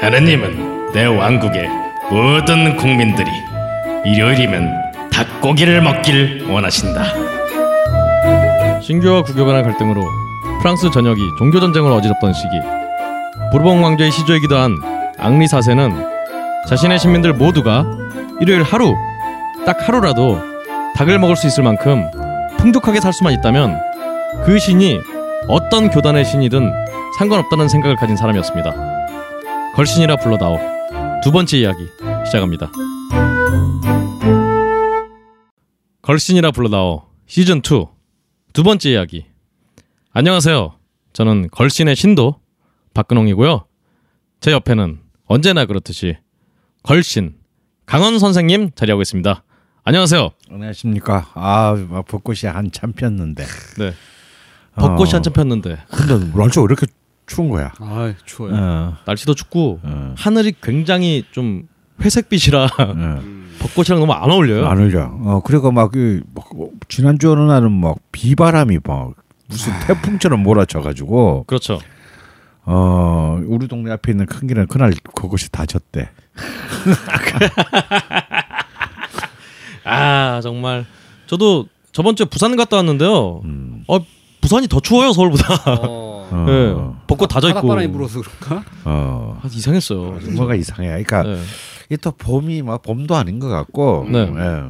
하느님은 내 왕국의 모든 국민들이 일요일이면 닭고기를 먹길 원하신다. 신교와 국교 간의 갈등으로 프랑스 전역이 종교 전쟁을 어지럽던 시기 보르봉 왕조의 시조이기도 한 앙리 4세는 자신의 신민들 모두가 일요일 하루 딱 하루라도 닭을 먹을 수 있을 만큼 풍족하게 살 수만 있다면 그 신이 어떤 교단의 신이든 상관없다는 생각을 가진 사람이었습니다. 걸신이라 불러다오 두 번째 이야기 시작합니다. 걸신이라 불러다오 시즌 2 두 번째 이야기. 안녕하세요. 저는 걸신의 신도 박근홍이고요. 제 옆에는 언제나 그렇듯이 걸신 강원 선생님 자리하고 있습니다. 안녕하세요. 안녕하십니까. 아, 막 벚꽃이 한참 폈는데. 네. 벚꽃이 어. 한참 폈는데 근데 날씨가 왜 이렇게 추운 거야? 아 추워요. 어, 날씨도 춥고 어, 하늘이 굉장히 좀 회색빛이라 어. 벚꽃이랑 너무 안 어울려요. 안 흘려. 어, 그리고 막, 그, 막 지난주 어느 날은 막 비바람이 막 무슨 태풍처럼 몰아쳐가지고, 그렇죠. 어, 우리 동네 앞에 있는 큰 길은 그날 그것이 다 졌대. 아 정말 저도 저번 주에 부산 갔다 왔는데요. 음. 어 부산이 더 추워요 서울보다. 어, 어, 예, 벚꽃 다져 있고. 바닷바람이 불어서 그런가? 어. 아, 이상했어요. 뭐가 이상해. 그러니까 네. 이게 또 봄이 막 봄도 아닌 것 같고, 네. 예.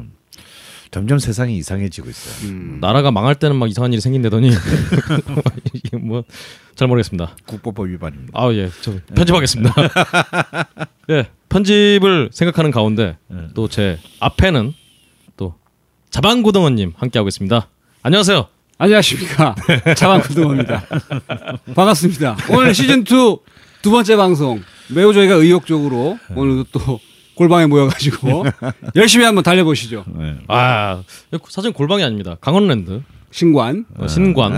점점 세상이 이상해지고 있어요. 음. 나라가 망할 때는 막 이상한 일이 생긴다더니 이게 뭐 잘 모르겠습니다. 국보법 위반입니다. 아 예, 저 편집하겠습니다. 예, 편집을 생각하는 가운데 네. 또제 앞에는 또 자방고등어님 함께 하고 있습니다. 안녕하세요. 안녕하십니까 자방구동입니다. 반갑습니다. 오늘 시즌 2 두 번째 방송 매우 저희가 의욕적으로 오늘도 또 골방에 모여가지고 열심히 한번 달려보시죠. 네. 아 사실 골방이 아닙니다. 강원랜드 신관. 어, 신관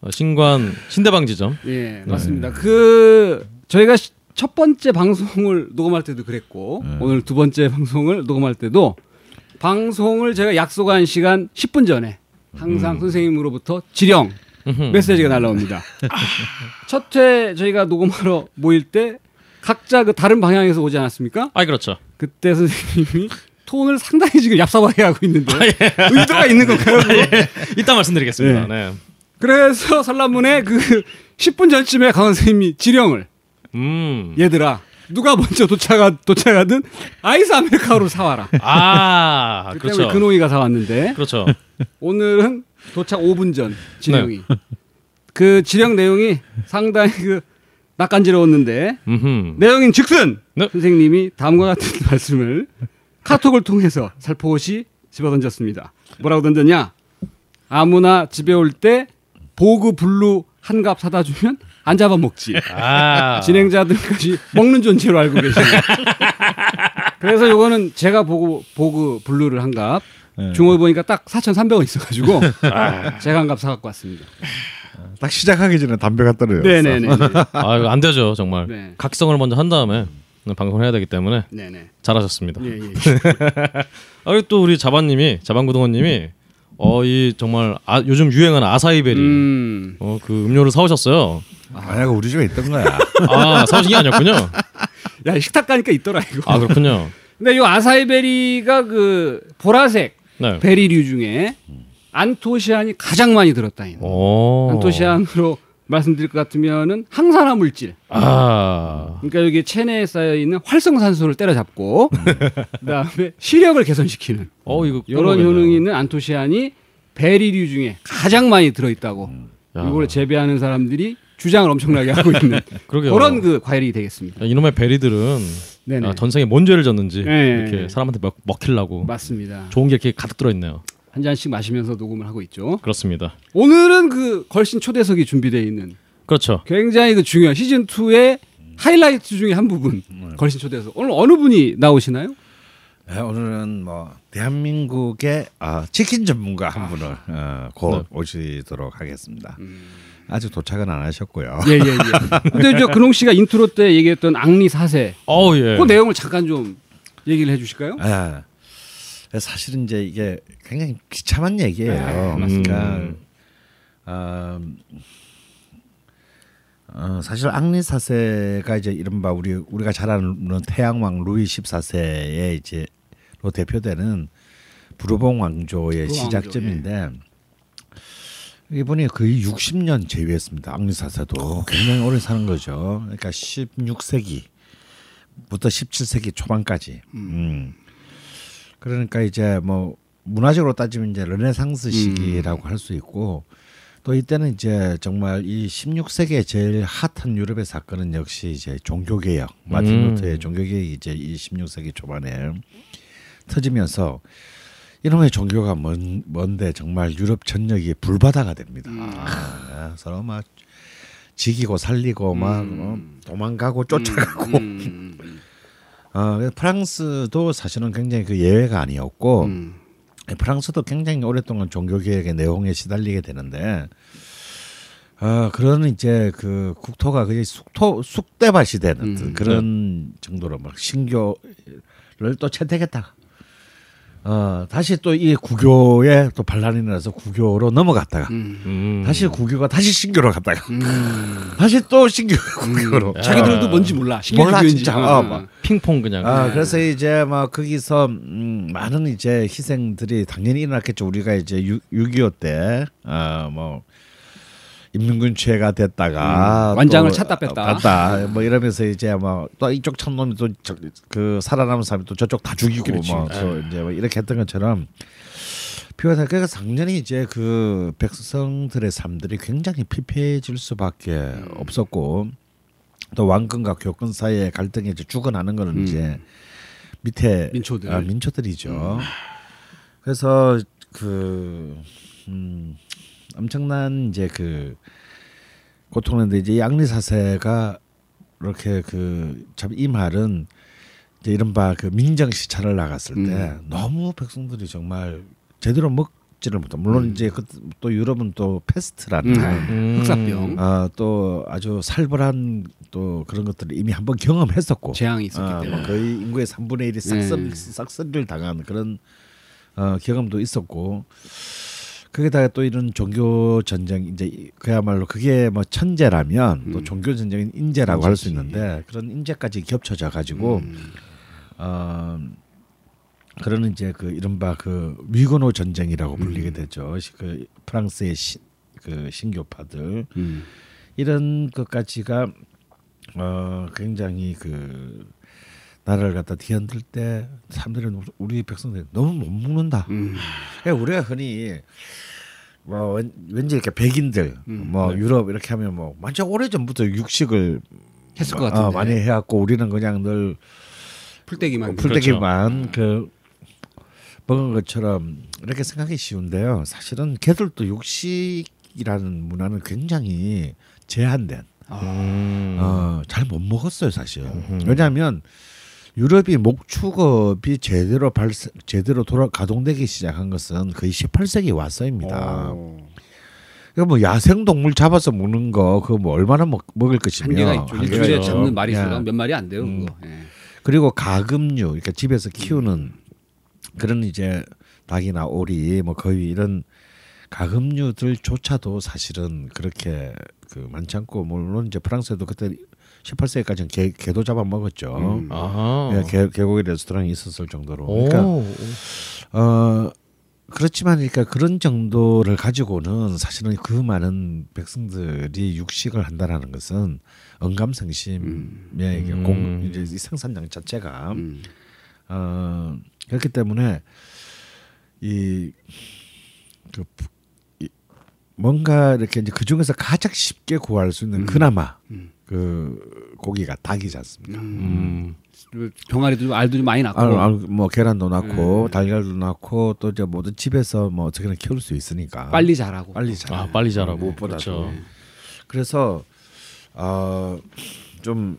어, 신관 신대방 지점. 예, 맞습니다. 그 저희가 시- 첫 번째 방송을 녹음할 때도 그랬고 오늘 두 번째 방송을 녹음할 때도 방송을 제가 약속한 시간 10분 전에 항상 선생님으로부터 지령. 메시지가 날라옵니다. 첫 회 저희가 녹음하러 모일 때 각자 그 다른 방향에서 오지 않았습니까? 아 그렇죠. 그때 선생님이 톤을 상당히 지금 얍삽하게 하고 있는데 의도가 있는 건가요? 그거? 이따 말씀드리겠습니다. 예. 네. 그래서 설람문에 그 10분 전쯤에 강 선생님이 지령을 음. 얘들아 누가 먼저 도착하, 도착하든 아이스 아메리카노를 사와라. 아 그렇죠. 우리 근홍이가 사왔는데 그렇죠. 오늘은 도착 5분 전 지령이 그 지령 내용이 상당히 그 낯간지러웠는데 음흠. 내용인 즉슨 네. 선생님이 다음과 같은 말씀을 카톡을 통해서 살포시 집어던졌습니다. 뭐라고 던졌냐? 아무나 집에 올 때 보그 블루 한 갑 사다 주면 안 잡아먹지. 아 진행자들까지 먹는 존재로 알고 계시네요. 그래서 요거는 제가 보고 보그 블루를 한 갑. 네. 중국에 보니까 딱 4,300원 있어가지고 제가 한 갑 사갖고 왔습니다. 딱 시작하기 전에 담배가 떨어졌어. 네네네. 아 이거 안 되죠 정말. 네. 각성을 먼저 한 다음에 방송을 해야 되기 때문에 네네. 잘하셨습니다. 예, 예. 아, 또 우리 자반님이 자반구동원님이 어 이 정말 아, 요즘 유행하는 아사이베리 음. 어그 음료를 사오셨어요. 만약 우리 집에 있던 거야. 아 사오신 게 아니었군요. 야 식탁 가니까 있더라 이거. 아 그렇군요. 근데 요 아사이베리가 그 보라색 네. 베리류 중에 안토시안이 가장 많이 들었다는. 오. 안토시안으로 말씀드릴 것 같으면은 항산화 물질. 아 그러니까 여기 체내에 쌓여 있는 활성산소를 때려잡고 그다음에 시력을 개선시키는 어 이거 이런. 효능이 있는 안토시안이 베리류 중에 가장 많이 들어있다고 야, 이걸 재배하는 사람들이 주장을 엄청나게 하고 있는. 그런 그 과일이 되겠습니다. 야, 이놈의 베리들은 네네. 야, 전생에 뭔 죄를 졌는지 네. 이렇게 사람한테 먹, 먹히려고 맞습니다. 좋은 게 이렇게 가득 들어 있네요. 한 잔씩 마시면서 녹음을 하고 있죠. 그렇습니다. 오늘은 그 걸신 초대석이 준비되어 있는 그렇죠. 굉장히 그 중요한 시즌 2의 하이라이트 중에 한 부분 걸신 초대석. 오늘 어느 분이 나오시나요? 네, 오늘은 뭐 대한민국의 아, 치킨 전문가 한 분을 어, 곧 네. 오시도록 하겠습니다. 아직 도착은 안 하셨고요. 예, 예, 예. 근데 저 근홍 씨가 인트로 때 얘기했던 앙리 사세 어우 예. 그 내용을 잠깐 좀 얘기를 해 주실까요? 예. 사실은 이제 이게 굉장히 비참한 얘기예요. 그러니까 어, 어, 사실 앙리 사세가 이제 이른바 우리 우리가 잘 아는 태양왕 루이 14세의 이제 로 대표되는 부르봉 왕조의 부르봉 시작점인데 이분이 거의 60년 재위했습니다. 앙리 사세도 굉장히 오래 사는 거죠. 그러니까 16세기부터 17세기 초반까지. 음. 그러니까 이제 뭐 문화적으로 따지면 이제 르네상스 시기라고 할수 있고 또 이때는 이제 정말 이 16세기에 제일 핫한 유럽의 사건은 역시 이제 종교 개혁 마틴 음. 루터의 종교 개혁이 이제 이 16세기 초반에 터지면서 이놈의 종교가 뭔, 뭔데 정말 유럽 전역이 불바다가 됩니다. 아, 서로 막 지기고 살리고 막 어, 도망가고 쫓아가고. 음, 음, 어, 프랑스도 사실은 굉장히 그 예외가 아니었고 음. 프랑스도 굉장히 오랫동안 종교 개혁의 내홍에 시달리게 되는데 어, 그런 이제 그 국토가 그냥 숙토 쑥대밭이 되는 음, 그런 정도로 막 신교를 또 채택했다. 어, 다시 또 이 구교에 또 반란이 나서 구교로 넘어갔다가 음. 음. 다시 구교가 다시 신교로 갔다가 음. 다시 또 신교 구교로 자기들도 뭔지 몰라. 몰라, 신경교인지. 진짜. 어, 어, 막. 핑퐁 그냥. 아, 그래서 이제 막 거기서 음, 많은 이제 희생들이 당연히 일어났겠죠. 우리가 이제 6.25 때, 아, 뭐, 인민군체가 됐다가 음, 완장을 또 찾다 뺐다. 뺐다. 뭐 이러면서 이제 뭐또 이쪽 참놈이 또그 살아남은 사람이 또 저쪽 다 죽이고 그렇지. 뭐또 이제 뭐 이렇게 했던 것처럼 비교해서 그래서 작년에 이제 그 백성들의 삶들이 굉장히 피폐해질 수밖에 음. 없었고 또 왕권과 교권 사이의 갈등이 이제 죽어나는 거는 음. 이제 밑에 민초들. 아, 민초들이죠. 그래서 그 음, 엄청난 이제 그 고통인데 이제 앙리 사세가 이렇게 그 참 이 말은 이제 이른바 그 민정 시찰을 나갔을 때 너무 백성들이 정말 제대로 먹지를 못하. 물론 이제 그 또 유럽은 또 페스트라는 음. 흑사병 아, 또 아주 살벌한 또 그런 것들을 이미 한번 경험했었고 재앙이 있었기 아, 때문에. 뭐 거의 인구의 3분의 1이 싹쓸 네. 싹쓸이를 당한 그런 어, 경험도 있었고 거기다가 또 이런 종교 전쟁 이제 이- 그야말로 그게 뭐 천재라면 또 종교 전쟁은 인재라고 할 수 있는데 그런 인재까지 겹쳐져 가지고 어 그런 이제 그 이른바 그 위건호 전쟁이라고 불리게 되죠. 시- 그 프랑스의 시, 그 신교파들. 음. 이런 것까지가 어 굉장히 그 나라를 갖다 뒤흔들 때 사람들은 우리 백성들이 너무 못 먹는다. 음. 그러니까 우리가 흔히 뭐 왠- 왠지 이렇게 백인들 음. 뭐 유럽 이렇게 하면 뭐 완전 오래 전부터 육식을 했을 것 어, 같은데. 많이 해갖고 우리는 그냥 늘 풀떼기만. 풀떼기만 그 먹은 것처럼 이렇게 생각이 쉬운데요. 사실은 걔들도 육식이라는 문화는 굉장히 제한된 음. 어, 잘 못 먹었어요 사실. 왜냐하면 유럽이 목축업이 제대로 발생 제대로 돌아 가동되기 시작한 것은 거의 18세기 와서입니다. 어. 그러니까 뭐 야생 동물 잡아서 먹는 거 그거 뭐 얼마나 먹, 먹을 것이며 일주일에. 잡는 마리 수가 예. 몇 마리 안 돼요. 음. 그거. 예. 그리고 가금류 그러니까 집에서 키우는 그런 이제 닭이나 오리 뭐 거의 이런 가금류들조차도 사실은 그렇게 그 많지 않고 물론 이제 프랑스에도 그때 18세기까지는 개, 개도 잡아 먹었죠. 음. 아하. 예, 개, 개고기 레스토랑이 있었을 정도로. 오. 그러니까 어 그렇지만 그러니까 그런 정도를 가지고는 사실은 그 많은 백성들이 육식을 한다라는 것은 언감생심의 이게 음. 공 이제 이 생산량 자체가 음. 어 그렇기 때문에 이 그 뭔가 이렇게 이제 그 중에서 가장 쉽게 구할 수 있는 그나마 그 고기가 닭이지 않습니까? 음. 병아리도 알도 좀 많이 낳고. 아, 아, 뭐 계란도 낳고 달걀도 낳고 또 이제 모든 집에서 뭐 어떻게나 키울 수 있으니까 빨리 자라고. 빨리 자. 아 빨리 자라고. 무엇보다도. 그렇죠. 그래서 어좀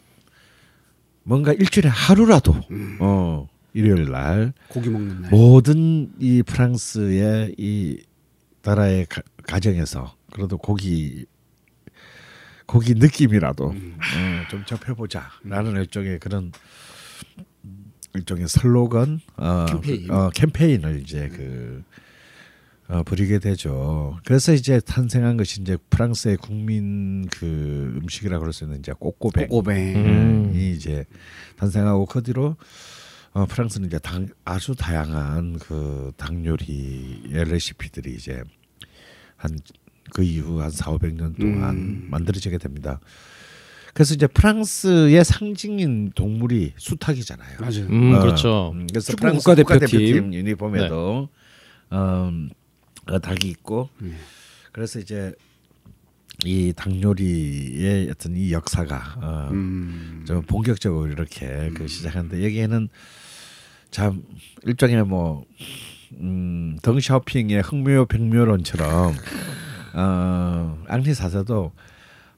뭔가 일주일에 하루라도 어 일요일 날 고기 먹는 날. 모든 이 프랑스의 이 나라의 가, 가정에서 그래도 고기 고기 느낌이라도 음. 어, 좀 접해보자라는 일종의 그런 일종의 슬로건 어, 캠페인. 어, 캠페인을 이제 그 어, 부리게 되죠. 그래서 이제 탄생한 것이 이제 프랑스의 국민 그 음식이라고 그럴 수 있는 이제 꼬꼬뱅. 꼬꼬뱅. 음. 이 이제 탄생하고 그 뒤로 어, 프랑스는 이제 당, 아주 다양한 그 당 요리의 레시피들이 이제 한 그 이후 한 4, 500년 동안 음. 만들어지게 됩니다. 그래서 이제 프랑스의 상징인 동물이 수탉이잖아요. 맞아요. 음 어, 그렇죠. 음, 그래서 프랑스 국가대표팀. 국가대표팀 유니폼에도 음, 어, 닭이 있고 네. 그래서 이제 이 닭요리의 어떤 이 역사가 어, 음. 좀 본격적으로 이렇게 그 시작하는데 여기에는 참 일종의 뭐 음, 덩샤오핑의 흑묘 백묘론처럼 어, 앙리 사사도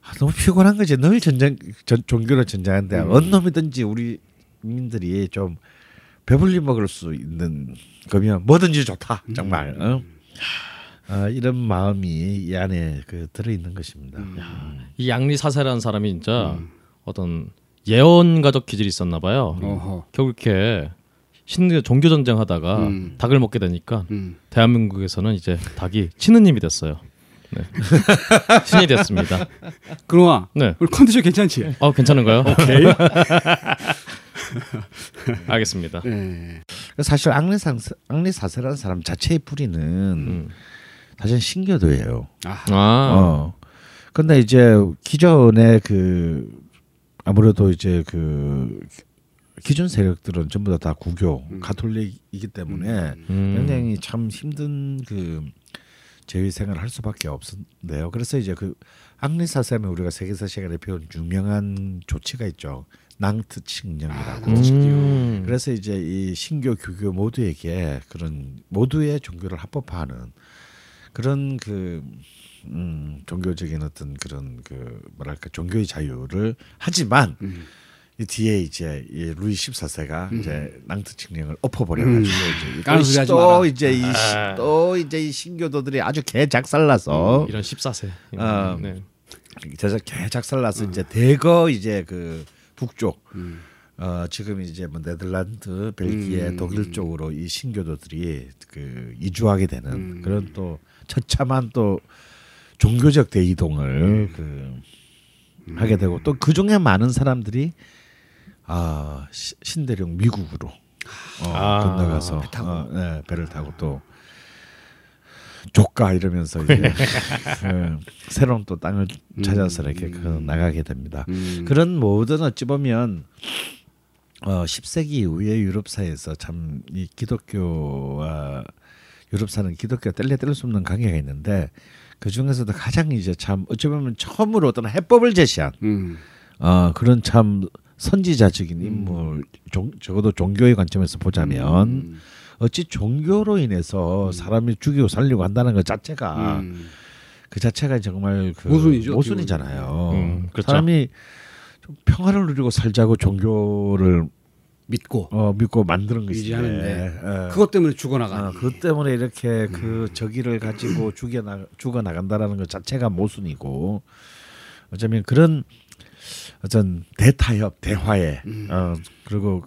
아, 너무 피곤한 거지 늘 전쟁 전, 종교로 전쟁하는데 음. 어느 놈이든지 우리 국민들이 좀 배불리 먹을 수 있는 거면 뭐든지 좋다 정말 어? 어, 이런 마음이 이 안에 그 들어 있는 것입니다. 음. 이 양리 사세라는 사람이 진짜 어떤 예언가적 기질이 있었나 봐요. 어허. 결국 이렇게 신 종교 전쟁 하다가 음. 닭을 먹게 되니까 음. 대한민국에서는 이제 닭이 신우님이 됐어요. 네. 신이 됐습니다. 그놈아. 네. 우리 컨디션 괜찮지? 어 괜찮은가요? 오케이. 알겠습니다. 네. 사실 앙리상 앙리사세라는 사람 자체의 뿌리는 음. 사실 신교도예요. 아. 아, 어. 근데 이제 기존의 그 아무래도 이제 그 기존 세력들은 전부 다 다 구교 가톨릭이기 때문에 음. 굉장히 참 힘든 그 제위 생활을 할 수밖에 없는데요. 그래서 이제 그 앙리사세면 우리가 세계사 시간에 배운 유명한 조치가 있죠. 낭트 칙령이라고. 음. 그래서 이제 이 신교 교교 모두에게 그런 모두의 종교를 합법화하는 그런 그 음, 종교적인 어떤 그런 그 뭐랄까 종교의 자유를 하지만 음. 이 뒤에 이제 이 루이 14세가 이제 낭트 칙령을 엎어버려 음. 가지고 이제 또 마라. 이제 이 아. 또 이제 이 신교도들이 아주 개작살나서 이런 14세. 어. 네. 개작살나서 이제 대거 이제 그 북쪽 음. 어 지금 이제 뭐 네덜란드, 벨기에, 음. 독일 쪽으로 이 신교도들이 그 이주하게 되는 음. 그런 또 처참한 또 종교적 대이동을 그 하게 되고 또 그 중에 많은 사람들이 아 시- 신대륙 미국으로 어, 아, 건너가서 배 타고. 어, 네, 배를 타고 또 조카 이러면서 이제 그 새로운 또 땅을 찾아서 이렇게 그 나가게 됩니다. 음. 그런 모든 어찌 보면 어 10세기 이후의 유럽사에서 참 이 기독교와 유럽사는 기독교가 뗄래 뗄 수 없는 관계가 있는데 그 중에서도 가장 이제 참 어찌 보면 처음으로 어떤 해법을 제시한 음. 어 그런 참 선지자적인 인물 종, 적어도 종교의 관점에서 보자면 음. 어찌 종교로 인해서 사람이 죽이고 살리고 한다는 것 자체가 음. 그 자체가 정말 그 모순이죠, 모순이잖아요. 음, 그렇죠. 사람이 좀 평화를 누리고 살자고 종교를 믿고 어, 믿고 만드는 것인데 유지하는데 어, 그것 때문에 죽어나가. 어, 그것 때문에 이렇게 그 저기를 가지고 죽여 나 죽어 나간다라는 것 자체가 모순이고 어쩌면 그런 어떤 대타협 대화에 음. 어 그리고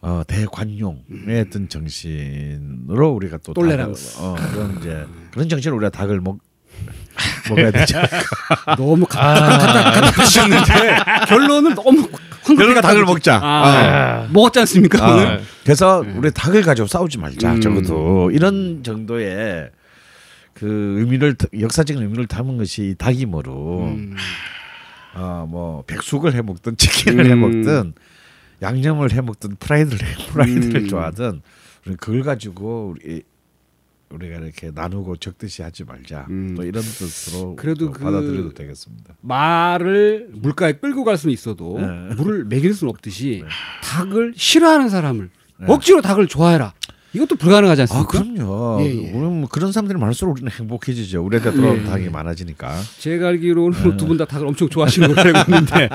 어 대관용의 어떤 정신으로 우리가 또 똘레랑스. 닭을, 어 그런 이제 그런 정신으로 우리가 닭을 먹 먹어야 되죠. 너무 가셨는데 결론은 너무 그러니까 닭을 먹자. 아, 먹었지 않습니까 아, 오늘? 그래서 우리 닭을 가지고 싸우지 말자. 음. 적어도 이런 정도의 그 의미를 역사적인 의미를 담은 것이 이 닭이모로 음. 어뭐 백숙을 해 먹든 치킨을 음. 해 먹든 양념을 해 먹든 프라이드를 해 프라이드를 음. 좋아하든 우리 그걸 가지고 우리 우리가 이렇게 나누고 적대시 하지 말자. 음. 또 이런 뜻으로 그래도 또 그- 받아들여도 되겠습니다. 말을 물가에 끌고 갈 수는 있어도 네. 물을 먹일 수는 없듯이 닭을 싫어하는 사람을 네. 억지로 닭을 좋아해라. 이것도 불가능하지 아 않습니까? 그럼요. 예, 예. 뭐 그런 사람들이 많을수록 우리는 행복해지죠. 우리한테 돌아오는 예. 닭이 많아지니까. 제가 알기로는 두 분 다 닭을 엄청 좋아하시는 걸로 알고 있는데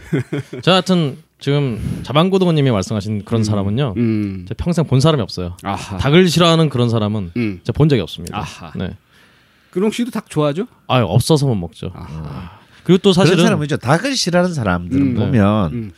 저 하여튼 지금 자방고등어님이 말씀하신 그런 사람은요. 음. 제가 평생 본 사람이 없어요. 아하. 닭을 싫어하는 그런 사람은 음. 제가 본 적이 없습니다. 아하. 네. 근홍 씨도 닭 좋아하죠? 아 없어서 못 먹죠. 아하. 그리고 또 그런 사실은 사람은 있죠. 닭을 싫어하는 사람들은 음, 네. 보면 음.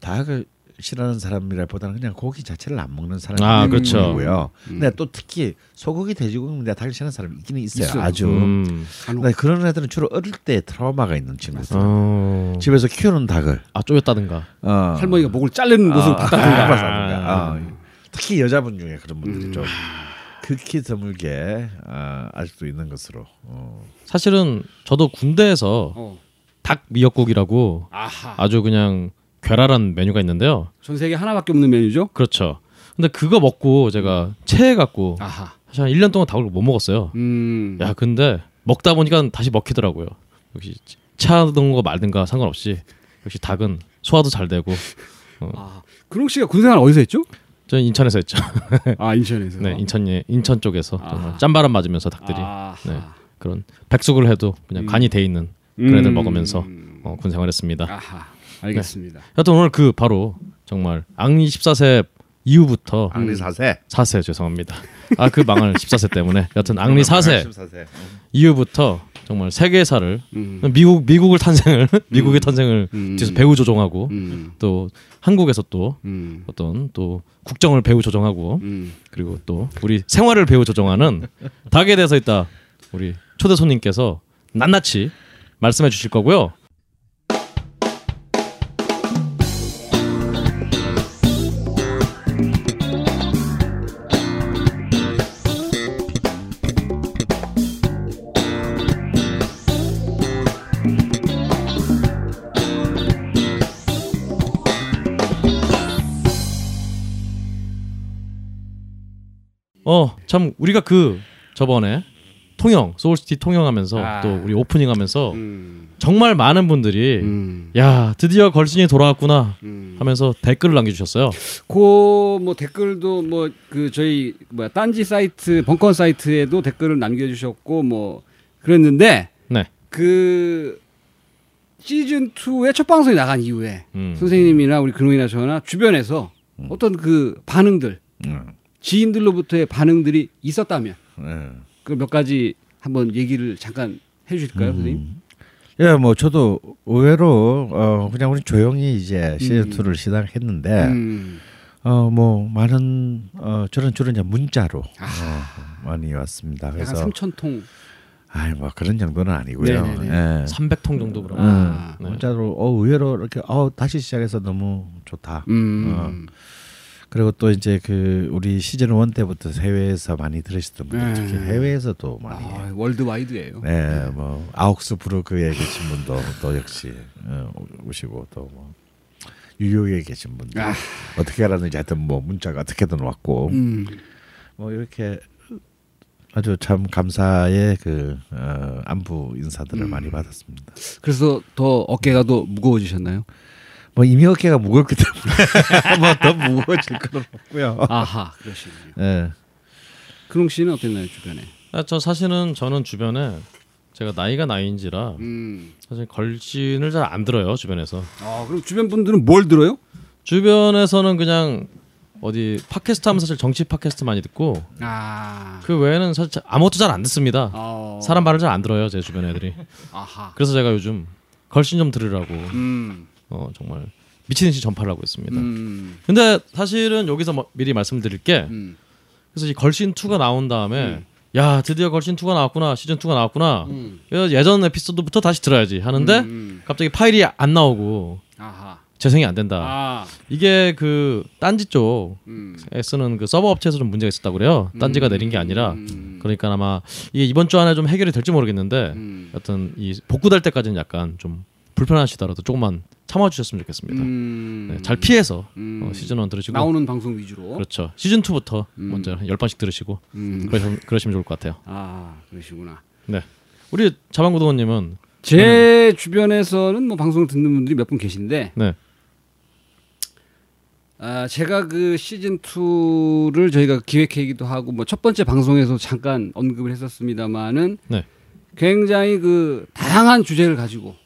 닭을 싫어하는 사람이라보다는 그냥 고기 자체를 안 먹는 사람이 아, 그렇죠. 거고요. 근데 또 특히 소고기, 돼지고기 내가 닭을 싫어하는 사람이 있기는 있어요. 있어요. 아주. 음. 근데 그런 애들은 주로 어릴 때 트라우마가 있는 친구들. 어... 집에서 키우는 닭을 아 쪼였다든가. 어. 할머니가 목을 자르는 모습을 아, 봤다든가. 아. 어. 특히 여자분 중에 그런 분들이 음. 좀 극히 드물게 아, 아직도 있는 것으로. 어. 사실은 저도 군대에서 어. 닭 미역국이라고 아하. 아주 그냥 괴랄한 메뉴가 있는데요. 전 세계 하나밖에 없는 메뉴죠? 그렇죠. 근데 그거 먹고 제가 체해갖고 아하. 사실 한 1년 동안 닭을 못 먹었어요. 음. 야 근데 먹다 보니까 다시 먹히더라고요. 역시 차든 거 말든가 상관없이 역시 닭은 소화도 잘 되고 아, 근홍 씨가 군 생활 어디서 했죠? 저는 인천에서 했죠. 아, 인천에서. 네 인천 인천 쪽에서 아하. 짠바람 맞으면서 닭들이 아하. 네. 그런 백숙을 해도 그냥 간이 돼 있는 그런 애들 먹으면서 어, 군 생활했습니다. 아하. 알겠습니다. 하여튼 오늘 그 바로 정말 앙리 14세 이후부터 앙리 사세. 4세 죄송합니다. 아 그 망할 14세 때문에 여튼 앙리 4세 14세. 이후부터 정말 세계사를 음. 미국 미국을 탄생을 미국의 탄생을 음. 뒤에서 배우 조종하고 음. 또 한국에서 또 음. 어떤 또 국정을 배우 조종하고 음. 그리고 또 우리 생활을 배우 조종하는 닭에 대해서 있다 우리 초대 손님께서 낱낱이 말씀해 주실 거고요. 어 참 우리가 그 저번에 통영 소울시티 통영하면서 아. 또 우리 오프닝하면서 음. 정말 많은 분들이 음. 야 드디어 걸신이 돌아왔구나 음. 하면서 댓글을 남겨주셨어요. 그 뭐 댓글도 뭐 그 저희 뭐야 딴지 사이트 벙커 사이트에도 댓글을 남겨주셨고 뭐 그랬는데 네. 그 시즌 2의 첫 방송이 나간 이후에 음. 선생님이나 우리 근홍이나 저나 주변에서 어떤 그 반응들 음. 지인들로부터의 반응들이 있었다면 네. 그몇 가지 한번 얘기를 잠깐 해주실까요, 선생님? 예, 뭐 저도 의외로 어 그냥 우리 조용히 이제 시즌 음. 2를 시작했는데 음. 어뭐 많은 어 저런 주로 이제 문자로 아. 어, 많이 왔습니다. 그래서 3천 통. 아이 뭐 그런 정도는 아니고요. 네네네. 예. 300통 정도 그럼. 아. 네. 문자로 어 의외로 이렇게 어 다시 시작해서 너무 좋다. 음. 어. 그리고 또 이제 그 우리 시즌 1 때부터 해외에서 많이 들으시던 분들 네. 특히 해외에서도 많이 아, 월드와이드예요. 네, 뭐 아욱스부르크에 계신 분도 또 역시 어, 오시고 또 뭐 뉴욕에 계신 분들 아. 어떻게 알았는지 하여튼 뭐 문자가 어떻게든 왔고 음. 뭐 이렇게 아주 참 감사의 그 어, 안부 인사들을 음. 많이 받았습니다. 그래서 더 어깨가 더 무거워지셨나요? 뭐 이미 어깨가 무겁기 때문에 뭐더 무거워질 건 없고요. 아하, 그러시군요. 예. 근홍 씨는 어땠나요 주변에? 아, 저 사실은 저는 주변에 제가 나이가 나이인지라 음. 사실 걸신을 잘 안 들어요 주변에서. 아 그럼 주변 분들은 뭘 들어요? 주변에서는 그냥 어디 팟캐스트 하면 사실 정치 팟캐스트 많이 듣고 아. 그 외에는 사실 자- 아무것도 잘 안 듣습니다. 어. 사람 말을 잘 안 들어요 제 주변 애들이. 아하. 그래서 제가 요즘 걸신 좀 들으라고 음. 어, 정말 미친 듯이 전파를 하고 있습니다. 음. 근데 사실은 여기서 뭐 미리 말씀드릴 게 음. 그래서 이 걸신 2가 나온 다음에 야 드디어 걸신 2가 나왔구나 시즌 2가 나왔구나 음. 야, 예전 에피소드부터 다시 들어야지 하는데 음. 갑자기 파일이 안 나오고 아하. 재생이 안 된다. 아. 이게 그 딴지 쪽에 음. 쓰는 그 서버 업체에서 좀 문제가 있었다고 그래요. 딴지가 내린 게 아니라 음. 그러니까 아마 이게 이번 주 안에 좀 해결이 될지 모르겠는데 음. 여튼 이 복구될 때까지는 약간 좀 불편하시더라도 조금만 참아주셨으면 좋겠습니다. 음. 네, 잘 피해서 음. 어, 시즌 1 들으시고 나오는 방송 위주로. 그렇죠. 시즌 2부터 음. 먼저 한 10번씩 들으시고 음. 그러시면, 그러시면 좋을 것 같아요. 아 그러시구나. 네. 우리 자방구동원님은 제 주변에서는 뭐 방송 듣는 분들이 몇 분 계신데 네. 아, 제가 그 시즌 2를 저희가 기획하기도 하고 뭐 첫 번째 방송에서 잠깐 언급을 했었습니다마는 네. 굉장히 그 다양한 주제를 가지고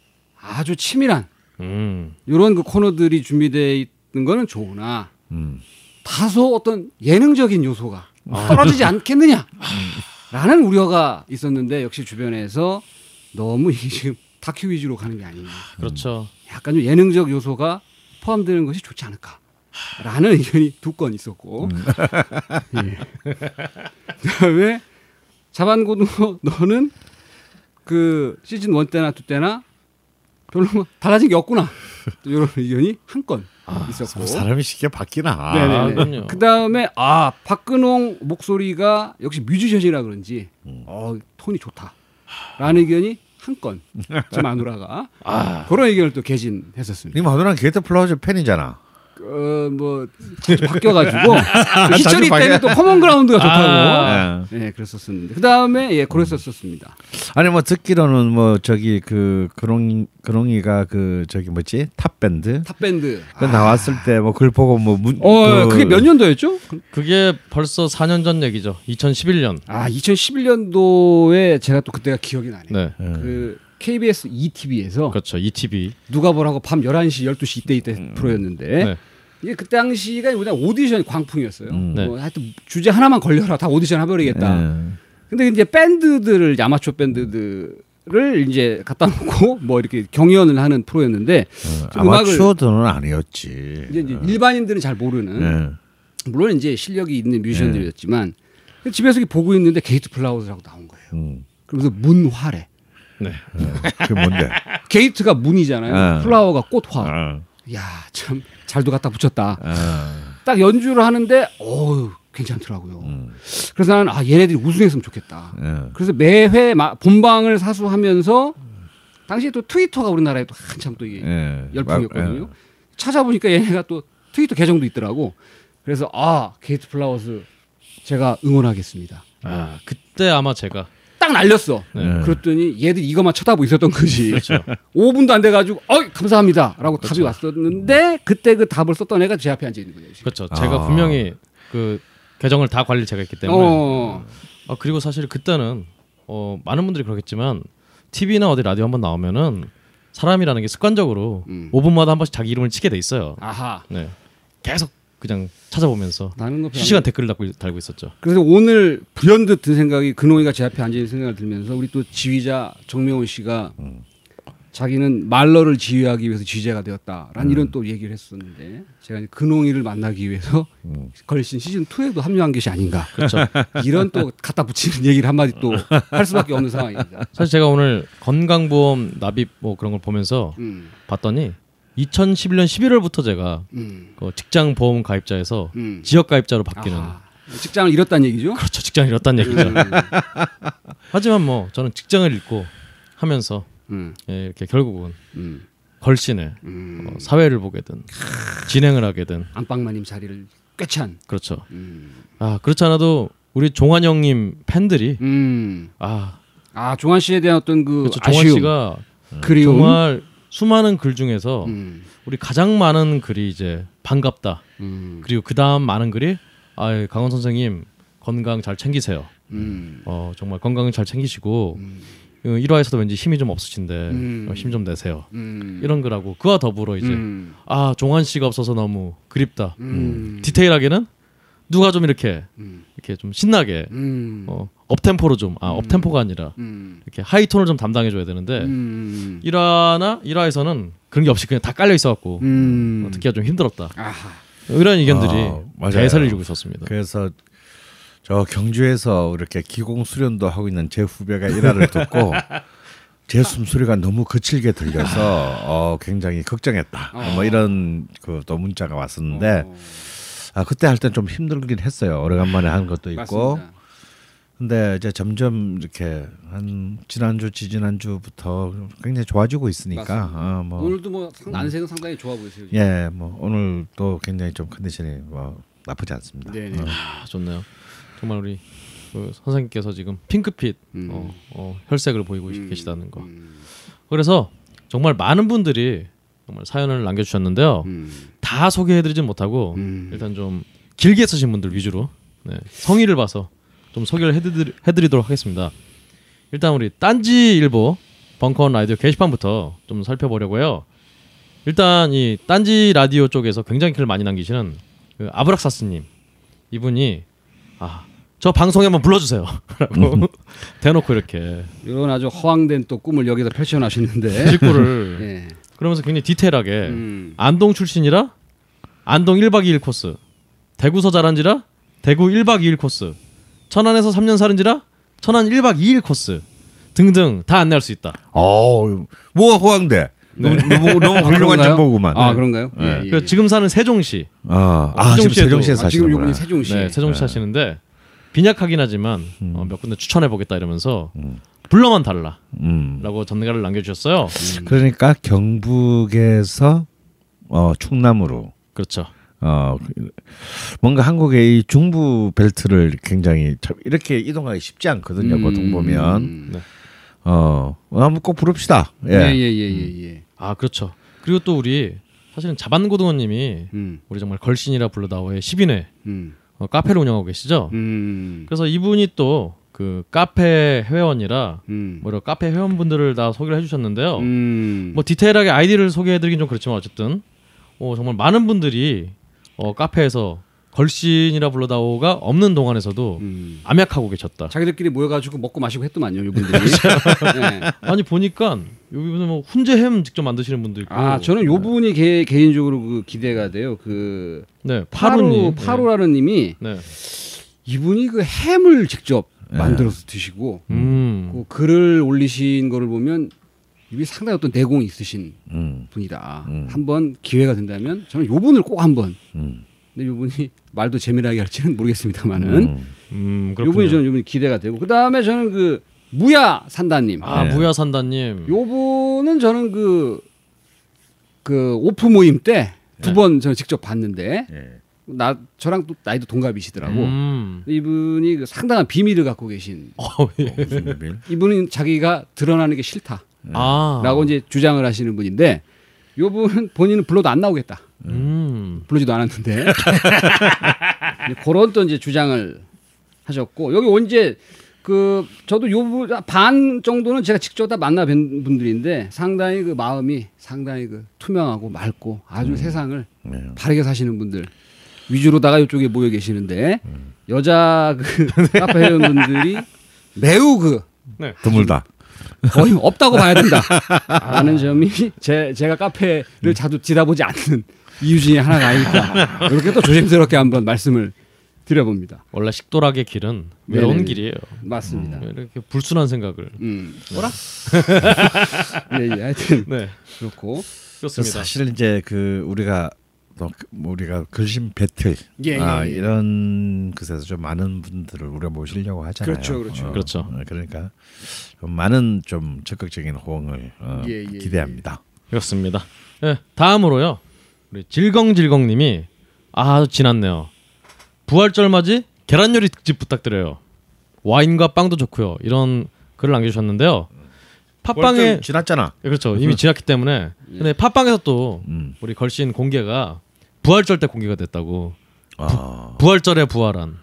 아주 치밀한 음. 이런 그 코너들이 준비되어 있는 거는 좋으나 음. 다소 어떤 예능적인 요소가 떨어지지 않겠느냐 라는 우려가 있었는데 역시 주변에서 너무 이게 지금 다큐 위주로 가는 게 아니냐 그렇죠. 약간 좀 예능적 요소가 포함되는 것이 좋지 않을까 라는 의견이 두 건 있었고 예. 그다음에 자반고등어 너는 그 시즌 원 때나 투 때나 별로 뭐 달라진 게 없구나 또 이런 의견이 한 건 있었고 사람이 쉽게 바뀌나. 아, 네네네. 그럼요. 그 다음에 아 박근홍 목소리가 역시 뮤지션이라 그런지 어 톤이 좋다라는 의견이 한 건. 제 마누라가 그런 의견을 또 개진했었습니다. 네 마누라는 게이트 플라워즈 팬이잖아. 어 뭐 바뀌어가지고 또 희철이 때는 또. 커먼 그라운드가 좋다고. 아. 네 그랬었었는데 그 다음에 예 그랬었었습니다. 아니 뭐 듣기로는 뭐 저기 그 근홍 근홍이가 그 저기 뭐지 탑 밴드 탑 밴드. 그 나왔을 때 뭐 그걸 보고 뭐 문, 어 그- 그게 몇 년도였죠? 그게 벌써 4년 전 얘기죠. 2011년. 아 2011년도에 제가 또 그때가 기억이 나네요. 네. 그 KBS 2TV에서 그렇죠. 2TV. 누가 보라고 밤 11시 12시 이때 이때 프로였는데 네. 이게 그때 당시가 뭐냐 오디션 광풍이었어요. 음. 네. 뭐 하여튼 주제 하나만 걸려라 다 오디션 해버리겠다. 예. 근데 이제 밴드들을 아마추어 밴드들을 이제 갖다 놓고 뭐 이렇게 경연을 하는 프로였는데 어, 아마추어들은 아니었지. 이제, 이제 일반인들은 잘 모르는 예. 물론 이제 실력이 있는 뮤지션들이었지만 집에서 보고 있는데 게이트 플라워즈라고 나온 거예요. 음. 그러면서 문화래. 네. 그게 뭔데? gate가 문이잖아요. 네. flower가 꽃화. 어. 야 참 잘도 갖다 붙였다. 어. 딱 연주를 하는데 어우 괜찮더라고요. 음. 그래서 나는 아 얘네들이 우승했으면 좋겠다. 예. 그래서 매회 마- 본방을 사수하면서 당시에 또 트위터가 우리나라에 또 한참 또 이게 예. 열풍이었거든요. 막, 찾아보니까 얘네가 또 트위터 계정도 있더라고. 그래서 아 게이트 플라워스 제가 응원하겠습니다. 아, 그때 아마 제가 딱 날렸어. 네. 그랬더니 얘들 이것만 쳐다보고 있었던 거지. 그렇죠. 5분도 안 돼가지고 어이 감사합니다라고 답이 왔었는데 그때 그 답을 썼던 애가 제 앞에 앉아 있는 거예요. 지금. 그렇죠. 제가 아. 분명히 그 계정을 다 관리 제가 했기 때문에 어. 아 그리고 사실 그때는 어 많은 분들이 그러겠지만 TV나 어디 라디오 한번 나오면은 사람이라는 게 습관적으로 음. 5분마다 한 번씩 자기 이름을 치게 돼 있어요. 아하. 네. 계속 그냥 찾아보면서 별로 실시간 댓글을 달고, 달고 있었죠. 그래서 오늘 불현듯 든 생각이 근홍이가 제 앞에 앉아 있는 생각을 들면서 우리 또 지휘자 정명훈 씨가 자기는 말러를 지휘하기 위해서 지휘자가 되었다라는 이런 또 얘기를 했었는데 제가 근홍이를 만나기 위해서 걸신 시즌 2에도 합류한 것이 아닌가. 그렇죠. 이런 또 갖다 붙이는 얘기를 한마디 또 할 수밖에 없는 상황입니다. 사실 제가 오늘 건강보험 납입 뭐 그런 걸 보면서 음, 봤더니 2011년 11월부터 제가 음, 그 직장 보험 가입자에서 음. 지역 가입자로 바뀌는 아하. 직장을 잃었다는 얘기죠. 그렇죠 직장을 잃었다는 얘기죠. 음, 하지만 뭐 저는 직장을 잃고 하면서 음, 예, 이렇게 결국은 음, 걸신에 음. 어, 사회를 보게든 진행을 하게든 안방마님 자리를 꿰찬. 그렇죠. 음, 아 그렇지 않아도 우리 종환 형님 팬들이 음. 아아 종환 씨에 대한 어떤 그 그렇죠. 종환 아쉬움, 씨가 그리움. 정말 수많은 글 중에서 음, 우리 가장 많은 글이 이제 반갑다. 음, 그리고 그 다음 많은 글이 아 강원 선생님 건강 잘 챙기세요. 음, 어 정말 건강 잘 챙기시고 음, 어, 1화에서도 왠지 힘이 좀 없으신데 음. 어, 힘좀 내세요. 음, 이런 글하고 그와 더불어 이제 음, 아 종환 씨가 없어서 너무 그립다. 음, 디테일하게는 누가 좀 이렇게 음, 이렇게 좀 신나게 음, 어 업템포로 좀아 업템포가 아니라 음, 이렇게 하이톤을 좀 담당해 줘야 되는데 음, 1화나 1화에서는 그런 게 없이 그냥 다 깔려 있어 갖고 음. 듣기가 좀 힘들었다. 아하. 이런 의견들이 아. 대세를 이루고 있었습니다. 그래서 저 경주에서 이렇게 기공 수련도 하고 있는 제 후배가 일화를 듣고 제 숨소리가 너무 거칠게 들려서 어, 굉장히 걱정했다. 어. 뭐 이런 그 또 문자가 왔었는데 어, 아, 그때 할 땐 좀 힘들긴 했어요. 오래간만에 하는 것도 있고. 맞습니다. 근데 이제 점점 이렇게 한 지난주 지지난주부터 굉장히 좋아지고 있으니까. 어, 뭐 오늘도 뭐 상- 안세는 상당히 좋아 보이세요. 지금. 예, 뭐 오늘 또 굉장히 좀 컨디션이 뭐 나쁘지 않습니다. 네네. 아, 좋네요. 정말 우리 그 선생님께서 지금 핑크빛 음. 어, 어, 혈색을 보이고 음, 계시다는 거. 음, 그래서 정말 많은 분들이 정말 사연을 남겨주셨는데요. 음, 다 소개해드리진 못하고 음. 일단 좀 길게 쓰신 분들 위주로 네, 성의를 봐서 좀 소개를 해드리, 해드리도록 하겠습니다. 일단 우리 딴지일보 벙커원 라디오 게시판부터 좀 살펴보려고요. 일단 이 딴지 라디오 쪽에서 굉장히 글을 많이 남기시는 그 아브락사스님 이분이 아 저 방송에 한번 불러주세요라고 대놓고 이렇게 이런 아주 허황된 또 꿈을 여기서 펼쳐놨는데 직구를 예. 그러면서 굉장히 디테일하게 음. 안동 출신이라 안동 1박 2일 코스 대구서 자란지라 대구 1박 2일 코스 천안에서 3년 살은지라 천안 1박 2일 코스 등등 다 안내할 수 있다. 어, 뭐가 호황돼? 너무, 너무, 너무 훌륭한 그런가요? 정보구만. 아 그런가요? 네. 예, 예, 그 지금 사는 세종시, 아, 아 지금 세종시에도- 세종시에 아, 지금 사시는구나. 세종시. 네, 세종시 사시는데 빈약하긴 하지만 음. 어, 몇 군데 추천해 보겠다 이러면서 불러만 달라라고 음. 전가를 남겨주셨어요. 그러니까 경북에서 어, 충남으로 그렇죠. 어 뭔가 한국의 이 중부 벨트를 굉장히 참 이렇게 이동하기 쉽지 않거든요. 음. 보통 보면 네. 어 한번 꼭 부릅시다. 예. 예예예 예. 예, 아 그렇죠. 그리고 또 우리 사실은 자반고등어님이 음. 우리 정말 걸신이라 불러다오의 10인회 음. 어, 카페를 운영하고 계시죠. 음. 그래서 이분이 또 그 카페 회원이라 음. 뭐 이런 카페 회원분들을 다 소개를 해주셨는데요. 음. 뭐 디테일하게 아이디를 소개해드리긴 좀 그렇지만 어쨌든 어, 정말 많은 분들이 어, 카페에서 걸신이라 불러다오가 없는 동안에서도 음. 암약하고 계셨다. 자기들끼리 모여가지고 먹고 마시고 했더만요, 이분들이. 네. 아니 보니까 여기는 뭐 훈제햄 직접 만드시는 분도 있고. 아 저는 요 분이 개, 개인적으로 그 기대가 돼요. 그 네 파루. 파루라는 님이 네. 이분이 그 햄을 직접 네. 만들어서 드시고 음. 그 글을 올리신 거를 보면 이분이 상당히 어떤 내공이 있으신 음. 분이다. 음. 한번 기회가 된다면 저는 요 분을 꼭 한번. 음. 근데 요 분이 말도 재미나게 할지는 모르겠습니다만은 음. 음 요. 분이 저는 요 분이 기대가 되고 그 다음에 저는 그 무야 산다님. 아 네. 무야 산다님. 요 분은 저는 그, 그 오프 모임 때두 네. 번 저는 직접 봤는데 예. 나 저랑 또 나이도 동갑이시더라고. 음. 이분이 그 상당한 비밀을 갖고 계신 어, 예. 무슨 비밀? 이분은 자기가 드러나는 게 싫다라고 아. 이제 주장을 하시는 분인데 요 분은 본인은 불러도 안 나오겠다. 음. 부르지도 않았는데 그런 또 이제 주장을 하셨고 여기 언제 그 저도 요 반 정도는 제가 직접 다 만나 뵌 분들인데 상당히 그 마음이 상당히 그 투명하고 맑고 아주 세상을 네. 바르게 사시는 분들 위주로다가 이쪽에 모여 계시는데 여자 그 카페 회원분들이 매우 그 네. 드물다. 거의 없다고 봐야 된다 라는 점이 제 제가 카페를 자주 지다보지 않는 이유 중에 하나가 아닐까 이렇게 또 조심스럽게 한번 말씀을 드려봅니다. 원래 식도락의 길은 외로운 네네네. 길이에요. 맞습니다. 이렇게 불순한 생각을. 음, 뭐라? 예, 예, 하여튼 네. 그렇고 그렇습니다. 사실 이제 그 우리가 또 우리가 글심 배틀 예, 아, 예, 예. 이런 것에서 좀 많은 분들을 우리가 모시려고 하잖아요. 그렇죠, 그렇죠. 어, 그렇죠. 어, 그러니까 좀 많은 좀 적극적인 호응을 어, 예, 예, 기대합니다. 그렇습니다. 네, 다음으로요. 우리 질겅질겅님이 아 지났네요. 부활절 맞이 계란 요리 특집 부탁드려요. 와인과 빵도 좋고요. 이런 글을 남겨주셨는데요. 팟빵에 지났잖아. 예, 그렇죠 이미 지났기 때문에 근데 팟빵에서 또 음. 우리 걸신 공개가 부활절 때 공개가 됐다고 아, 부활절에 부활한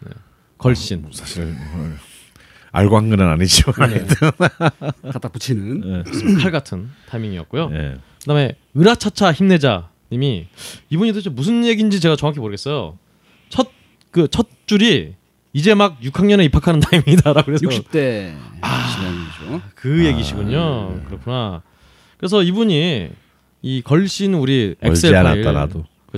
네, 걸신 사실 어, 알고 한 건 아니지만 갖다 붙이는 예. 칼 같은 타이밍이었고요. 예. 그다음에 으라차차 힘내자 님이 이분이 도대체 무슨 얘기인지 제가 정확히 모르겠어요. 첫 그 첫 줄이 이제 막 6학년에 입학하는 타임이다라고 해서 60대 지난이죠. 그 얘기시군요. 그렇구나. 그래서 이분이 이 걸신 우리 엑셀 파일.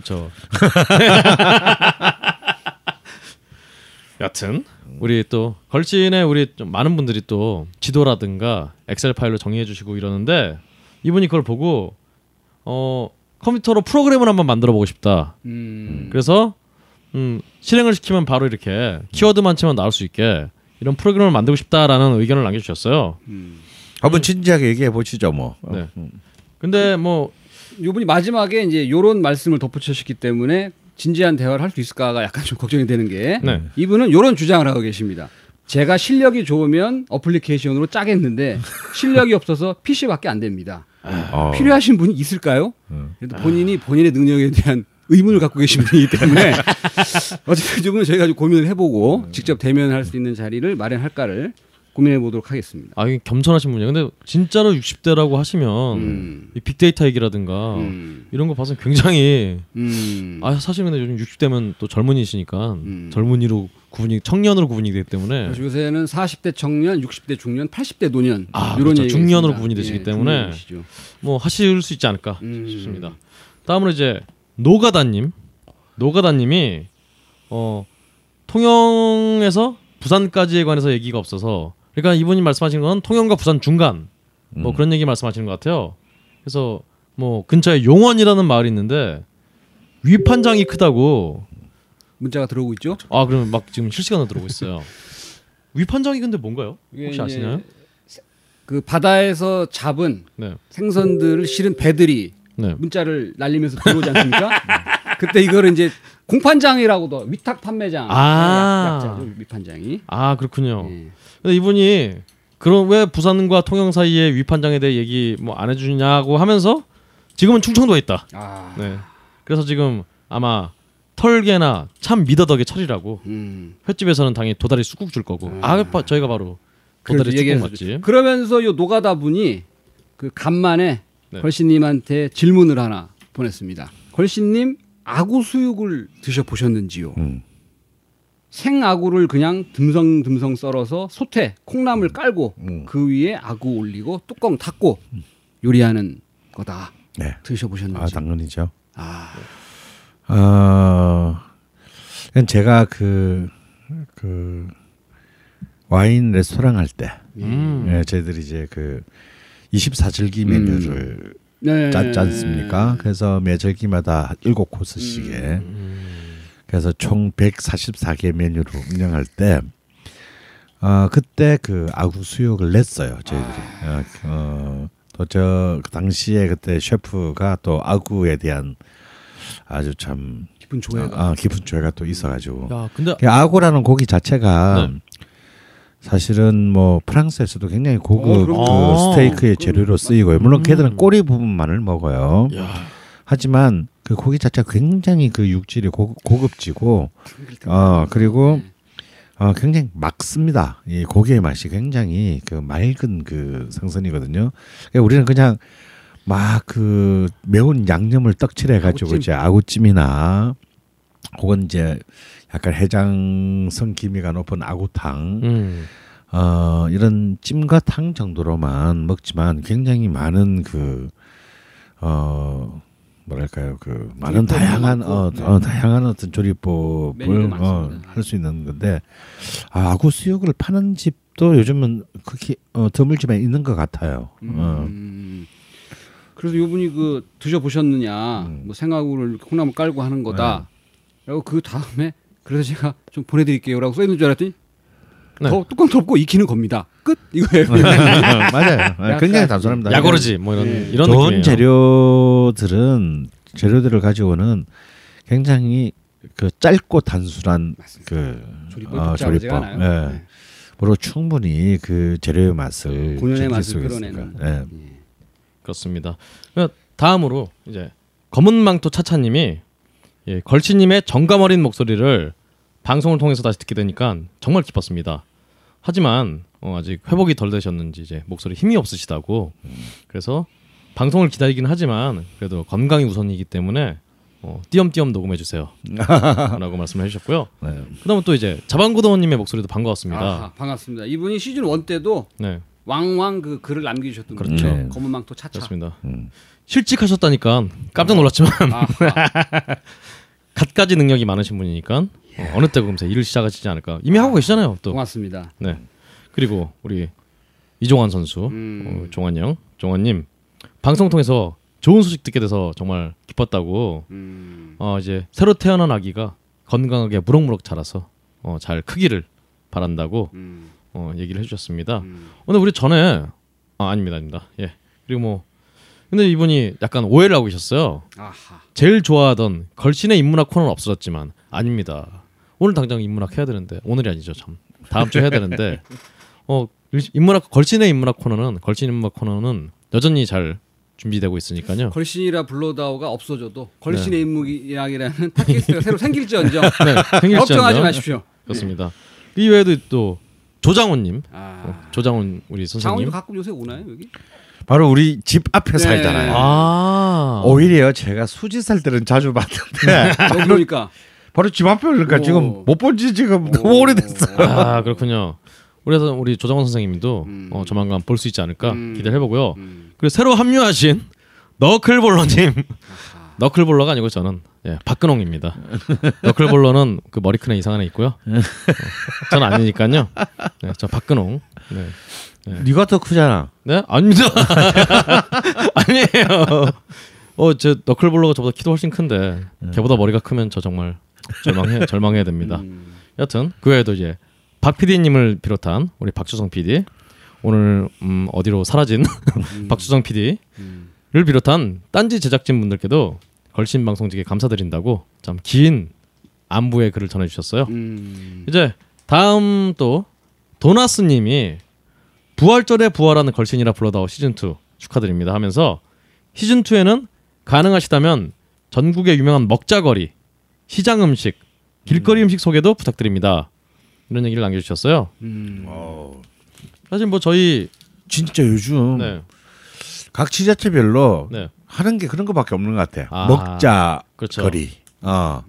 그렇죠. 여튼 우리 또 걸신에 우리 좀 많은 분들이 또 지도라든가 엑셀 파일로 정리해 주시고 이러는데 이분이 그걸 보고 어 컴퓨터로 프로그램을 한번 만들어 보고 싶다. 음, 그래서 음, 실행을 시키면 바로 이렇게 키워드만 치면 나올 수 있게 이런 프로그램을 만들고 싶다라는 의견을 남겨주셨어요. 음. 한번 진지하게 얘기해 보시죠, 뭐. 어, 네. 근데 뭐 요분이 마지막에 이제 요런 말씀을 덧붙이셨기 때문에 진지한 대화를 할 수 있을까가 약간 좀 걱정이 되는 게 네. 이분은 요런 주장을 하고 계십니다. 제가 실력이 좋으면 어플리케이션으로 짜겠는데 실력이 없어서 PC밖에 안 됩니다. 어. 필요하신 분이 있을까요? 음. 본인이 본인의 능력에 대한 의문을 갖고 계신 분이기 때문에 어쨌든 이 부분은 저희가 좀 고민을 해보고 직접 대면할 수 있는 자리를 마련할까를 고민해 보도록 하겠습니다. 아 이게 겸손하신 분이에요. 근데 진짜로 60대라고 하시면 음. 이 빅데이터 얘기라든가 음. 이런 거 봐서 굉장히 음. 아 사실 근데 요즘 60대면 또 젊은이시니까 음. 젊은이로 구분이 청년으로 구분이 되기 때문에 요새는 40대 청년, 60대 중년, 80대 노년 아, 이런 그렇죠. 중년으로 있습니다. 구분이 되시기 예, 때문에. 뭐 하실 수 있지 않을까 음. 싶습니다. 다음으로 이제 노가다님, 노가다님이 어 통영에서 부산까지에 관해서 얘기가 없어서 그러니까 이분이 말씀하시는 건 통영과 부산 중간 뭐 그런 얘기 말씀하시는 것 같아요. 그래서 뭐 근처에 용원이라는 마을이 있는데 위판장이 크다고 문자가 들어오고 있죠. 아 그러면 막 지금 실시간으로 들어오고 있어요. 위판장이 근데 뭔가요? 이게 혹시 이제 아시나요? 그 바다에서 잡은 네, 생선들을 실은 배들이 네. 문자를 날리면서 들어오지 않습니까? 그때 이거를 이제 공판장이라고도 위탁 판매장 아. 약, 약자죠 위판장이. 아 그렇군요. 예. 근데 이분이 그런 왜 부산과 통영 사이에 위판장에 대해 얘기 뭐 안 해주냐고 하면서 지금은 충청도에 있다. 아, 네. 그래서 지금 아마 털개나 참 미더덕의 철이라고 음. 횟집에서는 당연히 도다리 쑥국 줄 거고 아, 바- 저희가 바로 도다리 그래서 쑥국 맞지? 그러면서 요 노가다 분이 그 간만에 네. 걸신님한테 질문을 하나 보냈습니다. 걸신님 아구 수육을 드셔 보셨는지요? 음. 생아구를 그냥 듬성듬성 썰어서 소태 콩나물 깔고 음. 그 위에 아구 올리고 뚜껑 닫고 요리하는 거다. 네. 드셔보셨는지? 아 당연히죠. 아, 어, 제가 그, 그, 와인 레스토랑 할 때, 음. 예, 저희들이 이제 그 24절기 메뉴를 네. 짰지 않습니까? 그래서 매 절기마다 일곱 코스씩에, 음. 그래서 총 144개 메뉴를 운영할 때, 어, 그때 그 아구 수육을 냈어요, 저희들이. 어, 어, 또저 그 당시에 그때 셰프가 또 아구에 대한 아주 참 기분 조회가. 아, 깊은 조예가 또 있어가지고 야 근데 그 아구라는 고기 자체가 네. 사실은 뭐 프랑스에서도 굉장히 고급 어, 그. 스테이크의 재료로 쓰이고요. 물론 음. 걔들은 꼬리 부분만을 먹어요. 야, 하지만 그 고기 자체가 굉장히 그 육질이 고, 고급지고 어 그리고 어 굉장히 막습니다. 이 고기의 맛이 굉장히 그 맑은 그 생선이거든요. 그러니까 우리는 그냥 막 그 매운 양념을 떡칠해 가지고 아구찜. 이제 아구찜이나 혹은 이제 약간 해장성 기미가 높은 아구탕 음. 어 이런 찜과 탕 정도로만 먹지만 굉장히 많은 그 어 뭐랄까요 그 많은 다양한 어, 네. 어 다양한 어떤 조리법을 어. 할 수 있는 건데 아, 아구 수육을 파는 집도 요즘은 그렇게 어, 드물지만 있는 것 같아요. 어. 음. 그래서 요분이 그 드셔 보셨느냐, 음. 뭐 생아구를 콩나물 깔고 하는 거다. 라고 그 다음에 그래서 제가 좀 보내드릴게요라고 써 있는 줄 알았더니 네. 더 뚜껑 덮고 익히는 겁니다. 끝 이거예요. 맞아요. 어, 굉장히 단순합니다. 야고르지 뭐 이런 네. 이런 좋은 느낌이에요. 재료들은 재료들을 가지고는 굉장히 그 짧고 단순한 그 조리법이 어, 조리법. 예. 네. 으로 충분히 그 재료의 맛을 본연의 즐길 맛을. 끌어내는. 예. 그렇습니다. 그 다음으로 이제 검은 망토 차차님이 예, 걸치님의 정감 어린 목소리를 방송을 통해서 다시 듣게 되니까 정말 기뻤습니다. 하지만 어, 아직 회복이 덜 되셨는지 이제 목소리 힘이 없으시다고 그래서 방송을 기다리긴 하지만 그래도 건강이 우선이기 때문에 어, 띄엄띄엄 녹음해 주세요 라고 말씀을 해주셨고요. 네. 그다음에 또 이제 자방고등어님의 목소리도 반가웠습니다. 아하, 반갑습니다. 이분이 시즌 1 때도 네, 왕왕 그 글을 남겨주셨던 그렇죠. 네. 검은 망토 차차. 그렇습니다. 음. 실직하셨다니까 깜짝 놀랐지만. 갖가지 능력이 많으신 분이니까 어, 어느 때 금세 일을 시작하시지 않을까 이미 하고 계시잖아요 또 고맙습니다. 네 그리고 우리 이종환 선수 음. 어, 종환 형 종환님 방송 통해서 좋은 소식 듣게 돼서 정말 기뻤다고 음. 어 이제 새로 태어난 아기가 건강하게 무럭무럭 자라서 어, 잘 크기를 바란다고 음. 어, 얘기를 해주셨습니다. 음. 근데 우리 전에 아 아닙니다 아닙니다 예 그리고 뭐 근데 이분이 약간 오해를 하고 계셨어요. 아하. 제일 좋아하던 걸신의 인문학 코너는 없어졌지만 아닙니다. 오늘 당장 인문학 해야 되는데 오늘이 아니죠 참 다음 주에 해야 되는데 어 인문학 걸신의 인문학 코너는 걸신 인문학 코너는 여전히 잘 준비되고 있으니까요. 걸신이라 불러다오가 없어져도 걸신의 인문이야기라는 팟캐스트가 새로 생길지언정 네, 생길지언정. 걱정하지 마십시오. 그렇습니다. 이 외에도 또 조장훈님, 아. 조장훈 우리 선생님. 가끔 요새 오나요 여기? 바로 우리 집 앞에 네. 살잖아요. 아, 오히려 제가 수지 살 때는 자주 봤는데 여기 오니까 바로 집 앞에 오니까 오. 지금 못 본 지 지금 너무 오래됐어. 아 그렇군요. 그래서 우리 조장훈 선생님도 음. 어, 조만간 볼 수 있지 않을까 음. 기대를 해보고요. 음. 그리고 새로 합류하신 너클볼러님, 너클볼러가 아니고 저는 예, 박근홍입니다. 너클볼러는 그 머리 큰 애 이상한 애 있고요. 어, 저는 아니니까요. 네, 저 박근홍. 네. 네가 더 크잖아. 네? 아닙니다. 아니에요. 어, 제 너클볼러가 저보다 키도 훨씬 큰데 걔보다 머리가 크면 저 정말 절망해 절망해야 됩니다. 음. 여튼 그 외에도 이제 박 PD님을 비롯한 우리 박주성 PD 오늘 음, 어디로 사라진 박주성 PD를 음. 비롯한 딴지 제작진 분들께도 걸신 방송직에 감사드린다고 참 긴 안부의 글을 전해주셨어요. 음. 이제 다음 또 도나스님이 부활절에 부활하는 걸신이라 불러다오 시즌 2 축하드립니다 하면서 시즌 2에는 가능하시다면 전국의 유명한 먹자거리, 시장 음식, 길거리 음식 소개도 부탁드립니다. 이런 얘기를 남겨주셨어요. 음. 사실 뭐 저희 진짜 요즘 네, 각 지자체별로 네, 하는 게 그런 거밖에 없는 것 같아. 아, 먹자 그렇죠. 거리. 어.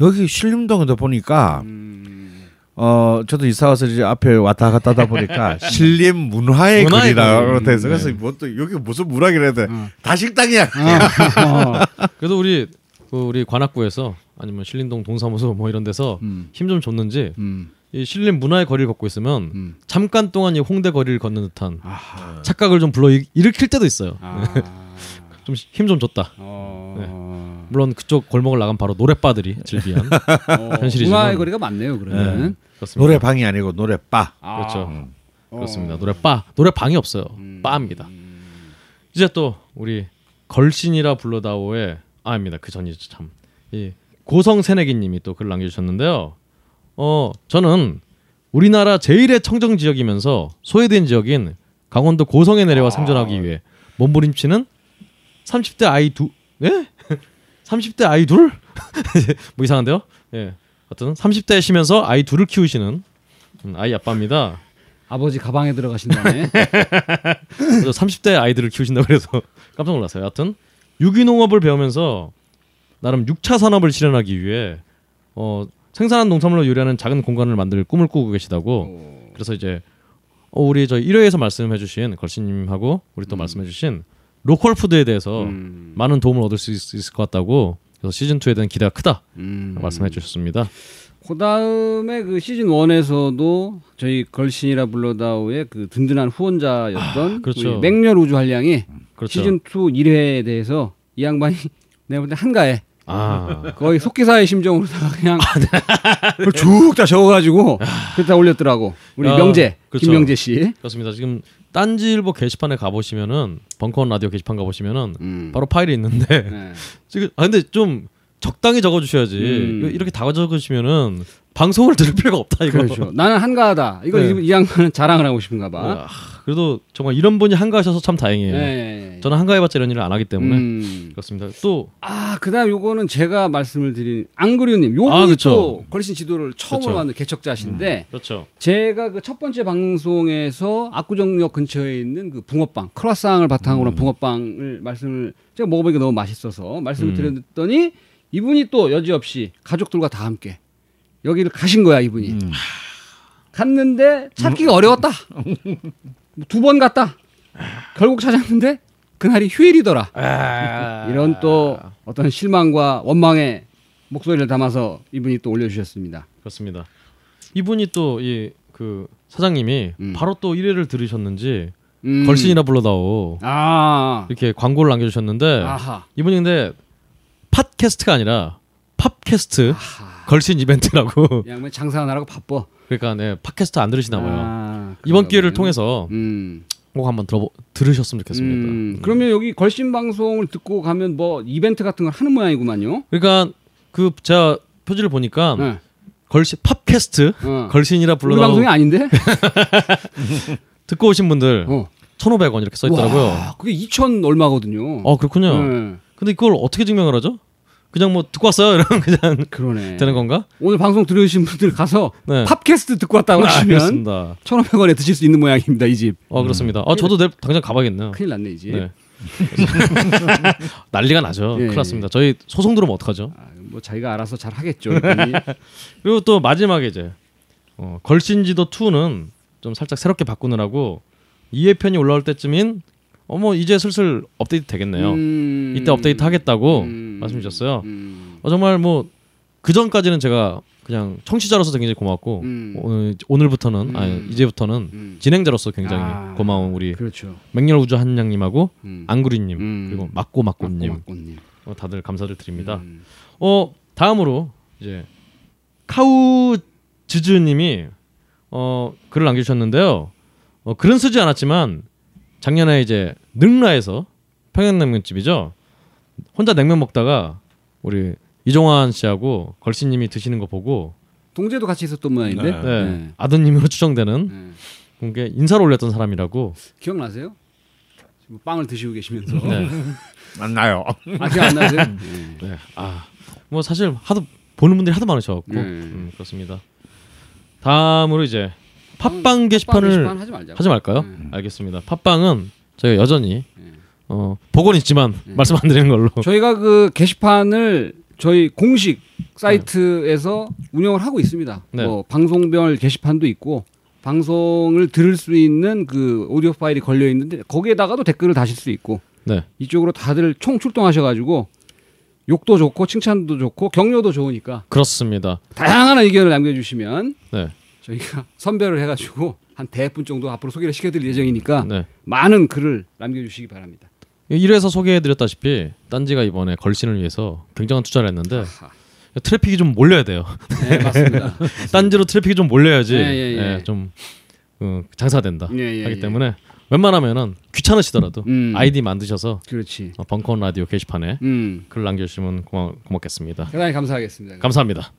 여기 신림동에도 보니까 음. 어 저도 이사 와서 이제 앞에 왔다 갔다 하다 보니까 신림 문화의 문화의 거리라고 거리. 돼서 네. 그래서 뭐또 여기 무슨 문화기라 해도 어. 다 식당이야. 어. 그래도 우리 그 우리 관악구에서 아니면 신림동 동사무소 뭐 이런 데서 음. 힘좀 줬는지 음. 이 신림 문화의 거리를 걷고 있으면 음. 잠깐 동안 이 홍대 거리를 걷는 듯한 아하. 착각을 좀 불러 일으킬 때도 있어요. 아. 좀 힘 좀 줬다. 어. 물론 그쪽 골목을 나간 바로 노랫바들이 즐비한 어. 현실이지만. 문화의 거리가 많네요. 그러면. 그렇습니다. 노래방이 아니고 노래바. 아. 그렇죠. 음. 그렇습니다. 노래바 노래방이 없어요. 음. 바입니다. 이제 또 우리 걸신이라 불러다오의 아닙니다. 그 전이죠 참. 이 고성 새내기님이 또 글 남겨주셨는데요. 어 저는 우리나라 제일의 청정 지역이면서 소외된 지역인 강원도 고성에 내려와 생존하기 위해 몸부림치는 30대 아이 두 예? 30대 아이 둘? 뭐 이상한데요? 예. 어떤 30대에 쉬면서 아이 둘을 키우시는 음, 아이 아빠입니다. 아버지 가방에 들어가신다네. 그래서 30대 아이들을 키우신다고 그래서 깜짝 놀랐어요. 하여튼 유기농업을 배우면서 나름 6차 산업을 실현하기 위해 어, 생산한 농산물로 요리하는 작은 공간을 만들 꿈을 꾸고 계시다고. 그래서 이제 어, 우리 저 1회에서 말씀해주신 걸신님하고 우리 또 말씀해주신 로컬 푸드에 대해서 음. 많은 도움을 얻을 수 있, 을것 같다고. 그래서 시즌 2에 대한 기대가 크다 음. 말씀해주셨습니다. 그 다음에 그 시즌 1에서도 저희 걸신이라 불러다오의 그 든든한 후원자였던 아, 그렇죠. 맹렬 우주 한량이 그렇죠. 시즌 2 1회에 대해서 이 양반이 내가 볼 때 한가해 아 거의 속기사의 심정으로다가 그냥 네. 그걸 쭉 다 적어가지고 그다 올렸더라고 우리 야, 명재 그렇죠. 김명재 씨. 그렇습니다. 지금 딴지일보 게시판에 가보시면은 벙커원 라디오 게시판 가보시면은 음. 바로 파일이 있는데 네. 지금 아 근데 좀 적당히 적어주셔야지 음. 이렇게 다 적으시면은 방송을 들을 필요가 없다 이거. 그렇죠. 나는 한가하다. 이거 네. 이 양반은 자랑을 하고 싶은가 봐. 아, 그래도 정말 이런 분이 한가하셔서 참 다행이에요. 네. 저는 한가해봤자 이런 일을 안 하기 때문에 음. 그렇습니다. 또 아, 그다음 요거는 제가 말씀을 드린 앙그리오님. 요분이 아. 또 걸신 지도를 처음으로. 만든 개척자신데 그렇죠. 제가 그 첫 번째 방송에서 압구정역 근처에 있는 그 붕어빵, 크로아상을 바탕으로 한 붕어빵을 말씀을 제가 먹어보니까 너무 맛있어서 말씀을 음. 드렸더니 이분이 또 여지없이 가족들과 다 함께 여기를 가신 거야 이분이. 갔는데 찾기가 어려웠다. 두 번 갔다. 결국 찾았는데 그날이 휴일이더라. 이런 또 어떤 실망과 원망의 목소리를 담아서 이분이 또 올려주셨습니다. 그렇습니다. 이분이 또 이 그 사장님이 음. 바로 또 1회를 들으셨는지 음. 걸신이나 불러다오 아, 이렇게 광고를 남겨주셨는데 아하. 이분이 근데 팟캐스트가 아니라 팝캐스트 아하. 걸신 이벤트라고 양반 장사하느라고 바빠. 그러니까 네 팟캐스트 안 들으시나 봐요. 아, 이번 기회를. 통해서 음. 꼭 한번 들어 들으셨으면 좋겠습니다. 음, 음. 그러면 여기 걸신 방송을 듣고 가면 뭐 이벤트 같은 걸 하는 모양이구만요. 그러니까 그 제가 표지를 보니까 네. 걸신 팝캐스트 어. 걸신이라 불러다오 방송이 아닌데? 듣고 오신 분들 어. 1,500원 이렇게 써 있더라고요. 와, 그게 2천 얼마거든요. 어 그렇군요. 네. 근데 이걸 어떻게 증명을 하죠? 그냥 뭐 듣고 왔어요 이러면 그냥 그러네. 되는 건가? 오늘 방송 들으신 분들 가서 네. 팟캐스트 듣고 왔다고 하시면 알겠습니다. 1,500원에 드실 수 있는 모양입니다. 이 집. 어 그렇습니다. 어 저도 내일 당장 가봐야겠네요. 큰일 났네 이 집. 네. 난리가 나죠. 예, 큰일 났습니다. 저희 소송 들어오면 어떡하죠? 아, 뭐 자기가 알아서 잘 하겠죠. 그리고 또 마지막에 이제 어, 걸신지도 2는 좀 살짝 새롭게 바꾸느라고 2회 편이 올라올 때쯤인 어머 이제 슬슬 업데이트 되겠네요. 음, 이때 업데이트 하겠다고 음, 말씀 주셨어요. 음, 어, 정말 뭐 그 전까지는 제가 그냥 청취자로서 굉장히 고맙고 음. 오늘 오늘부터는 음. 아니 이제부터는 음. 진행자로서 굉장히 아, 고마운 우리 그렇죠. 맹렬 우주 한양님하고 음. 앙구리님 음. 그리고 막고 막고님. 어, 다들 감사를 드립니다. 음. 어 다음으로 이제 카우 즈즈님이 어 글을 남겨주셨는데요. 어, 글은 쓰지 않았지만 작년에 이제 능라에서 평양냉면집이죠. 혼자 냉면 먹다가 우리 이종환 씨하고 걸씨님이 드시는 거 보고 동재도 같이 있었던 모양인데. 네. 네, 네. 아드님으로 추정되는 네. 분께 인사를 올렸던 사람이라고. 기억나세요? 지금 빵을 드시고 계시면서. 네. 만나요. 아 기억 안 나세요? 네. 네. 아뭐 사실 하도 보는 분들이 하도 많으셔갖고 네. 음, 그렇습니다. 다음으로 이제 팟빵 팟빵 게시판을 게시판 하지 말자. 하지 말까요? 네. 알겠습니다. 팟빵은 저희가 여전히 네. 어, 보고는 있지만 네. 말씀 안 드리는 걸로. 저희가 그 게시판을 저희 공식 사이트에서 운영을 하고 있습니다. 네. 뭐 방송별 게시판도 있고 방송을 들을 수 있는 그 오디오 파일이 걸려 있는데 거기에다가도 댓글을 다실 수 있고 네. 이쪽으로 다들 총 출동하셔가지고 욕도 좋고 칭찬도 좋고 격려도 좋으니까 그렇습니다. 다양한 의견을 남겨주시면 네. 저희가 선별을 해가지고 한 대분 정도 앞으로 소개를 시켜드릴 예정이니까 네. 많은 글을 남겨주시기 바랍니다. 이래서 소개해드렸다시피 딴지가 이번에 걸신을 위해서 굉장한 투자를 했는데 아하. 트래픽이 좀 몰려야 돼요. 네 맞습니다. 딴지로 트래픽이 좀 몰려야지 예, 예, 예. 예, 좀 어, 장사된다 예, 예, 하기 예. 때문에 웬만하면은 귀찮으시더라도 음. 아이디 만드셔서 그렇지. 어, 벙커원 라디오 게시판에 음. 글 남겨주시면 고마, 고맙겠습니다. 대단히 감사하겠습니다. 감사합니다.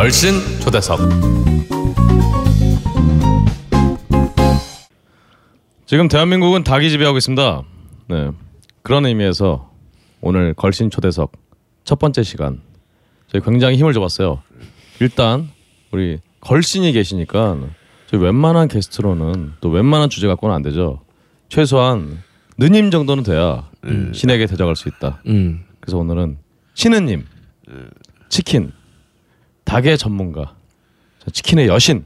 걸신 초대석 지금 대한민국은 닭이 지배하고 있습니다. 네. 그런 의미에서 오늘 걸신 초대석 첫 번째 시간 저희 굉장히 힘을 줘봤어요. 일단 우리 걸신이 계시니까 저희 웬만한 게스트로는 또 웬만한 주제 갖고는 안 되죠. 최소한 느님 정도는 돼야 신에게 대적할 수 있다. 음. 그래서 오늘은 신우님, 치킨, 닭의 전문가, 자, 치킨의 여신,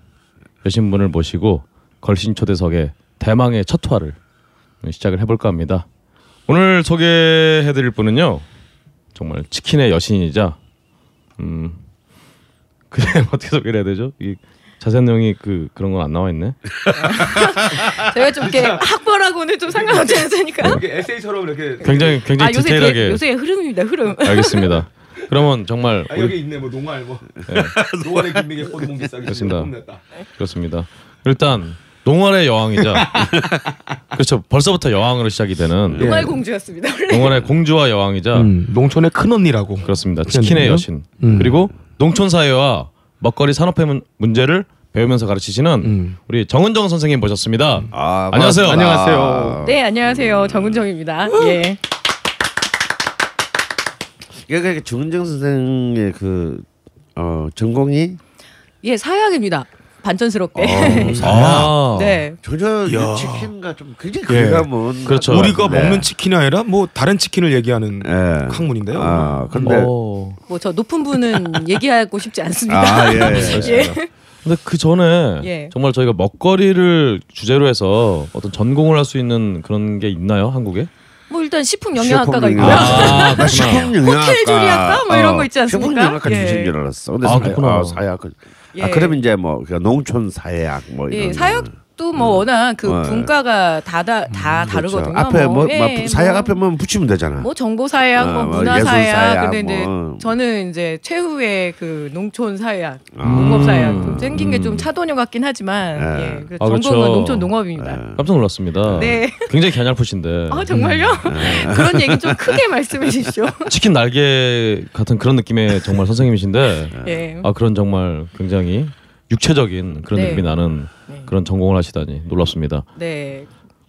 여신분을 모시고 걸신 초대석의 대망의 첫 화를 시작을 해볼까 합니다. 오늘 소개해드릴 분은요, 정말 치킨의 여신이자, 음, 그래 어떻게 소개를 해야 되죠? 이 자세한 내용이 그 그런 건 안 나와 있네. 제가 좀 이렇게 학벌하고는 좀 상관없지 않으니까. 이렇게 에세이처럼 이렇게 굉장히 아 굉장히 요새 디테일하게. 대- 요새 흐름입니다 흐름. 알겠습니다. 그러면 정말 아, 우리 여기 있네 뭐 농알 뭐 농알의 김미게 호두몽기 싸기 그렇습니다. 냈다 그렇습니다. 일단 농원의 여왕이자 그렇죠. 벌써부터 여왕으로 시작이 되는 노말 공주였습니다 원래. 농원의 공주와 여왕이자 음, 농촌의 큰 언니라고 그렇습니다. 치킨의. 여신 음. 그리고 농촌 사회와 먹거리 산업의 문- 문제를 배우면서 가르치시는 음. 우리 정은정 선생님 모셨습니다. 아, 안녕하세요. 안녕하세요. 네 안녕하세요 정은정입니다. 예. 그러니까 정은정 선생의 그 어, 전공이 예 사회학입니다. 반전스럽게. 어, 아, 네. 전혀 이야. 치킨과 좀 굉장히 예. 거리감은 그렇죠. 우리가 네. 먹는 치킨이 아니라 뭐 다른 치킨을 얘기하는 예. 학문인데요. 아, 근데 어. 뭐저 높은 분은 얘기하고 싶지 않습니다. 아, 예, 예. 예. 근데 그 전에 예. 정말 저희가 먹거리를 주제로 해서 어떤 전공을 할 수 있는 그런 게 있나요 한국에? 뭐 일단 식품 영양학과가 있고요. 아, 나 식품 영양학과 호텔 조리학과 뭐 이런 거 있지 않습니까? 식품 영양학과 예. 주신 줄 알았어. 근데 아, 사회, 그렇구나. 아, 사회학. 예. 아, 그러면 이제 뭐 그러니까 농촌 사회학 뭐 이런. 예, 사회학 또뭐 워낙 그 어. 분과가 다다 다 다르거든요. 그렇죠. 앞에 뭐, 예, 막 사약 뭐 앞에만 붙이면 되잖아. 뭐 정보 사약, 어, 뭐뭐 문화 사약, 근데 이제 뭐. 저는 이제 최후의 그 농촌 사약, 아. 농업 사약 좀 생긴 게 음. 좀 차도녀 같긴 하지만 네. 예, 그 아, 전공은 그렇죠. 농촌 농업입니다. 깜짝 놀랐습니다. 네. 굉장히 갸냘프신데 아 정말요? 그런 얘기 좀 크게 말씀해 주십시오. 치킨 날개 같은 그런 느낌의 정말 선생님이신데 예. 아 그런 정말 굉장히 육체적인 그런 네. 느낌이 나는 네. 그런 전공을 하시다니 놀랍습니다. 네.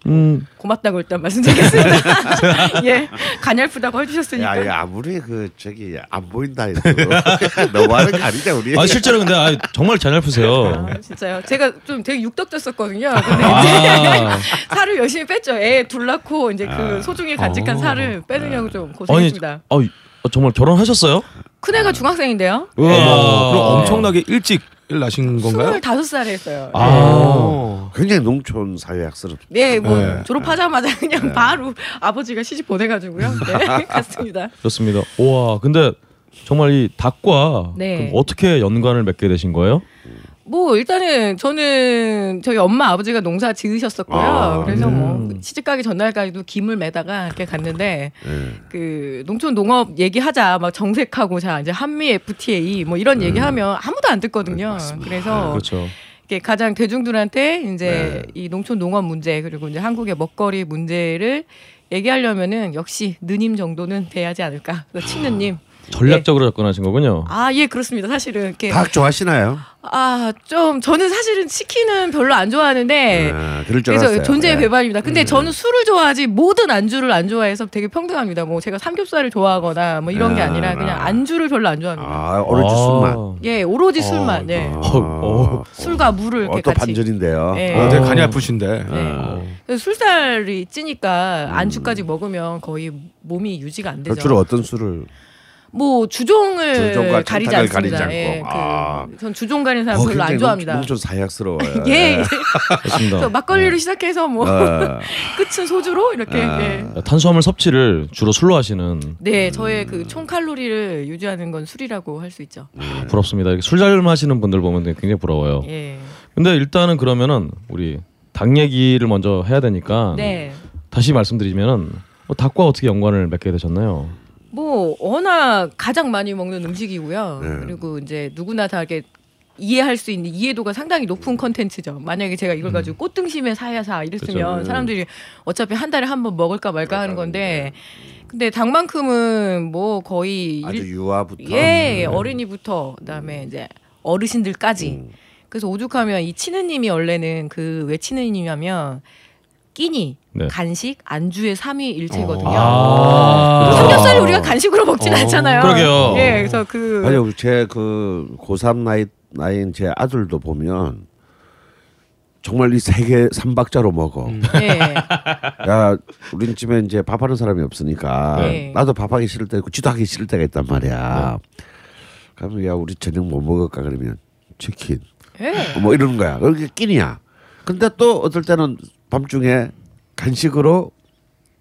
음 고맙다고 일단 말씀드리겠습니다. 예, 가냘프다고 해주셨으니까. 야, 야 아무리 그 저기 안 보인다 해도 너무하는 거 아니냐 우리. 아 실제로 근데 아, 정말 갸냘프세요. 아, 진짜요. 제가 좀 되게 육덕졌었거든요. 아, 살을 열심히 뺐죠. 애 둘 낳고 이제 그 소중히 간직한 어. 살을 빼느냐고 좀 아니 고생했습니다. 어, 어, 정말 결혼하셨어요? 큰애가 중학생인데요. 우와. 그럼 엄청나게 일찍 나신 건가요? 25살에 했어요. 아. 어. 굉장히 농촌 사회학스럽. 네, 뭐 네. 졸업하자마자 그냥 바로 아버지가 시집 보내가지고요. 네, 갔습니다. 좋습니다. 우와 근데 정말 이 닭과 네. 그럼 어떻게 연관을 맺게 되신 거예요? 뭐 일단은 저는 저희 엄마 아버지가 농사 지으셨었고요. 아, 그래서 음. 뭐 시집 가기 전날까지도 김을 매다가 이렇게 갔는데 예. 그 농촌 농업 얘기하자 막 정색하고 자 이제 한미 FTA 뭐 이런 얘기하면 아무도 안 듣거든요. 그래서 그렇죠. 이게 가장 대중들한테 이제 네. 이 농촌 농업 문제 그리고 이제 한국의 먹거리 문제를 얘기하려면은 역시 느님 정도는 돼야지 않을까. 그래서 친느님. 전략적으로 접근하신 거군요. 아 예 그렇습니다. 사실은 이렇게 닭 좋아하시나요? 아 좀 저는 사실은 치킨은 별로 안 좋아하는데 아, 그럴 줄 그래서 알았어요. 존재의 예. 배반입니다. 근데 저는 술을 좋아하지 모든 안주를 안 좋아해서 되게 평등합니다. 뭐 제가 삼겹살을 좋아하거나 뭐 이런 게 아, 아니라 그냥 아. 안주를 별로 안 좋아합니다. 아, 오렌지 아. 술만. 예, 오로지 술만. 예. 아. 어, 술과 물을 이렇게 어, 또 같이. 반전인데요. 예. 어, 되게 간이 아프신데. 네. 어. 그래서 술살이 찌니까 안주까지 먹으면 거의 몸이 유지가 안 되죠. 주로 어떤 술을? 뭐 주종을 주종과 가리지 않습니다. 가리지 않고. 예, 그, 아. 전 주종 가리는 사람 어, 별로 안 굉장히 좋아합니다. 농- 농촌 사약스러워요. 예, 좋습니다. 그래서 막걸리를 시작해서 뭐 어. 끝은 소주로 이렇게. 아. 예. 탄수화물 섭취를 주로 술로 하시는 네, 저의 그 총 칼로리를 유지하는 건 술이라고 할 수 있죠. 아, 부럽습니다. 술 잘 마시는 분들 보면 굉장히 부러워요. 예. 근데 일단은 그러면은 우리 닭 얘기를 먼저 해야 되니까 네. 다시 말씀드리면은 어, 닭과 어떻게 연관을 맺게 되셨나요? 뭐 워낙 가장 많이 먹는 음식이고요. 네. 그리고 이제 누구나 다 이렇게 이해할 수 있는 이해도가 상당히 높은 컨텐츠죠. 만약에 제가 이걸 가지고 꽃등심에 사야사 이랬으면 그죠. 사람들이 어차피 한 달에 한 번 먹을까 말까 하는 건데 근데 닭만큼은 뭐 거의 아주 일- 유아부터. 예 어린이부터 그다음에 이제 어르신들까지 음. 그래서 오죽하면 이 치느님이 원래는 그 왜 치느님이냐면 끼니 네. 간식 안주의 삼위일체거든요. 아, 삼겹살을 우리가 간식으로 먹진 어, 않잖아요. 그러게요. 예, 그래서 그 아니요, 제그 고3 나이 나이인 제 아들도 보면 정말 이 세계 삼박자로 먹어. 예, 야, 우린 집에 이제 밥하는 사람이 없으니까 네. 나도 밥하기 싫을 때 있고 지도 하기 싫을 때가 있단 말이야. 그러면 야 우리 저녁 뭐 먹을까 그러면 치킨 예. 뭐 이러는 거야. 그게 끼니야. 근데 또 어떨 때는 밤중에 간식으로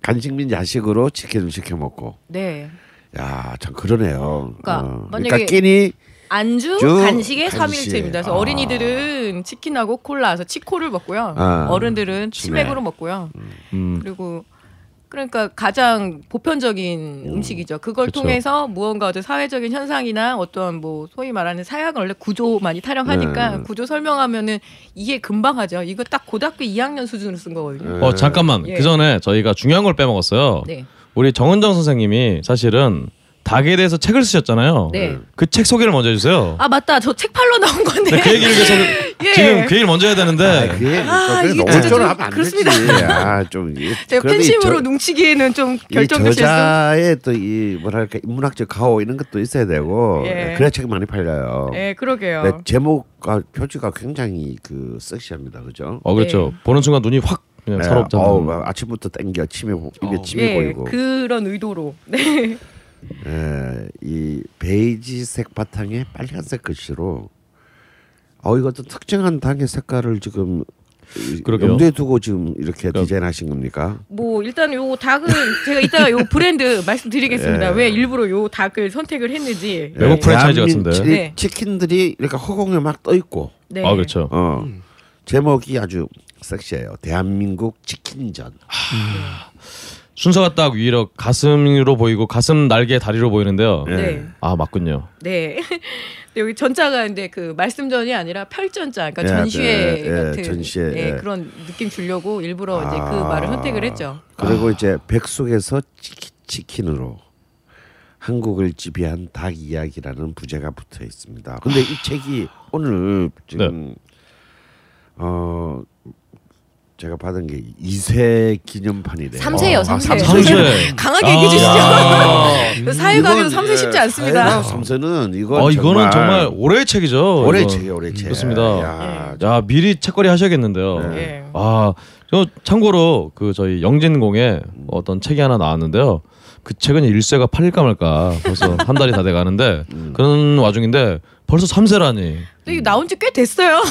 간식민 야식으로 치킨을 시켜 먹고. 네. 야 참 그러네요. 그러니까 어. 만약에 그러니까 끼니 안주, 주, 간식의 간식. 삼일체입니다. 그래서 아. 어린이들은 치킨하고 콜라서 치코를 먹고요. 아. 어른들은 치맥. 치맥으로 먹고요. 음, 그리고 그러니까 가장 보편적인 음. 식이죠 그걸 그쵸. 통해서 무언가 어떤 사회적인 현상이나 어떤 뭐 소위 말하는 사약은 원래 구조 많이 타령하니까 네. 구조 설명하면은 이해 금방 하죠. 이거 딱 고등학교 2학년 수준으로 쓴 거거든요. 어 잠깐만 예. 그 전에 저희가 중요한 걸 빼먹었어요. 네. 우리 정은정 선생님이 사실은 닭에 대해서 책을 쓰셨잖아요. 네. 그 책 소개를 먼저 해주세요. 아 맞다. 저 책 팔러 나온 건데. 네, 그 얘기를 계속 예. 지금 그 얘기를 먼저 해야 되는데 아, 그게 아, 그게 이게 너무 하면 안 그렇습니다. 되지. 아, 좀 제가 팬심으로 저- 눈치기에는 좀 실수. 저자의 또 이 뭐랄까 인문학적 가오 이런 것도 있어야 되고 예. 그래야 책이 많이 팔려요. 예, 그러게요. 근데 제목과 표지가 굉장히 그 섹시합니다, 그죠? 어 그렇죠. 네. 보는 순간 눈이 확 그냥 네. 막 아침부터 땡겨 침이 입에 어. 침이 예, 보이고. 그런 의도로. 네. 예, 이 베이지색 바탕에 빨간색 글씨로 어 이것도 특정한 당의 색깔을 지금 이- 그러게요. 염두에 두고 지금 이렇게 그러니까- 디자인하신 겁니까? 뭐 일단 요 닭은 제가 이따가 요 브랜드 말씀드리겠습니다. 예. 왜 일부러 요 닭을 선택을 했는지. 외국 프랜차이즈 대한민- 같은데. 치- 네. 치킨들이 이렇게 허공에 막 떠 있고, 네. 아 그렇죠. 어 제목이 아주 섹시해요. 대한민국 치킨전. 순서가 딱 위로 가슴으로 보이고 가슴 날개 다리로 보이는데요. 예. 네. 아 맞군요. 네. 여기 전자가 근데 그 말씀전이 아니라 펼전자, 그러니까 예, 전시회 예, 예, 같은 전시회, 예, 예. 그런 느낌 주려고 일부러 이제 그 아. 말을 선택을 했죠. 그리고 이제 백숙에서 치킨, 치킨 으로 한국을 지배한 닭 이야기라는 부제가 붙어 있습니다. 근데 이 책이 오늘 지금 어 제가 받은 게 2세 기념판이래요. 삼세요, 아, 삼세. 삼세. 삼세. 강하게 얘기해 주시죠. 아, 사회과학에서 이건, 삼세 쉽지 예, 않습니다. 사회과학 삼세는 이건 어, 이거는 정말 올해의 책이죠. 올해 이건. 책이 올해 책. 그렇습니다. 야, 야 미리 책거리 하셔야겠는데요. 네. 예. 아, 저 참고로 그 저희 영진공에 어떤 책이 하나 나왔는데요. 그 책은 일세가 팔릴까 말까 벌써 한 달이 다 돼가는데 그런 와중인데 벌써 3세라니. 이게 나온 지 꽤 됐어요.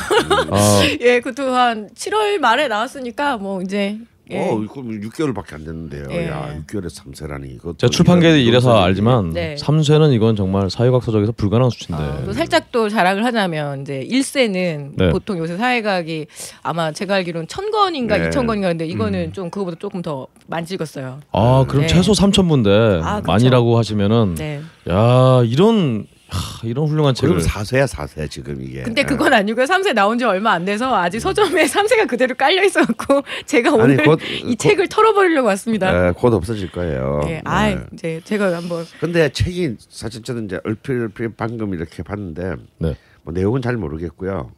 아, 예, 그것도 한 7월 말에 나왔으니까 뭐 이제 예. 어, 그럼 6개월밖에 안 됐는데요. 예. 야, 6개월에 삼세라니 이거. 제가 출판계에 일해서 알지만 네. 3세는 이건 정말 사회과학 서적에서 불가능한 수치인데. 아, 또 살짝 또 자랑을 하자면 이제 1세는 네. 보통 요새 사회과학이 아마 제가 알기로는 천 권인가 네. 이천 권인가 근데 이거는 좀 그거보다 조금 더 많이 찍었어요. 아, 그럼 네. 최소 3천부인데 아, 그쵸. 만이라고 하시면은 네. 야 이런 하, 이런 훌륭한 지금 책을 4세야 4세 지금 이게. 근데 그건 아니고요. 3세 나온 지 얼마 안 돼서 아직 서점에 3세가 그대로 깔려 있어 갖고 제가 오늘 곧- 이 곧- 책을 털어버리려고 왔습니다. 예, 곧 없어질 거예요. 예. 아, 예. 이제 제가 한번 근데 책이 사실 저는 이제 얼핏 얼핏 방금 이렇게 봤는데 네. 뭐 내용은 잘 모르겠고요.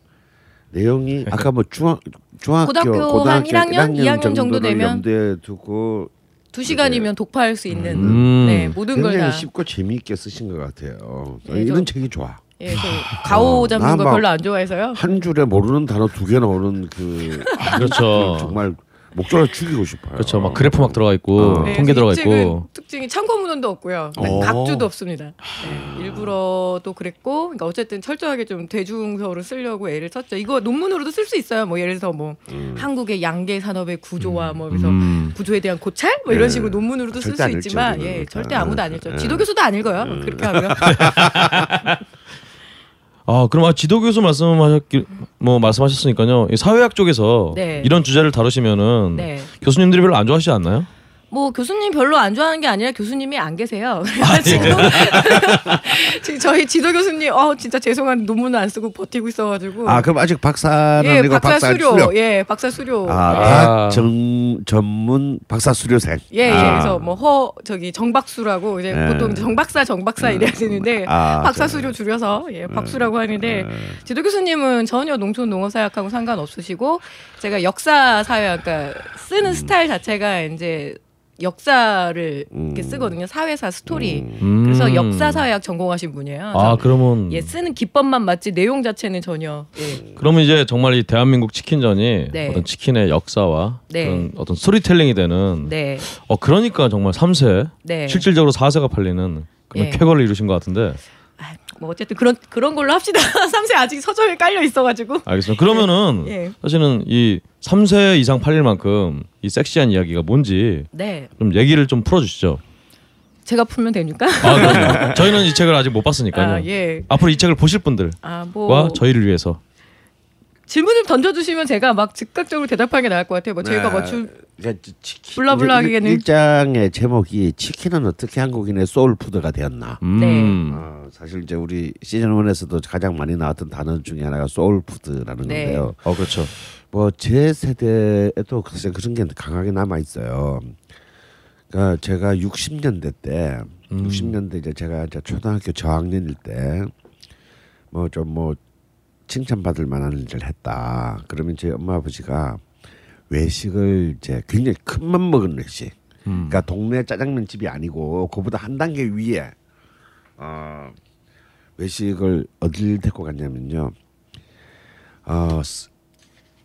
내용이 아까 뭐 중학 중학교 고등학교 한 1학년, 2학년 정도 되면 염두에 두고 두 시간이면 독파할 수 있는 음. 네, 모든 걸 굉장히 다. 쉽고 재미있게 쓰신 것 같아요. 예, 이런 저- 책이 좋아. 예, 저 가오 잡는 난거 막- 별로 안 좋아해서요. 한 줄에 모르는 단어 두 개 나오는 그 그렇죠. 정말 목조를 죽이고 싶어요. 그렇죠. 막 그래프 막 들어가 있고 어. 네, 통계 들어가 있고. 특징이 참고 문헌도 없고요. 어. 각주도 없습니다. 네, 일부러 또 그랬고, 그러니까 어쨌든 철저하게 좀 대중서로 쓰려고 애를 썼죠. 이거 논문으로도 쓸 수 있어요. 뭐 예를 들어서 뭐 한국의 양계 산업의 구조와 뭐 그래서 음. 구조에 대한 고찰 뭐 이런 네. 식으로 논문으로도 쓸 절대 수안 읽죠, 있지만 그거는. 예, 절대 아, 아무도 안 읽죠. 네. 지도 교수도 안 읽어요. 그렇게 하고요. 아 그럼 아 지도 교수 말씀하셨기 뭐 말씀하셨으니까요. 이 사회학 쪽에서 네. 이런 주제를 다루시면은 네. 교수님들이 별로 안 좋아하시지 않나요? 뭐 교수님 별로 안 좋아하는 게 아니라 교수님이 안 계세요. 아, 예. 지금 지금 저희 지도 교수님 어 진짜 죄송한 논문을 안 쓰고 버티고 있어가지고 아 그럼 아직 박사는 예 이거 박사 박사 수료, 수료. 예 박사 수료 아, 전, 전문 박사 수료생. 예, 예. 아. 그래서 뭐 허 저기 정박수라고 이제 예. 보통 정박사 정박사 이래야 되는데 아, 박사 네. 수료 줄여서 예, 박수라고 하는데 지도 교수님은 전혀 농촌 농어사역하고 상관없으시고 제가 역사 사회학 그러니까 쓰는 스타일 자체가 이제 역사를 이렇게 쓰거든요. 사회사 스토리. 음. 그래서 역사 사회학 전공하신 분이에요. 아 그러면 예, 쓰는 기법만 맞지 내용 자체는 전혀 예. 그러면 이제 정말 이 대한민국 치킨전이 네. 어떤 치킨의 역사와 네. 그런 어떤 스토리텔링이 되는 네. 어 그러니까 정말 3쇄 네. 실질적으로 4쇄가 팔리는 그런 예. 쾌거를 이루신 것 같은데 아, 뭐 어쨌든 그런 그런 걸로 합시다. 3세 아직 서점에 깔려 있어 가지고. 알겠습니다. 그러면은 예. 사실은 이 3세 이상 팔릴 만큼 이 섹시한 이야기가 뭔지 네. 좀 얘기를 좀 풀어주시죠. 제가 풀면 됩니까? 아. 저희는 이 책을 아직 못 봤으니까요. 아, 예. 앞으로 이 책을 보실 분들과 아, 뭐 저희를 위해서 질문을 던져 주시면 제가 막 즉각적으로 대답하는 게 나을 것 같아요. 뭐 저희가 뭐 줄, 그러니까 치킨, 블라블라 이제 하기에는. 일- 일장의 제목이 치킨은 어떻게 한국인의 소울푸드가 되었나. 음. 네. 어, 사실 이제 우리 시즌 1에서도 가장 많이 나왔던 단어 중에 하나가 소울푸드라는 네. 건데요. 어 그렇죠. 뭐 제 세대에도 글쎄 그런 게 강하게 남아 있어요. 그러니까 제가 60년대 때, 음. 60년대 이제 제가 이제 초등학교 저학년일 때, 뭐 좀뭐 칭찬받을 만한 일을 했다. 그러면 제 엄마 아버지가 외식을 이제 굉장히 큰 맘 먹은 외식. 음. 그러니까 동네 짜장면 집이 아니고 그보다 한 단계 위에 어, 외식을 어딜 데리고 갔냐면요. 어, 스-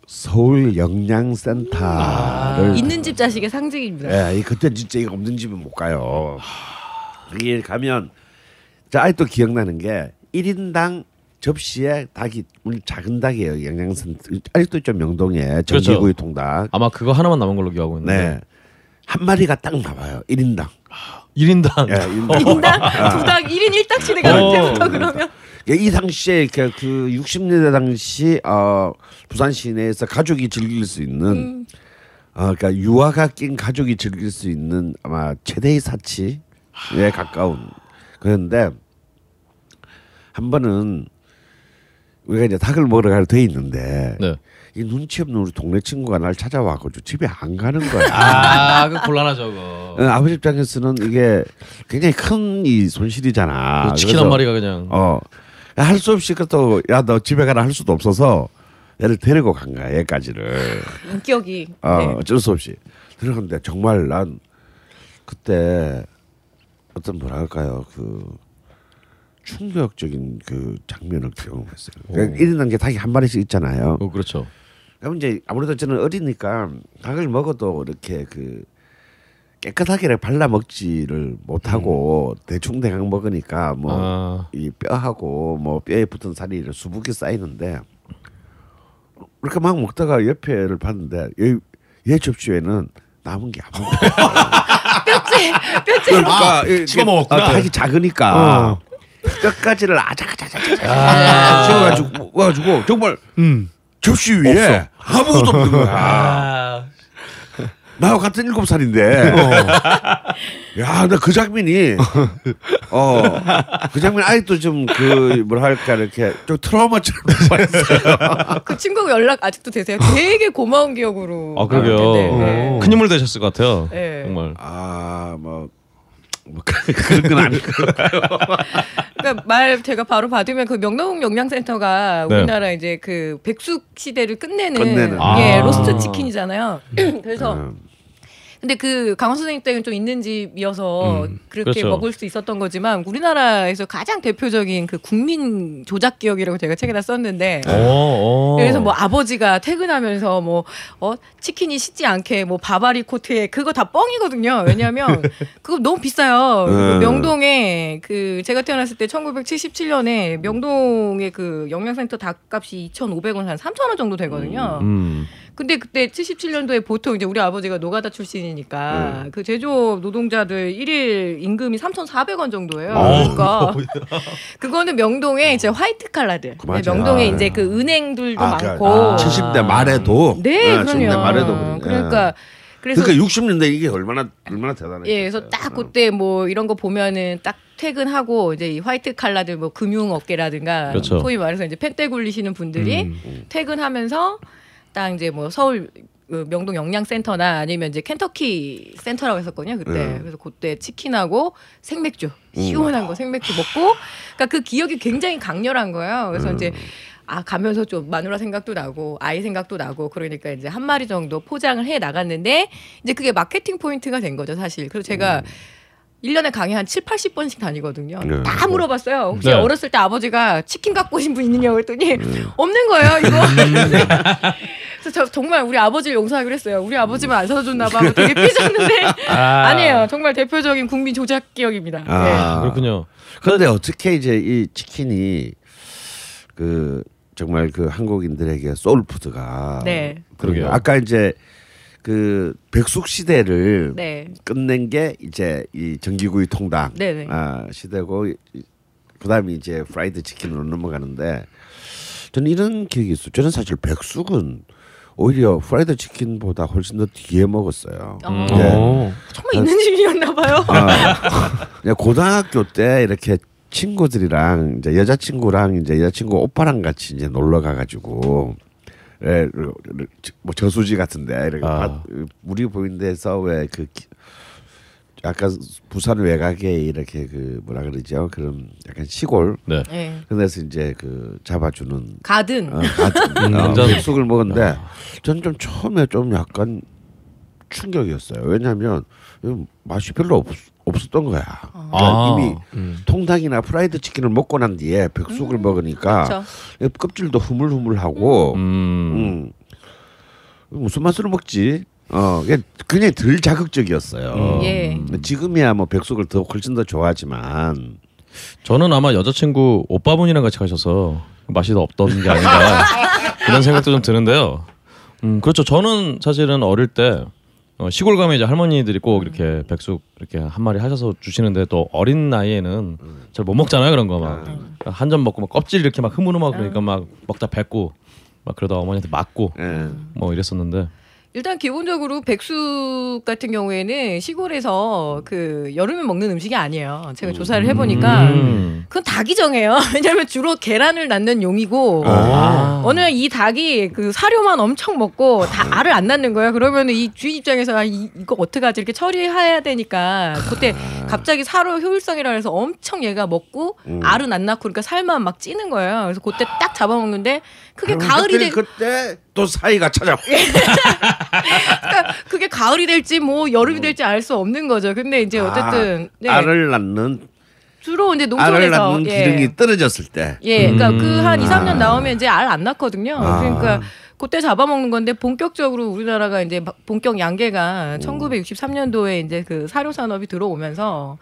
서울 영양센터를 아, 있는 집 자식의 상징입니다. 예, 이 그때 진짜 이거 없는 집은 못 가요. 여기 가면 자 아직도 기억나는 게 1인당 접시에 닭이 우리 작은 닭이에요. 영양센터 아직도 있죠 명동에 그렇죠. 전기구이 통닭. 아마 그거 하나만 남은 걸로 기억하고 있는데 네. 한 마리가 딱 나와요. 1인당. 1인당 예, 1인당. 인당 두당 1인 1닭 시대가 어. 언제부터 그러면 이 당시에 그, 그 60년대 당시 어, 부산 시내에서 가족이 즐길 수 있는 음. 어, 그러니까 유아가 낀 가족이 즐길 수 있는 아마 최대의 사치에 가까운 그런데 한 번은 우리가 이제 닭을 먹으러 갈 돼 있는데 네. 이 눈치 없는 우리 동네 친구가 날 찾아와가지고 집에 안 가는 거야. 아, 그 곤란하죠. 어, 아버지 입장에서는 이게 굉장히 큰 이 손실이잖아. 그 치킨 그래서 한 마리가 그냥 어. 할 수 없이 그또 야너 집에 가라 할 수도 없어서 얘를 데리고 간 거야 얘까지를. 인격이. 어, 네. 어쩔 수 없이 들어갔는데 정말 난 그때 어떤 뭐랄까요 그 충격적인 그 장면을 경험했어요. 그러니까 일어난 게 닭이 한 마리씩 있잖아요. 어, 그렇죠. 그럼 이제 아무래도 저는 어리니까 닭을 먹어도 이렇게 그 깨끗하게 발라 먹지를 못하고 대충 대강 먹으니까 뭐 아. 이 뼈하고 뭐 뼈에 붙은 살이 이렇게 수북이 쌓이는데 이렇게 막 먹다가 옆에를 봤는데 얘, 얘 접시에는 남은 게 아무것도 뼈째 뼈째. 그러니까 이게- 씹어 먹었구나. 아, 닭이 작으니까 뼈까지를 아작아작아작 씹어가지고 와가지고 정말 접시 위에 아무것도 없는 거야. 나와 같은 일곱 살인데, 야, 나 그 장면이, 어, 그 장면 아직도 좀 그 뭐랄까 이렇게 좀 트라우마처럼. 그 친구가 연락 아직도 되세요? 되게 고마운 기억으로. 아, 그러게요. 네, 네. 큰 인물 되셨을 것 같아요. 네. 정말. 아, 뭐, 뭐 그런 건 아니고. 그러니까 말 제가 바로 받으면 그 명동 영양센터가 네. 우리나라 이제 그 백숙 시대를 끝내는, 끝내는. 예 아. 로스트 치킨이잖아요. 그래서 음. 근데 그 강원 선생님 때는 좀 있는 집이어서 그렇게 그렇죠. 먹을 수 있었던 거지만 우리나라에서 가장 대표적인 그 국민 조작 기억이라고 제가 책에다 썼는데 어, 어. 그래서 뭐 아버지가 퇴근하면서 뭐 어 치킨이 식지 않게 뭐 바바리 코트에 그거 다 뻥이거든요. 왜냐하면 그거 너무 비싸요. 그 네. 명동에 그 제가 태어났을 때 1977년에 명동에 그 영양센터 닭값이 2,500원 한 3,000원 정도 되거든요. 음. 근데 그때 77년도에 보통 이제 우리 아버지가 노가다 출신이니까 그 제조업 노동자들 일일 임금이 3,400원 정도예요. 그러니까 그거는 명동에 이제 화이트 칼라들. 그. 네, 명동에 아, 이제 그 은행들도 아, 그, 많고. 아, 70대 말에도. 네, 70대 그럼요. 말에도 그래. 그러니까 그래서 그러니까 60년대 이게 얼마나 얼마나 대단해. 예, 그래서 딱 그때 뭐 이런 거 보면은 딱 퇴근하고 이제 이 화이트 칼라들 뭐 금융 업계라든가 그렇죠. 소위 말해서 이제 펜대 굴리시는 분들이 음. 퇴근하면서 딱 이제 뭐 서울 그 명동 영양센터나 아니면 이제 켄터키 센터라고 했었거든요 그때. 네. 그래서 그때 치킨하고 생맥주 시원한 거 생맥주 먹고 그러니까 그 기억이 굉장히 강렬한 거예요. 그래서 이제 아 가면서 좀 마누라 생각도 나고 아이 생각도 나고 그러니까 이제 한 마리 정도 포장을 해 나갔는데 이제 그게 마케팅 포인트가 된 거죠 사실. 그래서 제가 일 1년에 강의 한 7, 80번씩 다니거든요. 네. 다 물어봤어요. 혹시 네. 어렸을 때 아버지가 치킨 갖고 오신 분 있느냐고 했더니 없는 거예요, 이거. 그래서 저 정말 우리 아버지를 용서하기로 했어요. 우리 아버지만 안 사다 줬나 봐. 되게 삐졌는데 아. 니에요 정말 대표적인 국민 조작 기억입니다. 네. 아, 그렇군요. 그런데 어떻게 이제 이 치킨이 그 정말 그 한국인들에게 소울푸드가 네. 그러게요. 아까 이제 그 백숙 시대를 네. 끝낸 게 이제 이 전기구이 통닭 네네. 아, 시대고 이- 그다음에 이제 프라이드 치킨으로 넘어가는데 저는 이런 기억이 있어요. 저는 사실 백숙은 오히려 프라이드 치킨보다 훨씬 더 뒤에 먹었어요. 어. 네. 어. 정말 있는 집이었나 봐요. 아, 고등학교 때 이렇게 친구들이랑 이제 여자친구랑 이제 여자친구 오빠랑 같이 이제 놀러 가가지고 예, 뭐 저수지 같은데 이렇게 아. 밭, 물이 보이는 데서 왜 그 약간 부산 외곽에 이렇게 그 뭐라 그러죠 그런 약간 시골 네. 네. 그래서 이제 그 잡아주는 가든. 어, 가- 음, 어, 완전- 백숙을 먹었는데 저는 좀 처음에 좀 약간 충격이었어요. 왜냐하면 음, 맛이 별로 없, 없었던 거야. 그러니까 아. 이미 음. 통닭이나 프라이드 치킨을 먹고 난 뒤에 백숙을 먹으니까 그렇죠. 껍질도 흐물흐물하고 음. 음, 무슨 맛으로 먹지? 어, 그냥 덜 자극적이었어요. 예. 음, 지금이야 뭐 백숙을 더 훨씬 더 좋아하지만 저는 아마 여자친구 오빠분이랑 같이 가셔서 맛이 더 없던 게 아닌가 그런 생각도 좀 드는데요. 음, 그렇죠. 저는 사실은 어릴 때 어, 시골 가면 이제 할머니들이 꼭 이렇게 백숙 이렇게 한 마리 하셔서 주시는데 또 어린 나이에는 잘 못 먹잖아요 그런 거 막. 한 점 먹고 막 껍질 이렇게 막 흐물흐물 그러니까 막 먹다 뱉고 막 그러다 어머니한테 맞고 예. 뭐 이랬었는데 일단 기본적으로 백숙 같은 경우에는 시골에서 그 여름에 먹는 음식이 아니에요. 제가 조사를 해보니까 음. 그건 닭이 정해요. 왜냐하면 주로 계란을 낳는 용이고 아. 어느 날 이 닭이 그 사료만 엄청 먹고 다 알을 안 낳는 거예요. 그러면 이 주인 입장에서 아, 이, 이거 어떡하지 이렇게 처리해야 되니까 그때 갑자기 사료 효율성이라 해서 엄청 얘가 먹고 알은 안 낳고 그러니까 살만 막 찌는 거예요. 그래서 그때 딱 잡아먹는데 그게 가을이 되, 그때 또 사이가 찾아. 그러니까 그게 가을이 될지 뭐 여름이 될지 알 수 없는 거죠. 근데 이제 어쨌든 네. 아, 알을 낳는 주로 이제 알을 농촌에서 낳는 예. 기능이 떨어졌을 때. 예, 그러니까 음. 그한 2, 3년 아. 나오면 이제 알 안 낳거든요. 아. 그러니까 그때 잡아먹는 건데 본격적으로 우리나라가 이제 막 본격 음. 양계가 1963년도에 이제 그 사료 산업이 들어오면서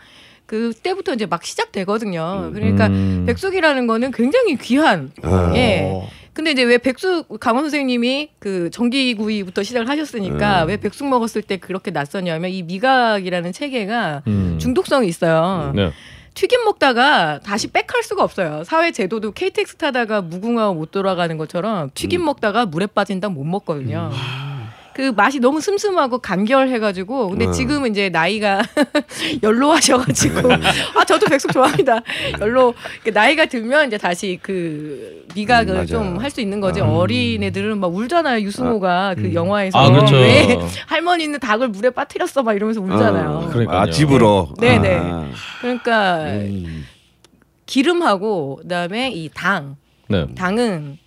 그때부터 이제 막 시작되거든요. 그러니까 음. 백숙이라는 거는 굉장히 귀한 아. 예. 근데 이제 왜 백숙 강원 선생님이 그 전기구이부터 시작을 하셨으니까 음. 왜 백숙 먹었을 때 그렇게 낯서냐면 이 미각이라는 체계가 음. 중독성이 있어요. 네. 튀김 먹다가 다시 백할 수가 없어요. 사회 제도도 KTX 타다가 무궁화 못 돌아가는 것처럼 튀김 먹다가 물에 빠진다 못 먹거든요. 그 맛이 너무 슴슴하고 간결해가지고 근데 음. 지금은 이제 나이가 연로하셔가지고 아 저도 백숙 좋아합니다. 연로 그 나이가 들면 이제 다시 그 음, 미각을 맞아요. 좀할 수 있는 거지 어린 애들은 막 울잖아요 유승호가 그 영화에서 아 그렇죠. 왜 할머니는 닭을 물에 빠뜨렸어 막 이러면서 울잖아요. 어. 그러니까요. 아, 집으로. 네네. 아. 그러니까 음. 기름하고 그다음에 이 당, 네. 당은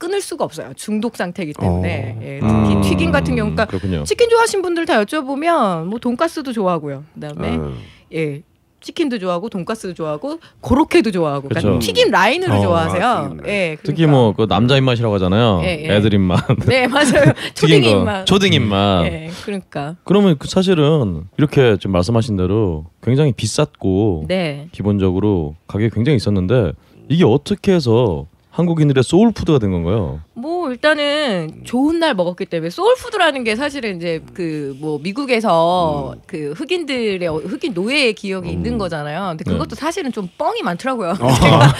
끊을 수가 없어요. 중독 상태이기 때문에 어. 예, 특히 음. 튀김 같은 경우, 그러니까 그렇군요. 치킨 좋아하시는 분들 다 여쭤보면 뭐 돈가스도 좋아하고요. 그다음에 어. 예. 치킨도 좋아하고 돈가스도 좋아하고 고로케도 좋아하고 그러니까 그쵸. 튀김 라인으로 어, 좋아하세요. 아, 튀김 라인. 예. 특히 그러니까. 뭐그 남자 입맛이라고 하잖아요. 예, 예. 애들 입맛. 네, 맞아요. 초딩. 입맛. 초딩 입맛. 예. 그러니까. 그러면 그 사실은 이렇게 지금 말씀하신 대로 굉장히 비쌌고 네. 기본적으로 가격이 굉장히 있었는데 이게 어떻게 해서 한국인들의 소울 푸드가 된 건가요? 뭐 일단은 좋은 날 먹었기 때문에 소울푸드라는 게 사실은 이제 그 뭐 미국에서 그 흑인들의 어- 흑인 노예의 기억이 있는 거잖아요. 근데 네. 그것도 사실은 좀 뻥이 많더라고요. 제가,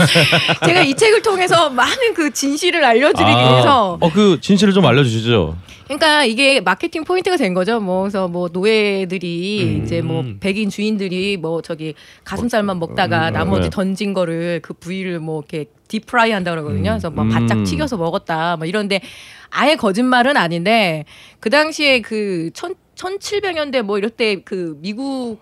제가 이 책을 통해서 많은 그 진실을 알려드리기 위해서 어그 진실을 좀 알려주시죠. 그러니까 이게 마케팅 포인트가 된 거죠. 뭐 그래서 뭐 노예들이 이제 뭐 백인 주인들이 뭐 저기 가슴살만 먹다가 나머지 네. 던진 거를 그 부위를 뭐 이렇게 deep fry 한다 그러거든요. 그래서 막 음. 바짝 튀겨서 먹었다. 뭐 이런데 아예 거짓말은 아닌데 그 당시에 그 천, 1700년대 뭐 이럴 때 그 미국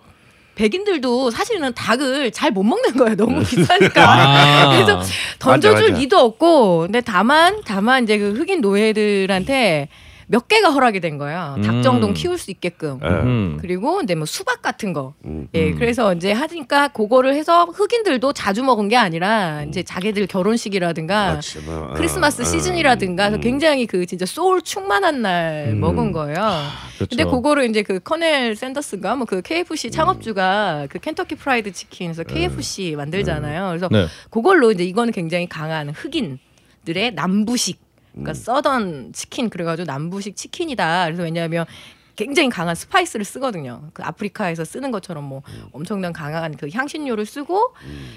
백인들도 사실은 닭을 잘 못 먹는 거예요. 너무 비싸니까. 아. 그래서 던져줄 맞아, 맞아. 리도 없고 근데 다만 다만 이제 그 흑인 노예들한테 몇 개가 허락이 된 거예요. 음. 닭정동 키울 수 있게끔. 예. 음. 그리고 근데 뭐 수박 같은 거. 음. 예, 그래서 이제 하니까 그거를 해서 흑인들도 자주 먹은 게 아니라 이제 자기들 결혼식이라든가 맞지, 뭐, 어, 크리스마스 어. 시즌이라든가 음. 굉장히 그 진짜 소울 충만한 날 음. 먹은 거예요. 그렇죠. 근데 그거를 이제 그 커넬 샌더스가 뭐그 음. KFC 창업주가 그 켄터키 프라이드 치킨에서 KFC 만들잖아요. 그래서 네. 그걸로 이제 이거는 굉장히 강한 흑인 들의 남부식 그러니까 southern chicken 그래가지고 남부식 치킨이다. 그래서 왜냐하면 굉장히 강한 spice를 쓰거든요. 그 아프리카에서 쓰는 것처럼 뭐 엄청난 강한 그 향신료를 쓰고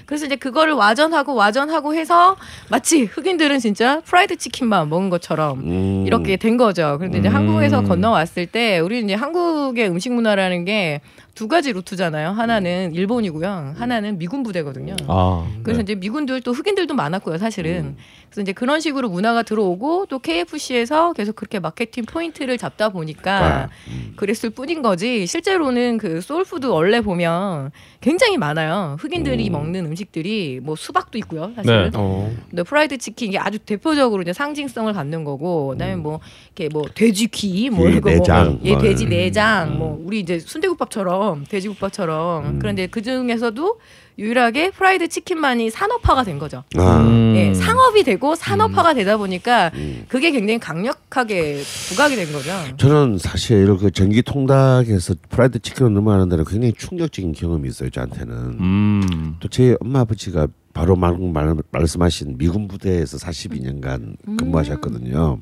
그래서 이제 그거를 와전하고 와전하고 해서 마치 흑인들은 진짜 프라이드 치킨만 먹은 것처럼 음. 이렇게 된 거죠. 그런데 이제 음. 한국에서 건너왔을 때 우리는 이제 한국의 음식 문화라는 게두 가지 루트잖아요. 하나는 일본이고요. 하나는 미군 부대거든요. 아, 그래서 네. 이제 미군들 또 흑인들도 많았고요, 사실은. 그래서 이제 그런 식으로 문화가 들어오고 또 KFC에서 계속 그렇게 마케팅 포인트를 잡다 보니까 그랬을 뿐인 거지. 실제로는 그 소울푸드 원래 보면 굉장히 많아요. 흑인들이 먹는 음식들이 뭐 수박도 있고요, 사실은. 네. 어. 근데 프라이드 치킨 이게 아주 대표적으로 이제 상징성을 갖는 거고 그다음에 뭐 이렇게 뭐 돼지 귀, 뭐 귀, 이거 뭐, 예, 뭐. 돼지 내장, 뭐 우리 이제 순대국밥처럼 돼지국밥처럼 그런데 그 중에서도 유일하게 프라이드 치킨만이 산업화가 된 거죠. 아. 음. 예, 상업이 되고 산업화가 되다 보니까 그게 굉장히 강력하게 부각이 된 거죠. 저는 사실 그 전기 통닭에서 프라이드 치킨을 넘어가는 데는 굉장히 충격적인 경험이 있어요 저한테는. 음. 또제 엄마 아버지가 바로 말, 말, 말씀하신 미군 부대에서 42년간 근무하셨거든요.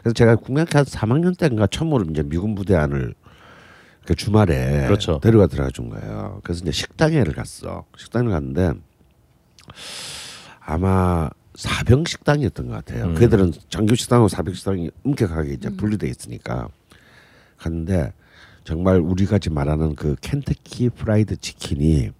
그래서 제가 국민학교 한 3학년 때인가 처음으로 이제 미군 부대 안을 그 주말에 그렇죠. 데려가 들어가 준 거예요. 그래서 이제 식당에를 갔어. 식당을 갔는데 아마 사병 식당이었던 것 같아요. 음. 그들은 장교 식당하고 사병 식당이 엄격하게 이제 분리돼 있으니까 갔는데 정말 우리가 지금 말하는 그 켄터키 프라이드 치킨이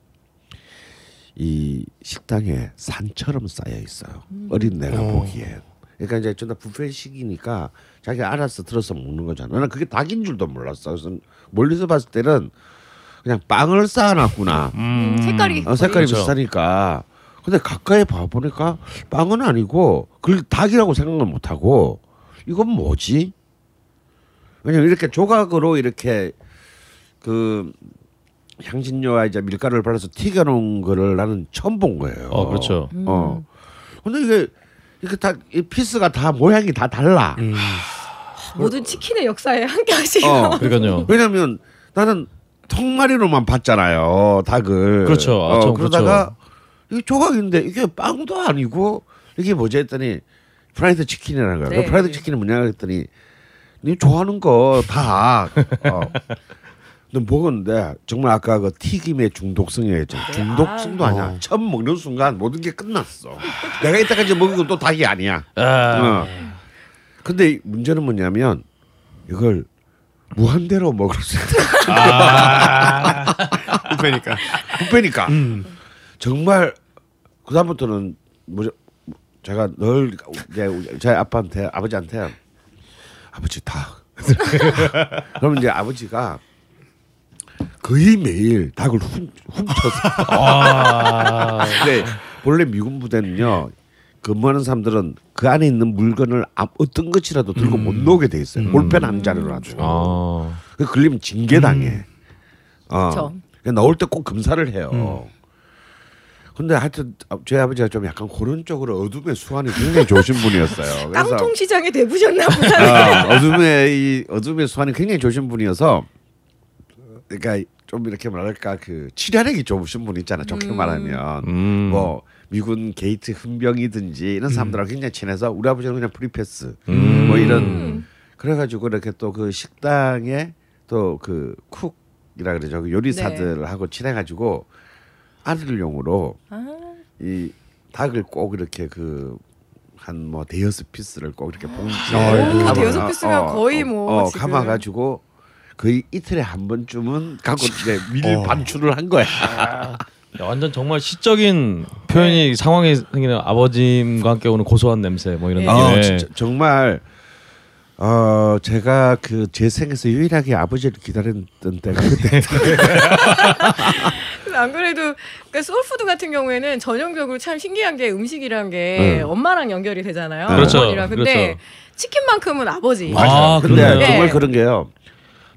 이 식당에 산처럼 쌓여 있어요. 어린 내가 보기엔. 그러니까 이제 전다 뷔페식이니까 자기 알아서 들어서 먹는 거잖아. 나는 그게 닭인 줄도 몰랐어. 그래서 멀리서 봤을 때는 그냥 빵을 쌓아놨구나. 음, 색깔이 어, 색깔이 그렇죠. 비슷하니까. 근데 가까이 봐보니까 빵은 아니고 그걸 닭이라고 생각을 못하고 이건 뭐지? 왜냐면 이렇게 조각으로 이렇게 그 향신료와 이제 밀가루를 발라서 튀겨놓은 거를 나는 처음 본 거예요. 어 그렇죠. 어. 근데 이게 이게 다 이 piece가 다 모양이 다 달라. 모든 치킨의 역사에 함께 하시고 어. 그러니까요. 왜냐면 나는 통마리로만 봤잖아요 닭을 그렇죠. 아, 어, 참 그러다가 이게 조각인데 이게 빵도 아니고 이게 뭐지 했더니 프라이드 치킨이라는 거야 네. 그 프라이드 치킨이 뭐냐 했더니 니 좋아하는 거 다 어. 근데 먹었는데 정말 아까 그 튀김의 중독성이었죠. 중독성도 아니야. 처음 먹는 순간 모든 게 끝났어. 내가 이때까지 먹은 건 또 닭이 아니야. 어. 근데 이 문제는 뭐냐면 이걸 무한대로 먹을 수 있다. 뷔페니까. 뷔페니까. 정말 그 다음부터는 뭐 제가 늘 이제 제 아빠한테 아버지한테 아버지 닭. 그러면 이제 아버지가 거의 매일 닭을 훔, 훔쳐서. 근데 본래 미군 부대는요. 근무하는 사람들은 그 안에 있는 물건을 아- 어떤 것이라도 들고 못 나오게 돼 있어요. 볼펜 한 자루라도. 아그 걸리면 징계당해. 어. 그쵸. 그러니까 나올 때 꼭 검사를 해요. 근데 하여튼 제 아버지가 좀 약간 그런 쪽으로 어둠의 수완이 굉장히 좋으신 분이었어요. 깡통 시장에 대부셨나 보다. 어, 어둠의 이 어둠의 수완이 굉장히 좋으신 분이어서 그러니까 좀 이렇게 말할까 그 친화력이 좋으신 분 있잖아. 좋게 말하면 음. 뭐 미군 게이트 헌병이든지 이런 사람들하고 굉장히 친해서 우리 아버지는 그냥 free pass 음. 뭐 이런 그래가지고 이렇게 또 그 식당에 또 그 cook이라 그러죠 그 요리사들하고 친해가지고 아들용으로 아, 이 닭을 꼭 이렇게 그 한 뭐 대여섯 piece를 꼭 이렇게 봉지에 아이고. 감아- 대여섯 piece면 거의 뭐 어, 지금. 감아가지고 거의 이틀에 한 번쯤은 갖고 이제 밀 반출을 한 거야. 야, 완전 정말 시적인 표현이 상황이 생기는 아버님과 함께 오는 고소한 냄새 뭐 이런 네. 느낌. 어, 진짜 정말 어 제가 그 제 생에서 유일하게 아버지를 기다렸던 때가 그때 안 그래도 그러니까 soul food 같은 경우에는 전형적으로 참 신기한 게 음식이란 게 네. 엄마랑 연결이 되잖아요. 그렇죠. 어머니랑. 근데 그렇죠. 치킨만큼은 아버지. 아, 근데 그러네요. 정말 네. 그런 게요.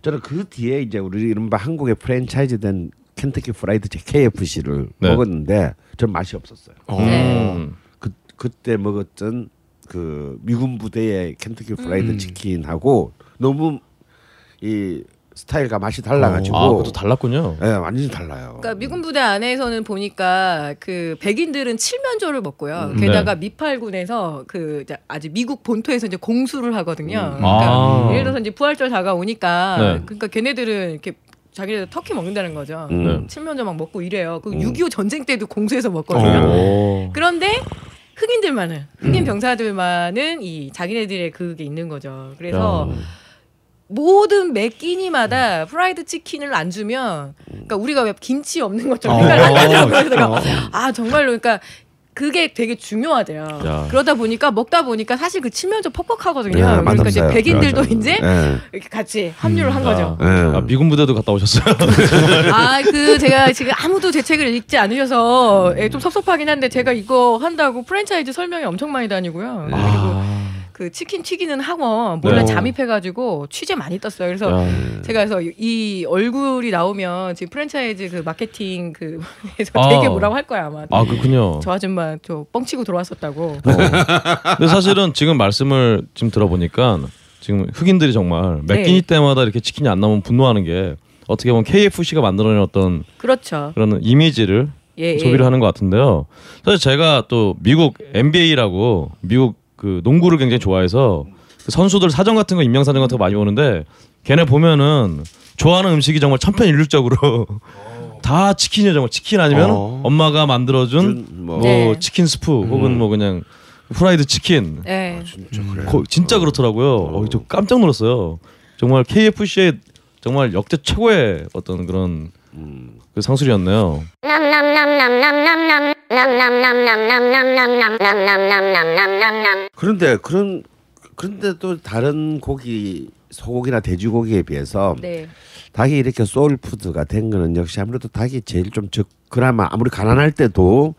저는 그 뒤에 이제 우리 이른바 한국의 프랜차이즈된 켄터키 프라이드 KFC를 네. 먹었는데 전 맛이 없었어요. 네. 음. 그 그때 먹었던 그 미군 부대의 켄터키 프라이드 음. 치킨하고 너무 이 스타일과 맛이 달라가지고 아, 그것도 달랐군요. 예, 완전히 달라요. 그러니까 미군 부대 안에서는 보니까 그 백인들은 칠면조를 먹고요. 음. 게다가 미팔군에서 그 이제 아직 미국 본토에서 이제 공수를 하거든요. 음. 그러니까 아. 예를 들어서 이제 부활절 다가오니까 네. 그러니까 걔네들은 이렇게 자기네들 터키 먹는다는 거죠. 음. 네. 칠면조 막 먹고 이래요. 그 음. 6.25 전쟁 때도 공수해서 먹거든요. 오. 그런데 흑인들만은 음. 흑인 병사들만은 이 자기네들의 그게 있는 거죠. 그래서 야. 모든 매 끼니마다 프라이드 치킨을 안 주면 그러니까 우리가 왜 김치 없는 것처럼 어. 생각을 하더라고요. 그래서 내가 아 정말로 그러니까 그게 되게 중요하대요. 야. 그러다 보니까 먹다 보니까 사실 그 칠면조 퍽퍽하거든요. 네, 그러니까 이제. 백인들도 맞아. 이제 예. 이렇게 같이 합류를 한 거죠. 예. 아, 미군 부대도 갔다 오셨어요. 아, 그 제가 지금 아무도 대책을 읽지 않으셔서 예, 좀 섭섭하긴 한데 제가 이거 한다고 프랜차이즈 설명이 엄청 많이 다니고요. 그리고 그 치킨 튀기는 학원 몰래 네. 잠입해가지고 취재 많이 떴어요. 그래서 야. 제가 그래서 이 얼굴이 나오면 지금 프랜차이즈 그 마케팅 그 에서 아. 되게 뭐라고 할 거야 아마. 아 그렇군요. 저 아줌마 저 뻥치고 들어왔었다고. 근데 사실은 지금 말씀을 지금 들어보니까 지금 흑인들이 정말 매 네. 끼니 때마다 이렇게 치킨이 안 나오면 분노하는 게 어떻게 보면 KFC가 만들어낸 어떤 그렇죠. 그런 이미지를 예, 예. 소비를 하는 것 같은데요. 사실 제가 또 미국 NBA라고 미국 그 농구를 굉장히 좋아해서 그 선수들 사전 같은 거 임명 사전 같은 거 많이 보는데 걔네 보면은 좋아하는 음식이 정말 천편일률적으로 다 치킨이야 정말 치킨 아니면 어. 엄마가 만들어준 준, 뭐뭐 네. 치킨 스프 혹은 뭐 그냥 프라이드 치킨 네. 진짜 그래. 거- 진짜 그렇더라고요. 어, 저 깜짝 놀랐어요. 정말 KFC의 정말 역대 최고의 어떤 그런 그 상술이었네요. 그런데 그런 그런데 또 다른 고기 소고기나 돼지고기에 비해서 네. 닭이 이렇게 soul food가 된 거는 역시 아무래도 닭이 제일 좀 적, 그나마 아무리 가난할 때도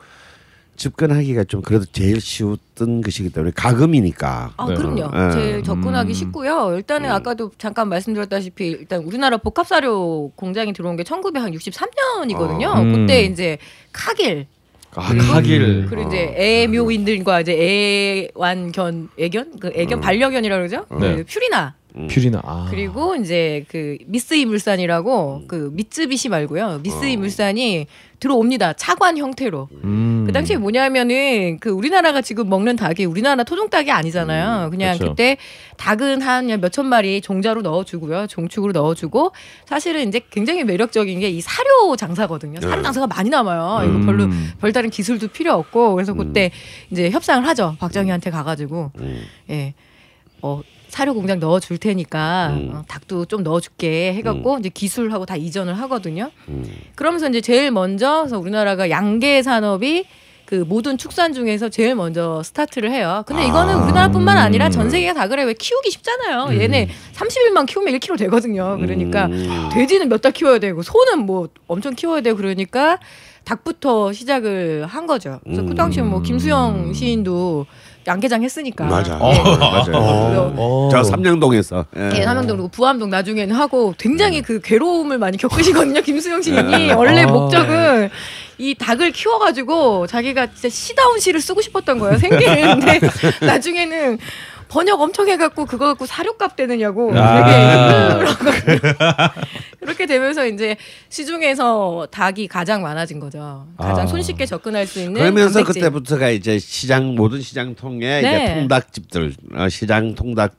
접근하기가 좀 그래도 제일 쉬웠던 것이기 때문에 가금이니까. 아 네. 그럼요. 예. 제일 접근하기 음. 쉽고요. 일단은 아까도 잠깐 말씀드렸다시피 일단 우리나라 복합사료 공장이 들어온 게 1963년이거든요. 어. 음. 그때 이제 카길 아, 카길. 그리고 이제 애묘인들과 이제 애완견 애견 그 애견 반려견이라 그러죠. 네. 그 퓨리나 퓨리나. 아. 그리고 이제 그 미쓰이 물산이라고 그 미쯔비시 말고요. 미쓰이 물산이 들어옵니다. 차관 형태로. 음. 그 당시에 뭐냐면은 그 우리나라가 지금 먹는 닭이 우리나라 토종 닭이 아니잖아요. 그냥 그렇죠. 그때 닭은 한 몇천 마리 종자로 넣어주고요, 종축으로 넣어주고 사실은 이제 굉장히 매력적인 게 이 사료 장사거든요. 사료 장사가 많이 남아요. 이거 별로 음. 별다른 기술도 필요 없고 그래서 그때 이제 협상을 하죠. 박정희한테 가가지고 음. 예, 어 사료 공장 넣어 줄 테니까 음. 어, 닭도 좀 넣어 줄게 해 갖고 이제 기술하고 다 이전을 하거든요. 음. 그러면서 이제 제일 먼저 그래서 우리나라가 양계 산업이 그 모든 축산 중에서 제일 먼저 스타트를 해요. 근데 이거는 아. 우리나라뿐만 아니라 전 세계가 다 그래 왜 키우기 쉽잖아요. 얘네 30일만 키우면 1kg 되거든요. 그러니까 음. 돼지는 몇 달 키워야 되고 소는 뭐 엄청 키워야 되고 그러니까 닭부터 시작을 한 거죠. 그래서 그 당시에 뭐 김수영 시인도 양계장 했으니까. 맞아. 예. 맞아요. 그래서 어. 저 삼양동에서. 예. 예, 남양동 그리고 부암동 나중에는 하고 굉장히 그 괴로움을 많이 겪으시거든요. 김수영 시인이 원래 목적은 이 닭을 키워가지고 자기가 진짜 시다운 시를 쓰고 싶었던 거예요. 근데 나중에는 번역 엄청 해갖고 그거 갖고 사료값 되느냐고 아. 되게 힘들어가지고 그렇게 되면서 이제 시중에서 닭이 가장 많아진 거죠. 가장 아. 손쉽게 접근할 수 있는 그러면서 단백질. 그때부터가 이제 시장 모든 시장 통에 이제 네. 통닭집들 어, 시장 통닭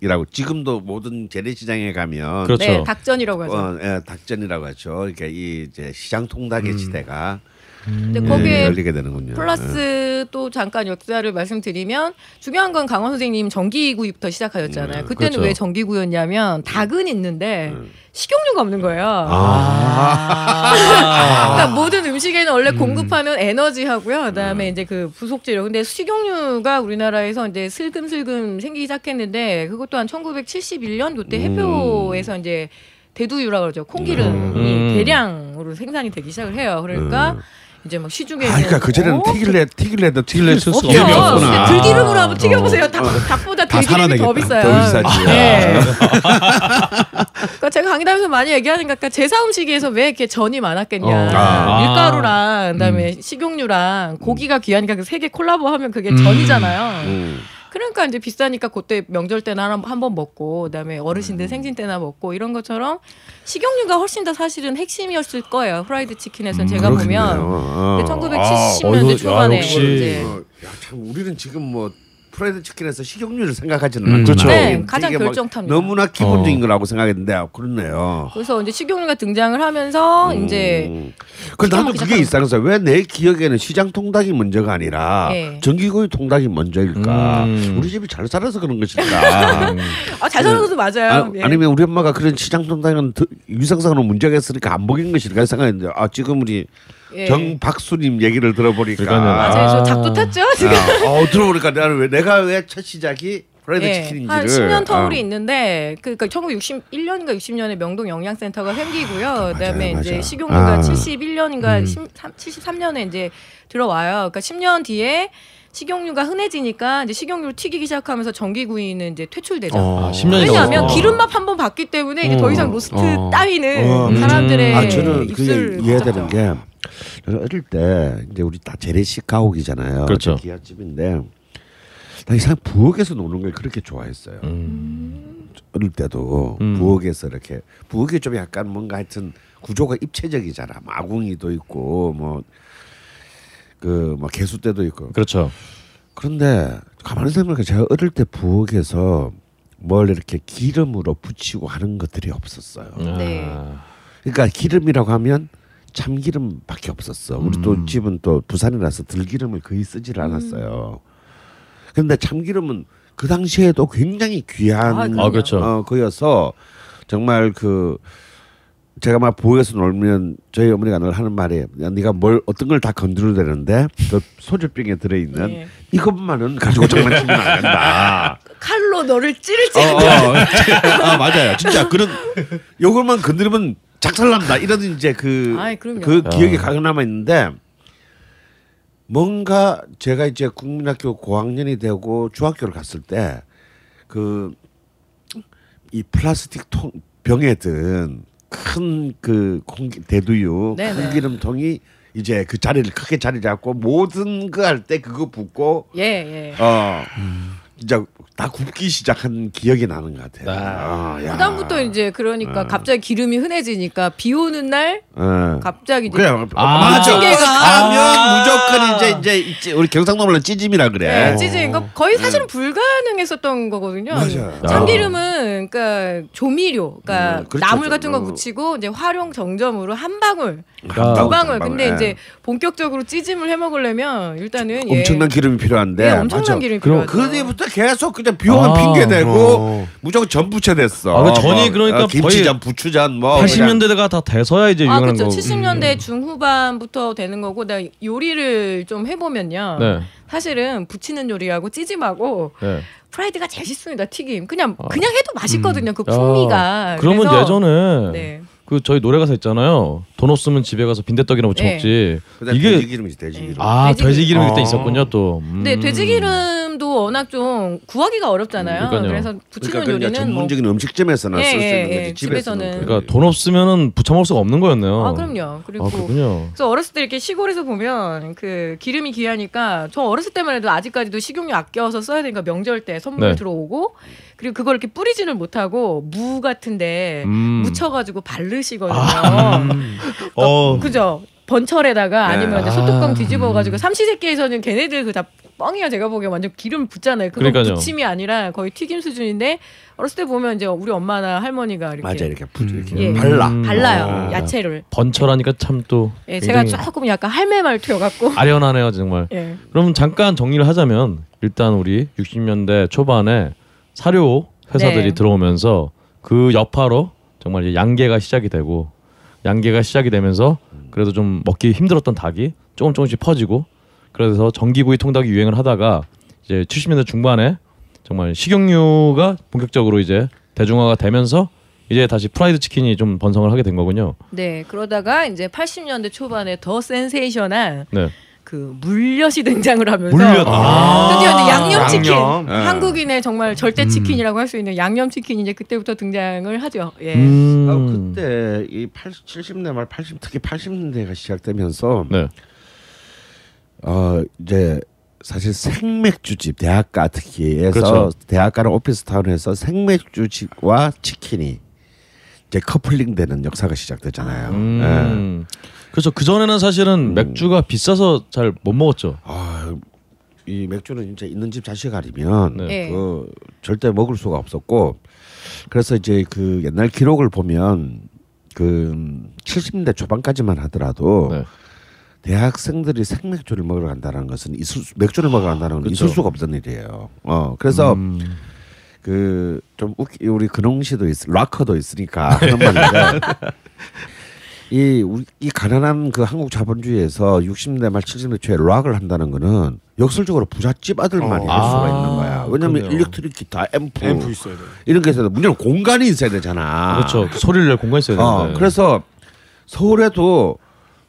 이라고 지금도 모든 재래시장에 가면 그렇죠. 네, 닭전이라고 하죠. 어, 예, 닭전이라고 하죠. 그러니까 이 이제 시장 통닭의 음. 시대가 근데 예, 거기에 열리게 되는군요. 플러스 또 잠깐 역사를 말씀드리면 중요한 건 강원 선생님 정기구이부터 시작하셨잖아요. 그때는 그렇죠. 왜 정기구였냐면 닭은 있는데 식용유가 없는 거예요. 아. 그러니까 모든 음식에는 원래 공급하는 에너지하고요. 그다음에 이제 그 부속재료. 근데 식용유가 우리나라에서 이제 슬금슬금 생기기 시작했는데 그것도 한 1971년 그때 해표에서 이제 대두유라 그러죠. 콩기름이 음. 대량으로 생산이 되기 시작을 해요. 그러니까 이제 막 시중에 아, 그러니까 그 전에는 어? 튀길래 튀길래 도 튀길래 쓸 수가 없죠. 없구나 근데 들기름으로 한번 튀겨보세요. 닭, 닭보다 다 들기름이 더. 비싸요. 더 비싸지. 네. 그러니까 제가 강의다면서 많이 얘기하는 게 아까 제사 음식에서 왜 이렇게 전이 많았겠냐. 어. 아. 밀가루랑 그다음에 식용유랑 고기가 귀하니까 그 세 개 콜라보하면 그게 전이잖아요. 음. 그러니까 이제 비싸니까 그때 명절 때나 한 번 먹고 그다음에 어르신들 음. 생신 때나 먹고 이런 것처럼 식용유가 훨씬 더 사실은 핵심이었을 거예요. 프라이드 치킨에서는 제가 보면 어. 1970년대 어, 이거- 초반에 야, 역시. 이제 어, 야, 참 우리는 지금 뭐 프라이드 치킨에서 식용유를 생각하지는 음, 않지만 그렇죠. 네, 가장 막 결정타입니다. 너무나 기본적인 어. 거라고 생각했는데 아, 그렇네요. 그래서 이제 식용유가 등장을 하면서 이제 음. 그 나도 먹기 그게 시작하는 이상해서 왜 내 기억에는 시장 통닭이 먼저가 아니라 네. 전기구이 통닭이 먼저일까? 음. 우리 집이 잘 살아서 그런 것일까? 아, 잘 살아도 맞아요. 아, 예. 아니면 우리 엄마가 그런 시장 통닭은 더- 위생상으로 문제가 있으니까 안 먹인 것일까 생각했는데 아 지금 우리 예. 정박수님 얘기를 들어보니까 그러니까요. 맞아요. 저 아. 닭도 탔죠. 지금. 아, 어, 들어보니까 내가 왜 내가 왜 첫 시작이 프라이드 예, 치킨인지를 한 10년 터울이 어. 있는데 그러니까 1961년인가 60년에 명동 영양센터가 생기고요. 그다음에 맞아요, 이제. 식용유가 아. 71년인가 음. 73년에 이제 들어와요. 그러니까 10년 뒤에 식용유가 흔해지니까 이제 식용유를 튀기기 시작하면서 전기구이는 이제 퇴출되죠. 아, 10년이 왜냐하면 넘었어. 기름맛 한 번 봤기 때문에 이제 더 이상 로스트 어. 따위는 어. 사람들의 아 저는 입술 그게 이해되는 걷 저는 어릴 때 이제 우리 다 재래식 가옥이잖아요. 그렇죠. 기아집인데 나 이상 부엌에서 노는 걸 그렇게 좋아했어요. 음. 어릴 때도 음. 부엌에서 이렇게 부엌이 좀 약간 뭔가 하여튼 구조가 입체적이잖아. 뭐 아궁이도 있고 뭐그뭐 개수대도 있고. 그렇죠. 그런데 가만히 생각해보니까 제가 어릴 때 부엌에서 뭘 이렇게 기름으로 붙이고 하는 것들이 없었어요. 네. 아, 그러니까 기름이라고 하면 참기름밖에 없었어. 우리 음. 또 집은 또 부산이라서 들기름을 거의 쓰질 않았어요. 그런데 참기름은 그 당시에도 굉장히 귀한 아. 아, 그렇죠. 어, 거여서 정말 그 제가 막 부엌에서 놀면 저희 어머니가 늘 하는 말이 야, 네가 뭘 어떤 걸 다 건드려도 되는데 그 소주병에 들어있는 네. 이것만은 가지고 장난치면 안 된다. 칼로 너를 찌를지 어, 어. 아, 맞아요. 진짜 그런 요것만 건드리면 작살난다. 이런 이제 그, 그럼요. 그 아. 기억이 가끔 남아 있는데 뭔가 제가 이제 국민학교 고학년이 되고 중학교를 갔을 때 그 이 플라스틱 통 병에 든 큰 그 공기 대두유 네네. 공기름통이 이제 그 자리를 크게 자리 잡고 모든 거 할 때 그거 붓고 예, 예. 어 진짜 다 굽기 시작한 기억이 나는 것 같아요. 아, 야. 그다음부터 이제 그러니까 갑자기 기름이 흔해지니까 비 오는 날 어. 갑자기 이제 그냥 아. 맞아. 찌개가- 가면 무조건 이제 이제. 우리 경상도 말로 찌짐이라 그래. 네, 찌진 거 거의 사실은 불가능했었던 거거든요. 맞아요. 참기름은 그러니까 조미료, 그러니까 음, 그렇죠. 나물 같은 거 어. 묻히고 이제 활용 정점으로 한 방울, 그러니까 방울, 근데 예. 이제 본격적으로 찌짐을 해 먹으려면 일단은 예. 엄청난 기름이 필요한데. 예, 엄청난 맞아. 기름이 그럼 필요하죠. 그 뒤부터 계속 그냥 비 오면 아, 핑계 대고 어. 무조건 전 부채 됐어. 아, 그 전이 그러니까 김치전, 부추전 뭐 80년대가 다 돼서야 이제 아, 유행한 그렇죠. 거고. 음. 70년대 중후반부터 되는 거고, 내가 요리를 좀 해 보면요. 네. 사실은 부치는 요리하고 찌짐하고 네. 프라이드가 제일 쉽습니다. 튀김. 그냥 그냥 해도 맛있거든요. 그 야, 풍미가. 그러면 그래서- 예전에 네. 그 저희 노래 가사 있잖아요. 돈 없으면 집에 가서 빈대떡이나 무쳐 네. 먹지. 이게 이게 기름이지 돼지 기름. 아 돼지 돼지 기름이 기름. 그때 아. 있었군요 또. 음. 근데 돼지기름 도 워낙 좀 구하기가 어렵잖아요. 음, 그러니까요. 그래서 부치는 그러니까 그냥 요리는 뭐 전문적인 음식점에서나 예, 쓸수 예, 있는 예. 거지 집에서는. 집에서는. 그러니까 돈 없으면은 부쳐 먹을 수가 없는 거였네요. 아 그럼요. 그리고 아 그렇군요. 그래서 어렸을 때 이렇게 시골에서 보면 그 기름이 귀하니까 저 어렸을 때만 해도 아직까지도 식용유 아껴서 써야 되니까 명절 때 선물 네. 들어오고 그리고 그걸 이렇게 뿌리지는 못하고 무 같은데 음. 묻혀가지고 바르시거든요. 어. 그죠? 번철에다가 아니면 이제 아. 소뚜껑 뒤집어가지고 삼시세끼에서는 걔네들 그 다 뻥이야 제가 보기엔 완전 기름 붓잖아요. 그건 그러니까요. 부침이 아니라 거의 튀김 수준인데 어렸을 때 보면 이제 우리 엄마나 할머니가 이렇게, 맞아 이렇게 부 이렇게 예. 발라. 음. 발라요 어. 야채를. 번철하니까 참 또 예, 제가 조금 약간 할매 말투여갖고. 아련하네요 정말. 예. 그럼 잠깐 정리를 하자면 일단 우리 60년대 초반에 사료 회사들이 네. 들어오면서 그 여파로 정말 이제 양계가 시작이 되고 양계가 시작이 되면서 그래도 좀 먹기 힘들었던 닭이 조금 조금씩 퍼지고 그래서 전기구이 통닭이 유행을 하다가 이제 70년대 중반에 정말 식용유가 본격적으로 이제 대중화가 되면서 이제 다시 프라이드 치킨이 좀 번성을 하게 된 거군요. 네, 그러다가 이제 80년대 초반에 더 센세이션한 네. 그 물엿이 등장을 하면서 물엿. 드디어 이제 양념치킨 양념. 예. 한국인의 정말 절대 치킨이라고 할 수 있는 양념치킨이 이제 그때부터 등장을 하죠. 예. 음. 아, 그때 이 80, 70대 말 80, 특히 80년대가 시작되면서 네. 어 이제 사실 생맥주집 대학가 특히에서 그렇죠. 대학가는 오피스타운에서 생맥주집과 치킨이 이제 커플링되는 역사가 시작되잖아요. 음. 그래서 그 전에는 사실은 맥주가 비싸서 잘 못 먹었죠. 아, 이 맥주는 진짜 있는 집 자식 아니면 네. 예. 그 절대 먹을 수가 없었고 그래서 이제 그 옛날 기록을 보면 그 70년대 초반까지만 하더라도 네. 대학생들이 생맥주를 먹으러 간다는 것은 있을 수, 맥주를 먹으러 간다는 건 그쵸. 있을 수가 없던 일이에요. 어 그래서 음. 그 좀 웃기 우리 근홍 씨도 있, 락커도 있으니까 하는 말인데 이 우리 이 가난한 그 한국 자본주의에서 60년대 말 70년대 초에 락을 한다는 거는 역설적으로 부잣집 아들만이 어. 할 수가 아, 있는 거야. 왜냐면 그러네요. 일렉트릭 기타, 앰프, 앰프 있어야 돼. 이런 게 있어야 돼. 문제는 공간이 있어야 되잖아. 그렇죠. 소리를 낼 공간이 있어야 되는데. 어, 그래서 서울에도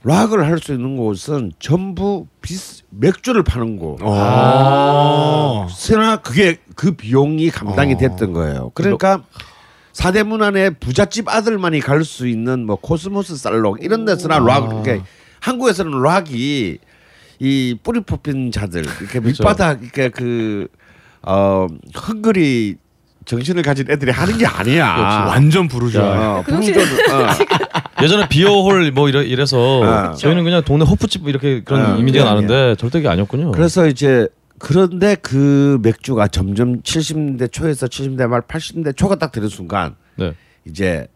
락을 할 수 있는 곳은 전부 비스, 맥주를 파는 곳. 아. 쓰나 그게 그 비용이 감당이 어. 됐던 거예요. 그러니까 사대문 안에 부잣집 아들만이 갈 수 있는 뭐 코스모스 살롱 이런 데서나 락 그러니까 한국에서는 락이 이 뿌리 뽑힌 자들 이렇게 그렇죠. 밑바닥 이렇게 그어 헝그리 정신을 가진 애들이 하는 게 아니야. 완전 부르주아. 어, 씨 부르주아는, 어. 예전에 비어홀 뭐 이래, 이래서 아. 저희는 그냥 동네 호프집 이렇게 그런 아, 이미지가 그게 나는데 절대 그게 아니었군요. 그래서 이제 그런데 그 맥주가 점점 70대 초에서 70대 말 80대 초가 딱 되는 순간 네. 이제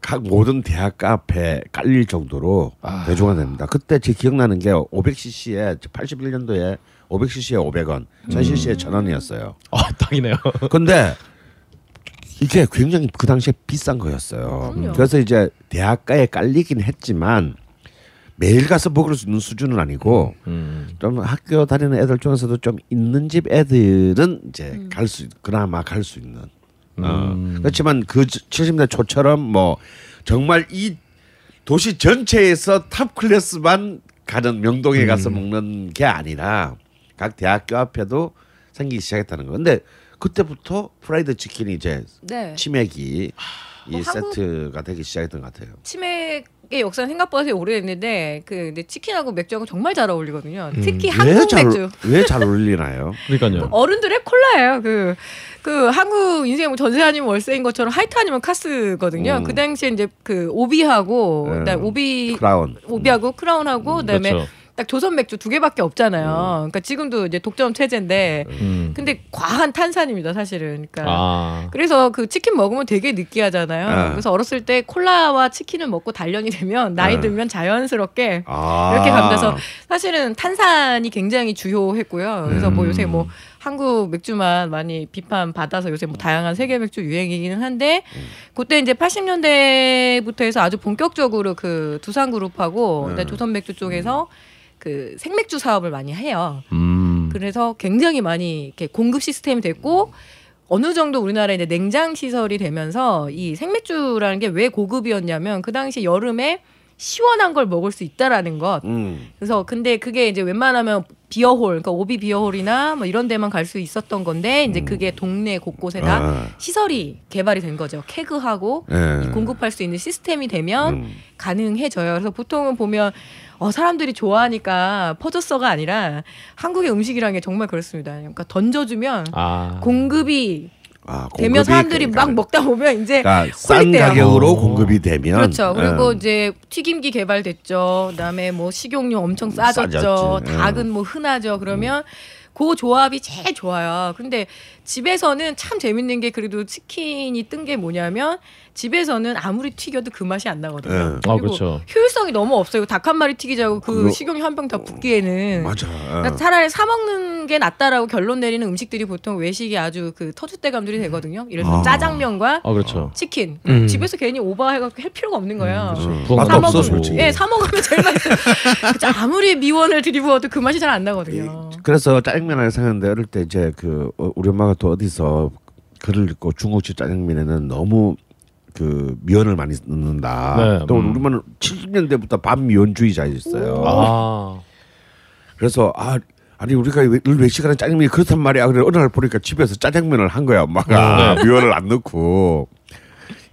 각 모든 대학 앞에 깔릴 정도로 아. 대중화 됩니다. 그때 제 기억나는 게 500cc에 81년도에 500cc에 500원, 1000cc에 1000원이었어요. 아 딱이네요. 근데 이게 굉장히 그 당시에 비싼 거였어요. 그럼요. 그래서 이제 대학가에 깔리긴 했지만 매일 가서 먹을 수 있는 수준은 아니고 음. 좀 학교 다니는 애들 중에서도 좀 있는 집 애들은 이제 갈수 그나마 갈 수 있는. 어. 음. 그렇지만 그 70대 초처럼 뭐 정말 이 도시 전체에서 top class만 가는 명동에 가서 먹는 게 아니라 각 대학교 앞에도 생기기 시작했다는 거. 근데 그때부터 프라이드 치킨이 이제 네. 치맥이 이 뭐 세트가 되기 시작했던 것 같아요. 치맥의 역사는 생각보다 되게 오래됐는데 그 근데 치킨하고 맥주하고 정말 잘 어울리거든요. 음. 특히 한국 맥주. 왜 잘 어울리나요? 그러니까요. 어른들의 콜라예요. 그, 그 한국 인생 뭐 전세 아니면 월세인 것처럼 하이트 아니면 카스거든요. 음. 그 당시에 이제 그 오비하고 네. 그다음에 오비 크라운. 오비하고 크라운하고 그다음에 그렇죠. 딱 조선 맥주 두 개밖에 없잖아요. 그러니까 지금도 이제 독점 체제인데 음. 근데 과한 탄산입니다, 사실은. 그러니까 아. 그래서 그 치킨 먹으면 되게 느끼하잖아요. 아. 그래서 어렸을 때 콜라와 치킨을 먹고 단련이 되면 나이 아. 들면 자연스럽게 아. 이렇게 감돼서 사실은 탄산이 굉장히 주요했고요. 그래서 뭐 음. 요새 뭐 한국 맥주만 많이 비판 받아서 요새 뭐 다양한 세계 맥주 유행이기는 한데 그때 이제 80년대부터 해서 아주 본격적으로 그 두산 그룹하고 네. 그다음에 조선 맥주 쪽에서 그 생맥주 사업을 많이 해요. 음. 그래서 굉장히 많이 이렇게 공급 시스템이 됐고 어느 정도 우리나라에 이제 냉장 시설이 되면서 이 생맥주라는 게 왜 고급이었냐면 그 당시 여름에 시원한 걸 먹을 수 있다라는 것. 음. 그래서 근데 그게 이제 웬만하면 비어홀, 그러니까 오비 비어홀이나 뭐 이런 데만 갈 수 있었던 건데 이제 그게 동네 곳곳에 다 아. 시설이 개발이 된 거죠. 케그하고 예. 공급할 수 있는 시스템이 되면 음. 가능해져요. 그래서 보통은 보면 어, 사람들이 좋아하니까 퍼졌어가 아니라 한국의 음식이라는 게 정말 그렇습니다. 그러니까 던져주면 아. 공급이 아, 되면 사람들이 그러니까 막 먹다 보면 이제 그러니까 싼. 가격으로 어. 공급이 되면 그렇죠. 그리고 예. 이제 튀김기 개발됐죠. 그다음에 뭐 식용유 엄청 싸졌죠. 싸졌지. 예. 닭은 뭐 흔하죠. 그러면 그 조합이 제일 좋아요. 근데 집에서는 참 재밌는 게 그래도 치킨이 뜬 게 뭐냐면 집에서는 아무리 튀겨도 그 맛이 안 나거든요. 예. 아 그리고 그렇죠. 효율성이 너무 없어요. 닭 한 마리 튀기자고 그 식용유 한 병 다 붓기에는. 맞아. 그러니까 차라리 사 먹는 게 낫다라고 결론 내리는 음식들이 보통 외식이 아주 그 터줏대감들이 되거든요. 예를 들어 아. 짜장면과 아 그렇죠. 치킨 음. 집에서 괜히 오버해갖고 할 필요가 없는 거예요. 음, 맛도 사 먹으면 솔직히. 예, 사 먹으면 제일 맛있어. 요 아무리 미원을 들이부어도 그 맛이 잘 안 나거든요. 그래서 짜장면을 생각하는데 어릴 때 이제 그 어, 우리 엄마가 또 어디서 글을 읽고 중국집 짜장면에는 너무 그 미원을 많이 넣는다. 네, 또 음. 우리 엄마는 70년대부터 반미원주의자였어요. 아. 그래서 아 아니 우리가 왜- 늘 외식하는 짜장면이 그렇단 말이야. 그래 어느 날 보니까 집에서 짜장면을 한 거야 엄마가 네. 미원을 안 넣고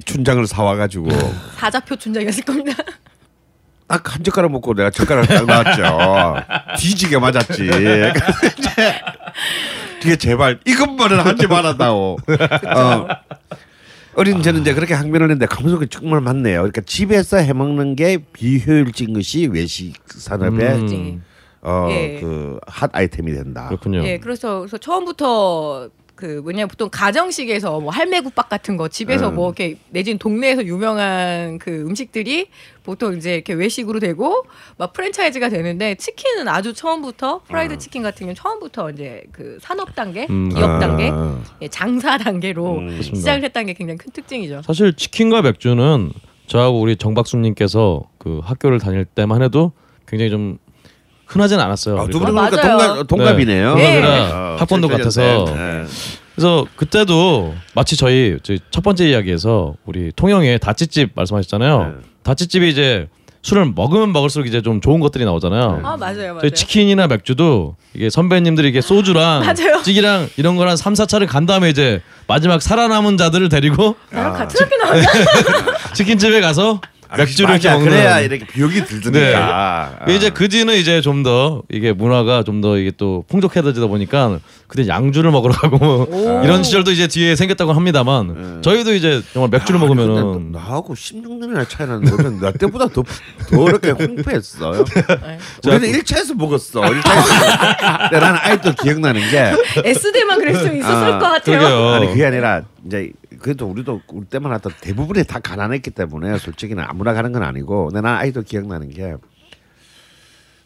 춘장을 사와가지고 사자표 춘장이었을 겁니다. 딱 한 젓가락 먹고 내가 젓가락 딱 나왔죠. 뒤지게 맞았지. 그게 제발 이것만은 하지 말았다고. 어. 어린 저는 이제 그렇게 항변을 했는데 감성이 정말 많네요. 그러니까 집에서 해 먹는 게 비효율적인 것이 외식 산업의 음. 어, 예. 그핫 아이템이 된다. 그렇군요. 예, 그래서, 그래서 처음부터 그 뭐냐 보통 가정식에서 뭐 할매국밥 같은 거 집에서 음. 뭐 이렇게 내진 동네에서 유명한 그 음식들이 보통 이제 이렇게 외식으로 되고 막 프랜차이즈가 되는데 치킨은 아주 처음부터 프라이드 치킨 같은 경우는 처음부터 이제 그 산업 단계, 음. 기업 단계, 아. 예, 장사 단계로 음. 시작을 했다는 게 굉장히 큰 특징이죠. 사실 치킨과 맥주는 저하고 우리 정박수님께서 그 학교를 다닐 때만 해도 굉장히 좀 흔하진 않았어요. 아, 두 그러니까. 분은 아, 그러니까 맞아요. 동갑, 동갑이네요. 네. 동갑이라 학번도 같아서. 네. 그래서 그때도 마치 저희 저희 첫 번째 이야기에서 우리 통영의 다찌집 말씀하셨잖아요. 네. 다찌집이 이제 술을 먹으면 먹을수록 이제 좀 좋은 것들이 나오잖아요. 아 맞아요, 맞아요. 저희 치킨이나 맥주도 이게 선배님들이 이게 소주랑 맞아요. 찌개랑 이런 거랑 3, 4차를 간 다음에 이제 마지막 살아남은 자들을 데리고 나랑 같은 학교 나왔나? 치킨집에 가서 맥주를 이렇게 맞아, 먹는 그래야 이렇게 비용이 들드니까. 네. 이제 그지는 이제 좀 더 이게 문화가 좀 더 이게 또 풍족해지다 보니까 그때 양주를 먹으러 가고 뭐 이런 시절도 이제 뒤에 생겼다고 합니다만 저희도 이제 정말 맥주를 아, 근데 먹으면은 나하고 16년이나 차이 나는데 나 때보다 더, 더 이렇게 홍패했어요. 네. 우리는 1차에서 먹었어. 1차에서. 근데 나는 아직도 기억나는 게 S대만 그럴 수 있었을 아, 것 같아요. 그러게요. 아니 그게 아니라 이제 그래도 우리도 우리 때만 하던 대부분이 다 가난했기 때문에 솔직히는 아무나 가는 건 아니고 근데 나는 아직도 기억나는 게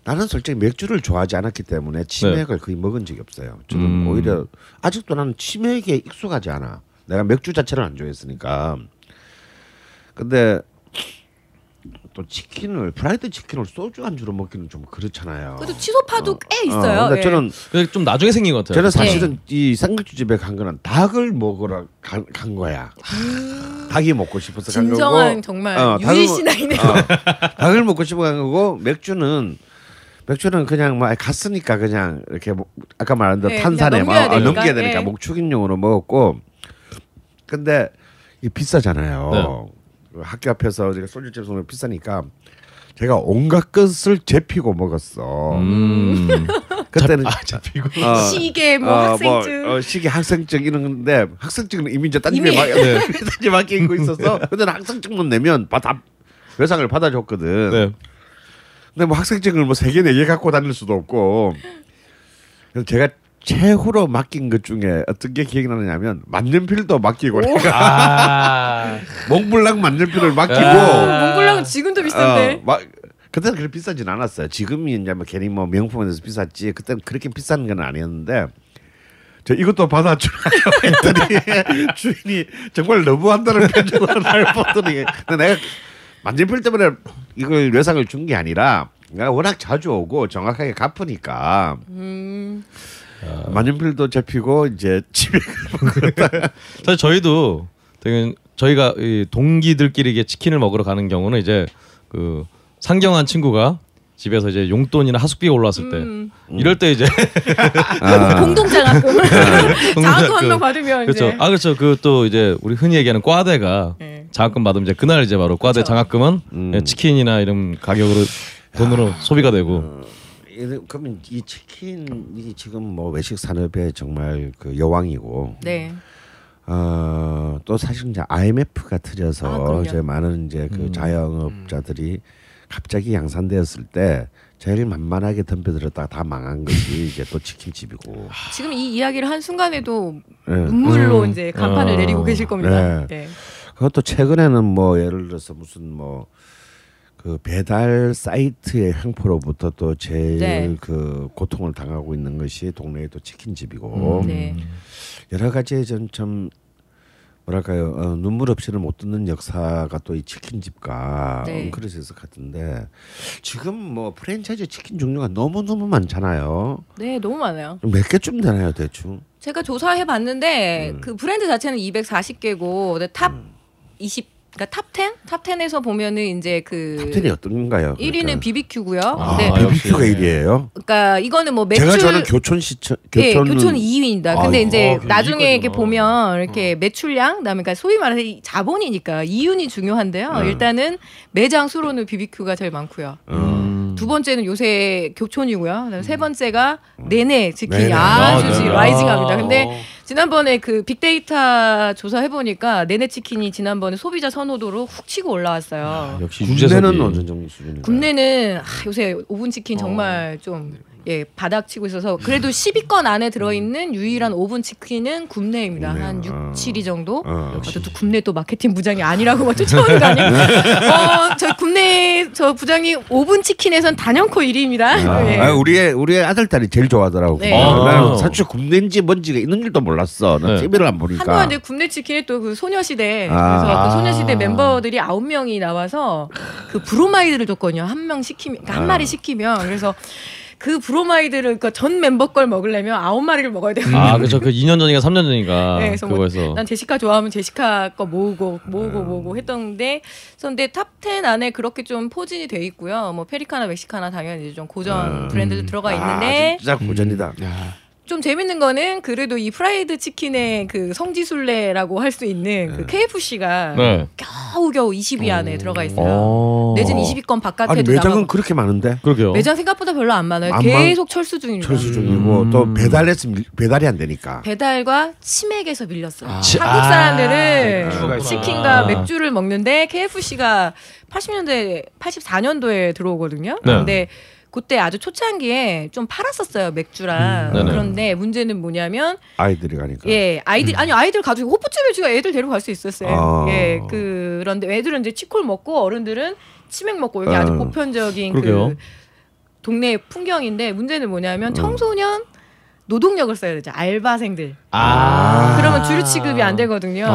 나는 솔직히 맥주를 좋아하지 않았기 때문에 치맥을 거의 먹은 적이 없어요. 저는 음. 오히려 아직도 나는 치맥에 익숙하지 않아. 내가 맥주 자체를 안 좋아했으니까. 근데 또 치킨을 프라이드 치킨을 소주 안주로 먹기는 좀 그렇잖아요. 그래도 취소파도 꽤 있어요. 어, 근데 예. 저는 그게 좀 나중에 생긴 것 같아요. 저는 사실은 이 쌍극주 집에 간 거는 닭을 먹으러 간, 간 거야. 닭이 먹고 싶어서 간 거고. 진정한 정말 어, 유일 닭을- 신앙이네요. 어, 닭을 먹고 싶어 간 거고 맥주는 맥주는 그냥 뭐 갔으니까 그냥 이렇게 뭐 아까 말한 대로 네, 탄산에 넘겨야 어, 되니까. 넘겨야 되니까 예. 목축인용으로 먹었고 근데 이 비싸잖아요. 네. 그 학교 앞에서 제가 소주집에서 먹으면 비싸니까 제가 온갖 것을 제피고 먹었어. 음. 그때는 아, 잡히고. 어, 시계 뭐 어, 학생증. 뭐, 어, 시기 학생증 이런 건데 학생증은 이미 이제 딴. 집에 막 딴 집에 맡겨 있고 있었어. 근데 는 학생증만 내면 바- 다 외상을 받아줬거든. 네. 근데 뭐 학생증을 뭐 세 개 네 개 갖고 다닐 수도 없고. 그래서 제가 최후로 맡긴 것 중에 어떤 게 기억이 나느냐면 만년필도 맡기고 아. 몽블랑 만년필을 맡기고 아. 몽블랑은 지금도 비싼데. 어, 막 그때는 그렇게 비싸진 않았어요. 지금이 이제 뭐 괜히 뭐 명품에 대해서 비쌌지. 그때는 그렇게 비싼 건 아니었는데 저 이것도 받아주나요? 했더니 주인이 정말 너무한다는 표정을 날 보더니 내가 만년필 때문에 이걸 외상을 준 게 아니라 내가 워낙 자주 오고 정확하게 갚으니까 음, 만년필도 잡히고 이제 집에 사실 저희도 되게 저희가 이 동기들끼리 이게 치킨을 먹으러 가는 경우는 이제 그 상경한 친구가 집에서 이제 용돈이나 하숙비가 올라왔을 때 음. 이럴 때 이제 공동 장학금. 장학금 한. 명 받으면 그렇죠. 이제. 아 그렇죠. 그 또 이제 우리 흔히 얘기하는 과대가 네. 장학금 받으면 이제 그날 이제 바로 과대 그쵸. 장학금은 음. 예, 치킨이나 이런 가격으로 돈으로 소비가 되고 이래- 그러면 이 치킨이 지금 뭐 외식 산업의 정말 그 여왕이고 네. 어, 또 사실 이제 IMF가 터져서 아. 이제 많은 이제 그 자영업자들이 갑자기 양산되었을 때 제일 만만하게 덤벼들었다가 다 망한 것이 이제 또 치킨집이고. 지금 이 이야기를 한 순간에도 예. 눈물로 음. 이제 간판을 어. 내리고 계실 겁니다. 네. 네. 그것도 최근에는 뭐 예를 들어서 무슨 뭐 그 배달 사이트의 횡포로부터 또 제일 네. 그 고통을 당하고 있는 것이 동네의 또 치킨집이고 네. 여러 가지 좀좀 뭐랄까요 어, 눈물 없이는 못 듣는 역사가 또 이 치킨집과 네. 것 같은데 지금 뭐 프랜차이즈 치킨 종류가 너무 너무 많잖아요. 네, 너무 많아요. 몇 개쯤 되나요 대충? 제가 조사해 봤는데 음. 그 브랜드 자체는 240개고 근데 top 20, 그러니까 top 10? top 10에서 보면은 이제 그 top ten이 어떤 건가요? 1위는 BBQ고요. 아, 네. BBQ가 1위예요. 그러니까 이거는 뭐 매출 제가 저는 교촌 시청 예, 교촌은 교촌 2위입니다. 근데 아이고, 이제 아, 그 나중에. 이렇게 보면 이렇게 매출량, 그다음에 그러니까 소위 말해서 이 자본이니까 이윤이 중요한데요. 음. 일단은 매장 수로는 BBQ가 제일 많고요. 음. 두 번째는 요새 교촌이고요. 그다음에 세 번째가 내내 내내. 아주 아, 지금 네네. 라이징합니다. 아. 근데 지난번에 그 빅데이터 조사해 보니까 내내 치킨이 지난번에 소비자 선호도로 훅 치고 올라왔어요. 역시 유재석이 국내는 어느 정도 수준인가요? 국내는 아, 요새 오븐 치킨 정말 좀 예, 바닥치고 있어서 그래도 10위권 안에 들어 있는 유일한 오븐 치킨은 굽네입니다. 굽네. 한 6, 어. 7위 정도. 어. 어, 또 굽네 또 마케팅 부장이 아니라고 막 쫓아오는 거 아니에요? 어, 저 굽네 저 부장이 오븐 치킨에선 단연코 1위입니다. 예. 아, 우리의 우리의 아들 딸이 제일 좋아하더라고. 네. 어, 아. 나는 사실 굽네인지 뭔지가 있는 줄도 몰랐어. 나 네. TV를 안 보니까. 한동안 이제 굽네 치킨에 또 그 소녀시대 아. 그래서 그 소녀시대 아. 멤버들이 아홉 명이 나와서 그 브로마이드를 줬거든요. 한 명 시키면 그러니까 한 아. 마리 시키면 그래서 그 브로마이드를 그전 멤버 걸 먹으려면 아홉 마리를 먹어야 돼요. 아 그렇죠. 그 2년 전인가 3년 전인가 네, 그래서 뭐 그거에서 난 제시카 좋아하면 제시카 거 모으고 음. 모으고 모으고 했던데 그래서 근데 top 10 안에 그렇게 좀 포진이 돼 있고요. 뭐 페리카나 멕시카나 당연히 이제 좀 고전 음. 브랜드도 들어가 아, 있는데 진짜 고전이다. 좀 재밌는 거는 그래도 이 프라이드 치킨의 그 성지순례라고 할 수 있는 그 KFC가 네. 겨우겨우 20위 안에 들어가 있어요. 어. 내지는 20위권 아니 바깥에도 매장은 나가고 그렇게 많은데 그러게요. 매장 생각보다 별로 안 많아요. 안 계속 철수 중입니다. 철수 중이고 음. 또 배달해서 밀- 배달이 안 되니까. 배달과 치맥에서 밀렸어요. 치- 한국 사람들은 맥주가 치킨과 아. 맥주를 먹는데 KFC가 80년대 84년도에 들어오거든요. 네. 근데 그때 아주 초창기에 좀 팔았었어요 맥주랑. 음. 그런데 문제는 뭐냐면 아이들이 가니까. 예 아이들 아니 아이들 가지고 호프집에 제가 애들 데리고 갈 수 있었어요. 아. 예 그런데 애들은 이제 치콜 먹고 어른들은 치맥 먹고 이게 아주 어. 보편적인 그러게요. 그 동네 풍경인데 문제는 뭐냐면 청소년 노동력을 써야 되죠 알바생들. 아. 그러면 주류 취급이 안 되거든요.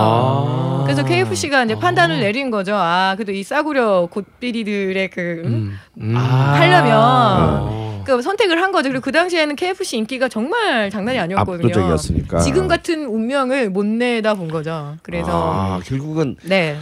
아. 그래서 KFC가 이제 판단을 내린 거죠. 아, 그래도 이 싸구려 곶비리들의 그 음? 음. 아. 하려면 그 선택을 한 거죠. 그리고 그 당시에는 KFC 인기가 정말 장난이 아니었거든요. 압도적이었으니까. 지금 같은 운명을 못 내다 본 거죠. 그래서 아, 결국은 네.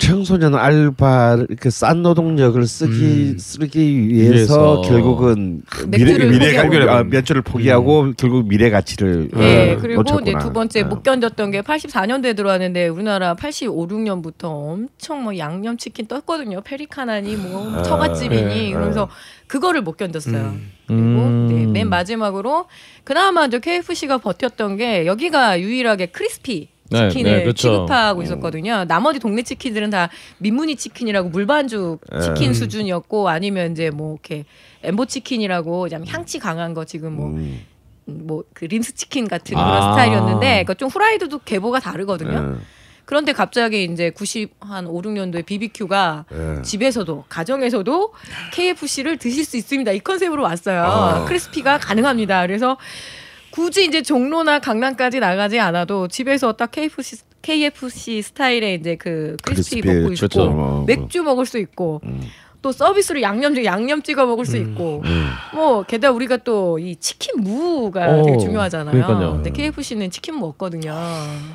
청소년 알바 이렇게 싼 노동력을 쓰기 쓰기 위해서, 위해서. 결국은 맥주를 미래 포기하고. 미래 아, 면주를 포기하고 결국 미래 가치를 예, 어, 그리고 놓쳤구나. 이제 두 번째 어. 못 견뎠던 게 84년도에 들어왔는데 우리나라 85, 6년부터 엄청 뭐 양념 치킨 떴거든요. 페리카나니 뭐 아, 처갓집이니 예, 그러면서 그거를 못 견뎠어요. 그리고 음. 네, 맨 마지막으로 그나마 저 KFC가 버텼던 게 여기가 유일하게 크리스피 네, 치킨을 네, 그렇죠. 취급하고 있었거든요. 나머지 동네 치킨들은 다 민무늬 치킨이라고 물반죽 치킨 음. 수준이었고 아니면 이제 뭐 이렇게 엠보 치킨이라고 좀 향치 강한 거 지금 뭐 음. 뭐그 림스 치킨 같은 아. 그런 스타일이었는데 그러니까 좀 후라이드도 계보가 다르거든요. 예, 그런데 갑자기 이제 90 한 5, 6년도에 BBQ가 예. 집에서도 가정에서도 KFC를 드실 수 있습니다. 이 컨셉으로 왔어요. 아. 크리스피가 가능합니다. 그래서 굳이 이제 종로나 강남까지 나가지 않아도 집에서 딱 KFC KFC 스타일의 이제 그 크리스피 먹고 있고 그렇죠. 어, 맥주 먹을 수 있고 음. 또 서비스로 양념 양념 찍어 먹을 수 있고 음. 뭐 게다가 우리가 또 이 치킨 무가 어, 되게 중요하잖아요. 그러니까요. 근데 KFC는 치킨 무 없거든요.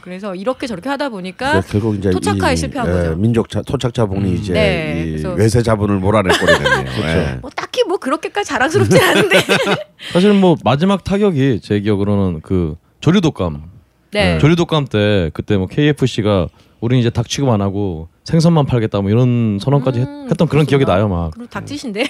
그래서 이렇게 저렇게 하다 보니까 결국 이제 토착화에 이, 실패한 예, 거죠. 민족 자, 토착 자본이 이제 네, 이 그래서- 외세 자본을 몰아낼 꼴이 됐네요. 예. 뭐 딱히 뭐 그렇게까지 자랑스럽지 않은데. 사실 뭐 마지막 타격이 제 기억으로는 그 조류 독감. 네. 조류 독감 때 그때 뭐 KFC가 우린 이제 닭 취급 안 하고 생선만 팔겠다 뭐 이런 선언까지 했- 음, 했 던 그런 기억이. 나요 막. 그리고 닭짓인데. 네.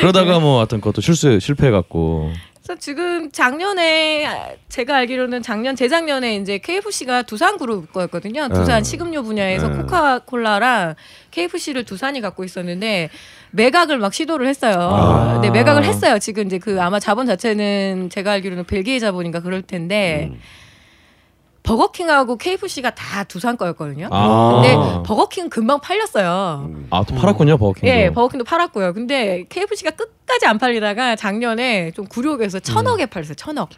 그러다가 뭐 하여튼 그것도 실수 실패해 갖고. 그래서 지금 작년에 아, 제가 알기로는 작년 재작년에 이제 KFC가 두산 그룹 거였거든요. 두산 어. 식음료 분야에서 네. 코카콜라랑 KFC를 두산이 갖고 있었는데 매각을 막 시도를 했어요. 아. 네, 매각을 했어요. 지금 이제 그 아마 자본 자체는 제가 알기로는 벨기에 자본인가 그럴 텐데 음. 버거킹하고 KFC가 다 두산 거였거든요. 아. 근데 버거킹 금방 팔렸어요. 음. 아또 팔았군요 버거킹도. 예, 버거킹도 팔았고요. 근데 KFC가 끝까지 안 팔리다가 작년에 좀 굴욕에서 천억에 팔렸어요. 천억.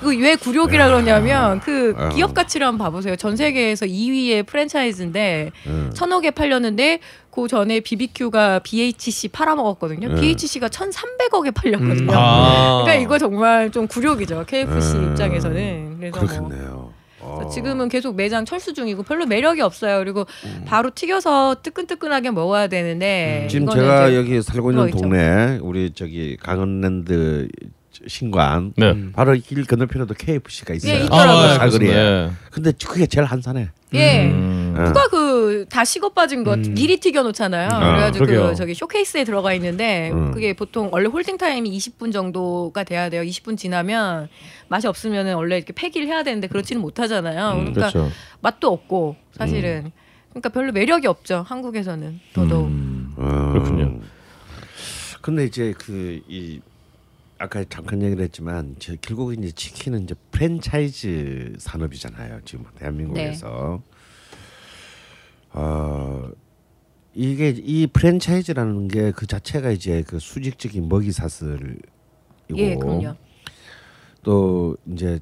그왜 굴욕이라 그러냐면 그 아. 기업 가치를 한번 봐보세요. 전 세계에서 2위의 프랜차이즈인데 음. 천억에 팔렸는데 그 전에 BBQ가 BHC 팔아먹었거든요. 네. BHC가 1,300억에 팔렸거든요. 아. 그러니까 이거 정말 좀 굴욕이죠. KFC 음. 입장에서는. 그래서 뭐 그렇겠네요. 어. 지금은 계속 매장 철수 중이고 별로 매력이 없어요. 그리고 음. 바로 튀겨서 뜨끈뜨끈하게 먹어야 되는데 지금 이거는 제가 여기 살고 있는. 동네 우리 저기 강원랜드 신관 네. 바로 길 건너편에도 KFC가 있어요. 예, 있더라고요. 아, 네, 사거리에. 그렇습니다. 근데 그게 제일 한산해. 예. 음. 어. 누가 그 다 식어 빠진 거 미리 튀겨 놓잖아요. 그래가지고 그러게요. 그 저기 쇼케이스에 들어가 있는데 음. 그게 보통 원래 holding time이 20분 정도가 돼야 돼요. 20분 지나면 맛이 없으면은 원래 이렇게 폐기를 해야 되는데 그렇지는 못하잖아요. 그러니까 그렇죠. 맛도 없고 사실은 그러니까 별로 매력이 없죠. 한국에서는 더더욱. 어. 그렇군요. 근데 이제 그 이 아까 잠깐 얘기를 했지만 저 결국 이제 치킨은 이제 프랜차이즈 산업이잖아요. 지금 대한민국에서. 네. 어 이게 이 프랜차이즈라는 게 그 자체가 이제 그 수직적인 먹이 사슬이고 예, 그럼요. 또 이제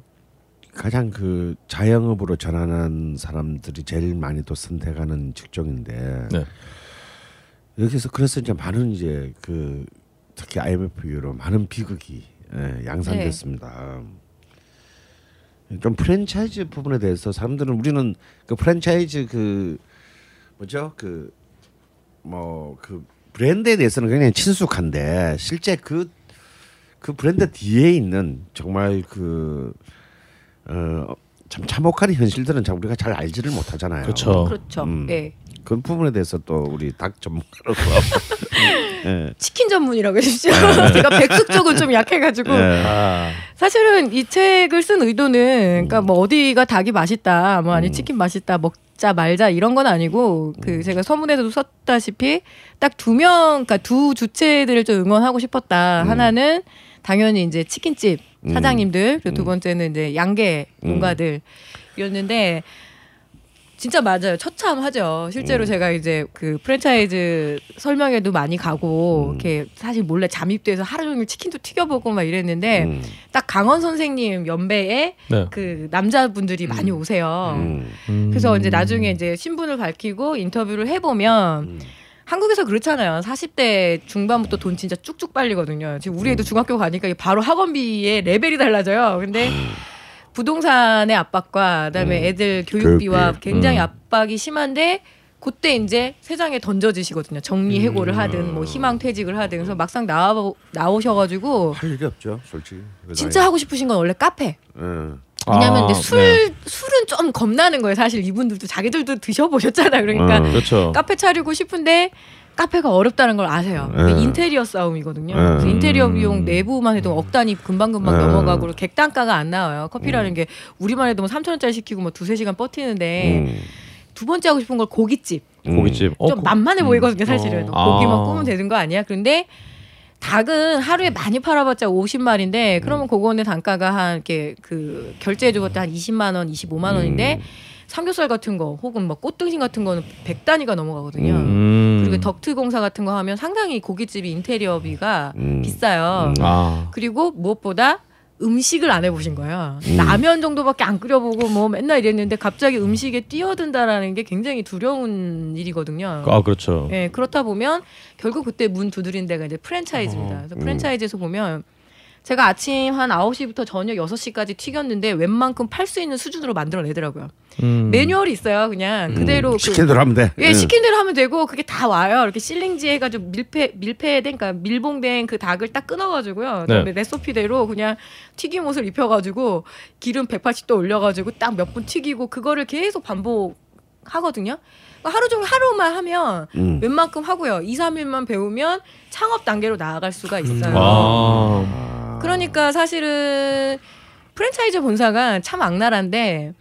가장 그 자영업으로 전환한 사람들이 제일 많이 또 선택하는 직종인데 네. 여기서 그래서 이제 많은 이제 그 특히 IMF 이후로 많은 비극이 예, 양산됐습니다. 좀 프랜차이즈 부분에 대해서 사람들은 우리는 그 프랜차이즈 그 뭐죠 그 뭐 그 브랜드에 대해서는 굉장히 친숙한데 실제 그그 브랜드 뒤에 있는 정말 그 어, 참 참혹한 현실들은 참 우리가 잘 알지를 못하잖아요. 그렇죠. 그렇죠. 음. 예. 그 부분에 대해서 또 우리 닭 전문가로서 예. 치킨 전문이라고 해주십시오. 네. 제가 백숙 쪽은 좀 약해가지고 예. 아, 사실은 이 책을 쓴 의도는 그러니까 뭐 어디가 닭이 맛있다, 뭐 아니 음. 치킨 맛있다, 먹자 말자 이런 건 아니고 그 제가 서문에서도 썼다시피 딱 두 명, 그러니까 두 주체들을 좀 응원하고 싶었다. 음. 하나는 당연히 이제 치킨집 음. 사장님들, 그리고 두 음. 번째는 이제 양계 농가들이었는데 진짜 맞아요. 처참하죠. 실제로 음. 제가 이제 그 프랜차이즈 설명회도 많이 가고 음. 이렇게 사실 몰래 잠입돼서 하루 종일 치킨도 튀겨보고 막 이랬는데 음. 딱 강원 선생님 연배에 네. 그 남자분들이 많이 오세요. 음. 음. 그래서 이제 나중에 이제 신분을 밝히고 인터뷰를 해보면 음. 한국에서 그렇잖아요. 40대 중반부터 돈 진짜 쭉쭉 빨리거든요. 지금 우리 음. 애도 중학교 가니까 이게 바로 학원비의 레벨이 달라져요. 근데 부동산의 압박과 그다음에 음. 애들 교육비와 교육비. 굉장히 음. 압박이 심한데 그때 이제 세상에 던져지시거든요. 정리 해고를 하든 뭐 희망 퇴직을 하든 그래서 막상 나와 나오셔가지고 할 일이 없죠, 솔직히. 그 진짜 나이에. 하고 싶으신 건 원래 카페. 예. 왜냐면 아, 근데 술 네. 술은 좀 겁나는 거예요. 사실 이분들도 자기들도 드셔보셨잖아요. 그러니까 음. 그렇죠. 카페 차리고 싶은데 카페가 어렵다는 걸 아세요. 네. 인테리어 싸움이거든요. 네. 그래서 인테리어 음. 비용 내부만 해도 억 단위 금방금방 네. 넘어가고 객단가가 안 나와요. 음. 커피라는 게 우리만 해도 뭐 3천 원짜리 시키고 뭐 두세 시간 버티는데 음. 두 번째 하고 싶은 걸 고깃집. 고깃집. 어, 좀 고- 만만해 보이거든요, 사실은. 어. 고기만 아. 구우면 되는 거 아니야? 그런데 닭은 하루에 많이 팔아봤자 50마리인데 그러면 그거는 단가가 한 이렇게 그 결제해줘봤자 한 20만 원, 25만 원인데 삼겹살 같은 거 혹은 뭐 꽃등심 같은 거는 100단위가 넘어가거든요. 음. 그리고 덕트 공사 같은 거 하면 상당히 고깃집이 인테리어비가 음. 비싸요. 음. 아. 그리고 무엇보다 음식을 안 해보신 거예요. 음. 라면 정도밖에 안 끓여보고 뭐 맨날 이랬는데 갑자기 음식에 뛰어든다라는 게 굉장히 두려운 일이거든요. 아 그렇죠. 예, 그렇다 보면 결국 그때 문 두드린 데가 이제 프랜차이즈입니다. 그래서 음. 프랜차이즈에서 보면 제가 아침 한 9시부터 저녁 6시까지 튀겼는데 웬만큼 팔 수 있는 수준으로 만들어 내더라고요. 음. 매뉴얼이 있어요. 그냥 그대로 음. 그- 시킨 대로 하면 돼. 예, 예. 시킨 대로 하면 되고 그게 다 와요. 이렇게 실링지 해 가지고 밀폐 밀폐된 그러니까 밀봉된 그 닭을 딱 끊어 가지고요. 네. 그다음에 레시피대로 그냥 튀김옷을 입혀 가지고 기름 180도 올려 가지고 딱 몇 분 튀기고 그거를 계속 반복 하거든요. 그러니까 하루 종일 하루만 하면 음. 웬만큼 하고요. 2, 3일만 배우면 창업 단계로 나아갈 수가 있어요. 아. 그러니까 사실은 프랜차이즈 본사가 참 악랄한데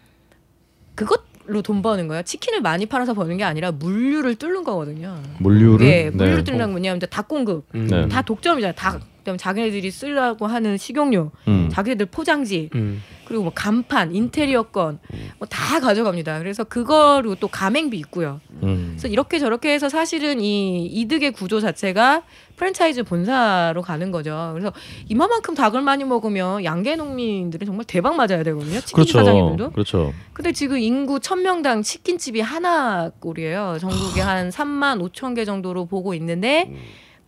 그것 로 돈 버는 거예요. 치킨을 많이 팔아서 버는 게 아니라 물류를 뚫는 거거든요. 물류를. 예, 물류를 뚫는 건 뭐냐면 닭 공급. 네. 다 독점이잖아요. 닭. 그다음에 자기네들이 쓰려고 하는 식용유, 음. 자기네들 포장지, 음. 그리고 뭐 간판, 인테리어건 뭐 다 가져갑니다. 그래서 그거로 또 가맹비 있고요. 음. 그래서 이렇게 저렇게 해서 사실은 이 이득의 구조 자체가 프랜차이즈 본사로 가는 거죠. 그래서 이만큼 닭을 많이 먹으면 양계 농민들은 정말 대박 맞아야 되거든요. 치킨 그렇죠. 사장님들도. 그렇죠. 근데 지금 인구 1000명당 치킨집이 하나 꼴이에요. 전국에 한 3만 5천 개 정도로 보고 있는데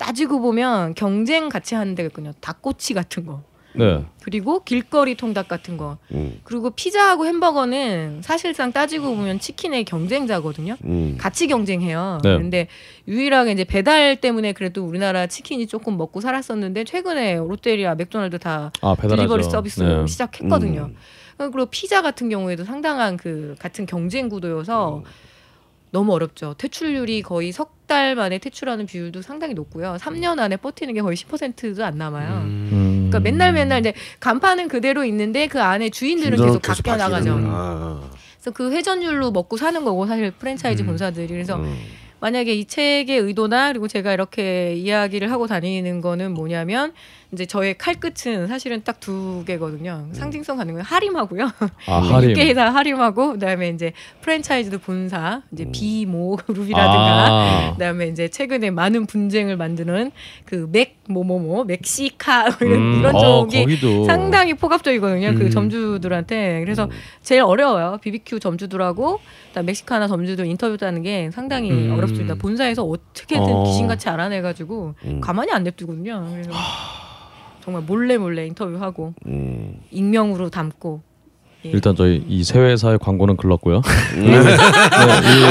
따지고 보면 경쟁 같이 하는 데가 있거든요. 닭꼬치 같은 거. 네. 그리고 길거리 통닭 같은 거. 음. 그리고 피자하고 햄버거는 사실상 따지고 보면 치킨의 경쟁자거든요. 음. 같이 경쟁해요. 네. 근데 유일하게 이제 배달 때문에 그래도 우리나라 치킨이 조금 먹고 살았었는데 최근에 롯데리아, 맥도날드 다 아. delivery 서비스 네. 시작했거든요. 음. 그리고 피자 같은 경우에도 상당한 그 같은 경쟁 구도여서 음. 너무 어렵죠. 퇴출률이 거의 석 달 만에 퇴출하는 비율도 상당히 높고요. 3년 안에 버티는 게 거의 10%도 안 남아요. 음. 그러니까 맨날 맨날 이제 간판은 그대로 있는데 그 안에 주인들은 계속 바뀌어 나가죠. 아. 그래서 그 회전율로 먹고 사는 거고 사실 프랜차이즈 본사들이 그래서 음. 만약에 이 책의 의도나 그리고 제가 이렇게 이야기를 하고 다니는 거는 뭐냐면 이제 저의 칼끝은 사실은 딱 두 개거든요. 상징성 가는 건 하림하고요. 아 하림. 육개회사 하림하고 그다음에 이제 프랜차이즈도 본사 이제 비모 그룹이라든가 아. 그다음에 이제 최근에 많은 분쟁을 만드는 그 맥 뭐뭐뭐 멕시카 이런, 음. 이런 어, 쪽이 거기도 상당히 포갑적이거든요. 그 음. 점주들한테. 그래서 제일 어려워요. BBQ 점주들하고 그다음 멕시카나 점주들 인터뷰하는 게 상당히 음. 어렵습니다. 본사에서 어떻게든 어. 귀신같이 알아내가지고 음. 가만히 안 냅두거든요. 그래서 정말 몰래 몰래 인터뷰하고 음. 익명으로 담고 예. 일단 저희 이 새 회사의 광고는 글렀고요.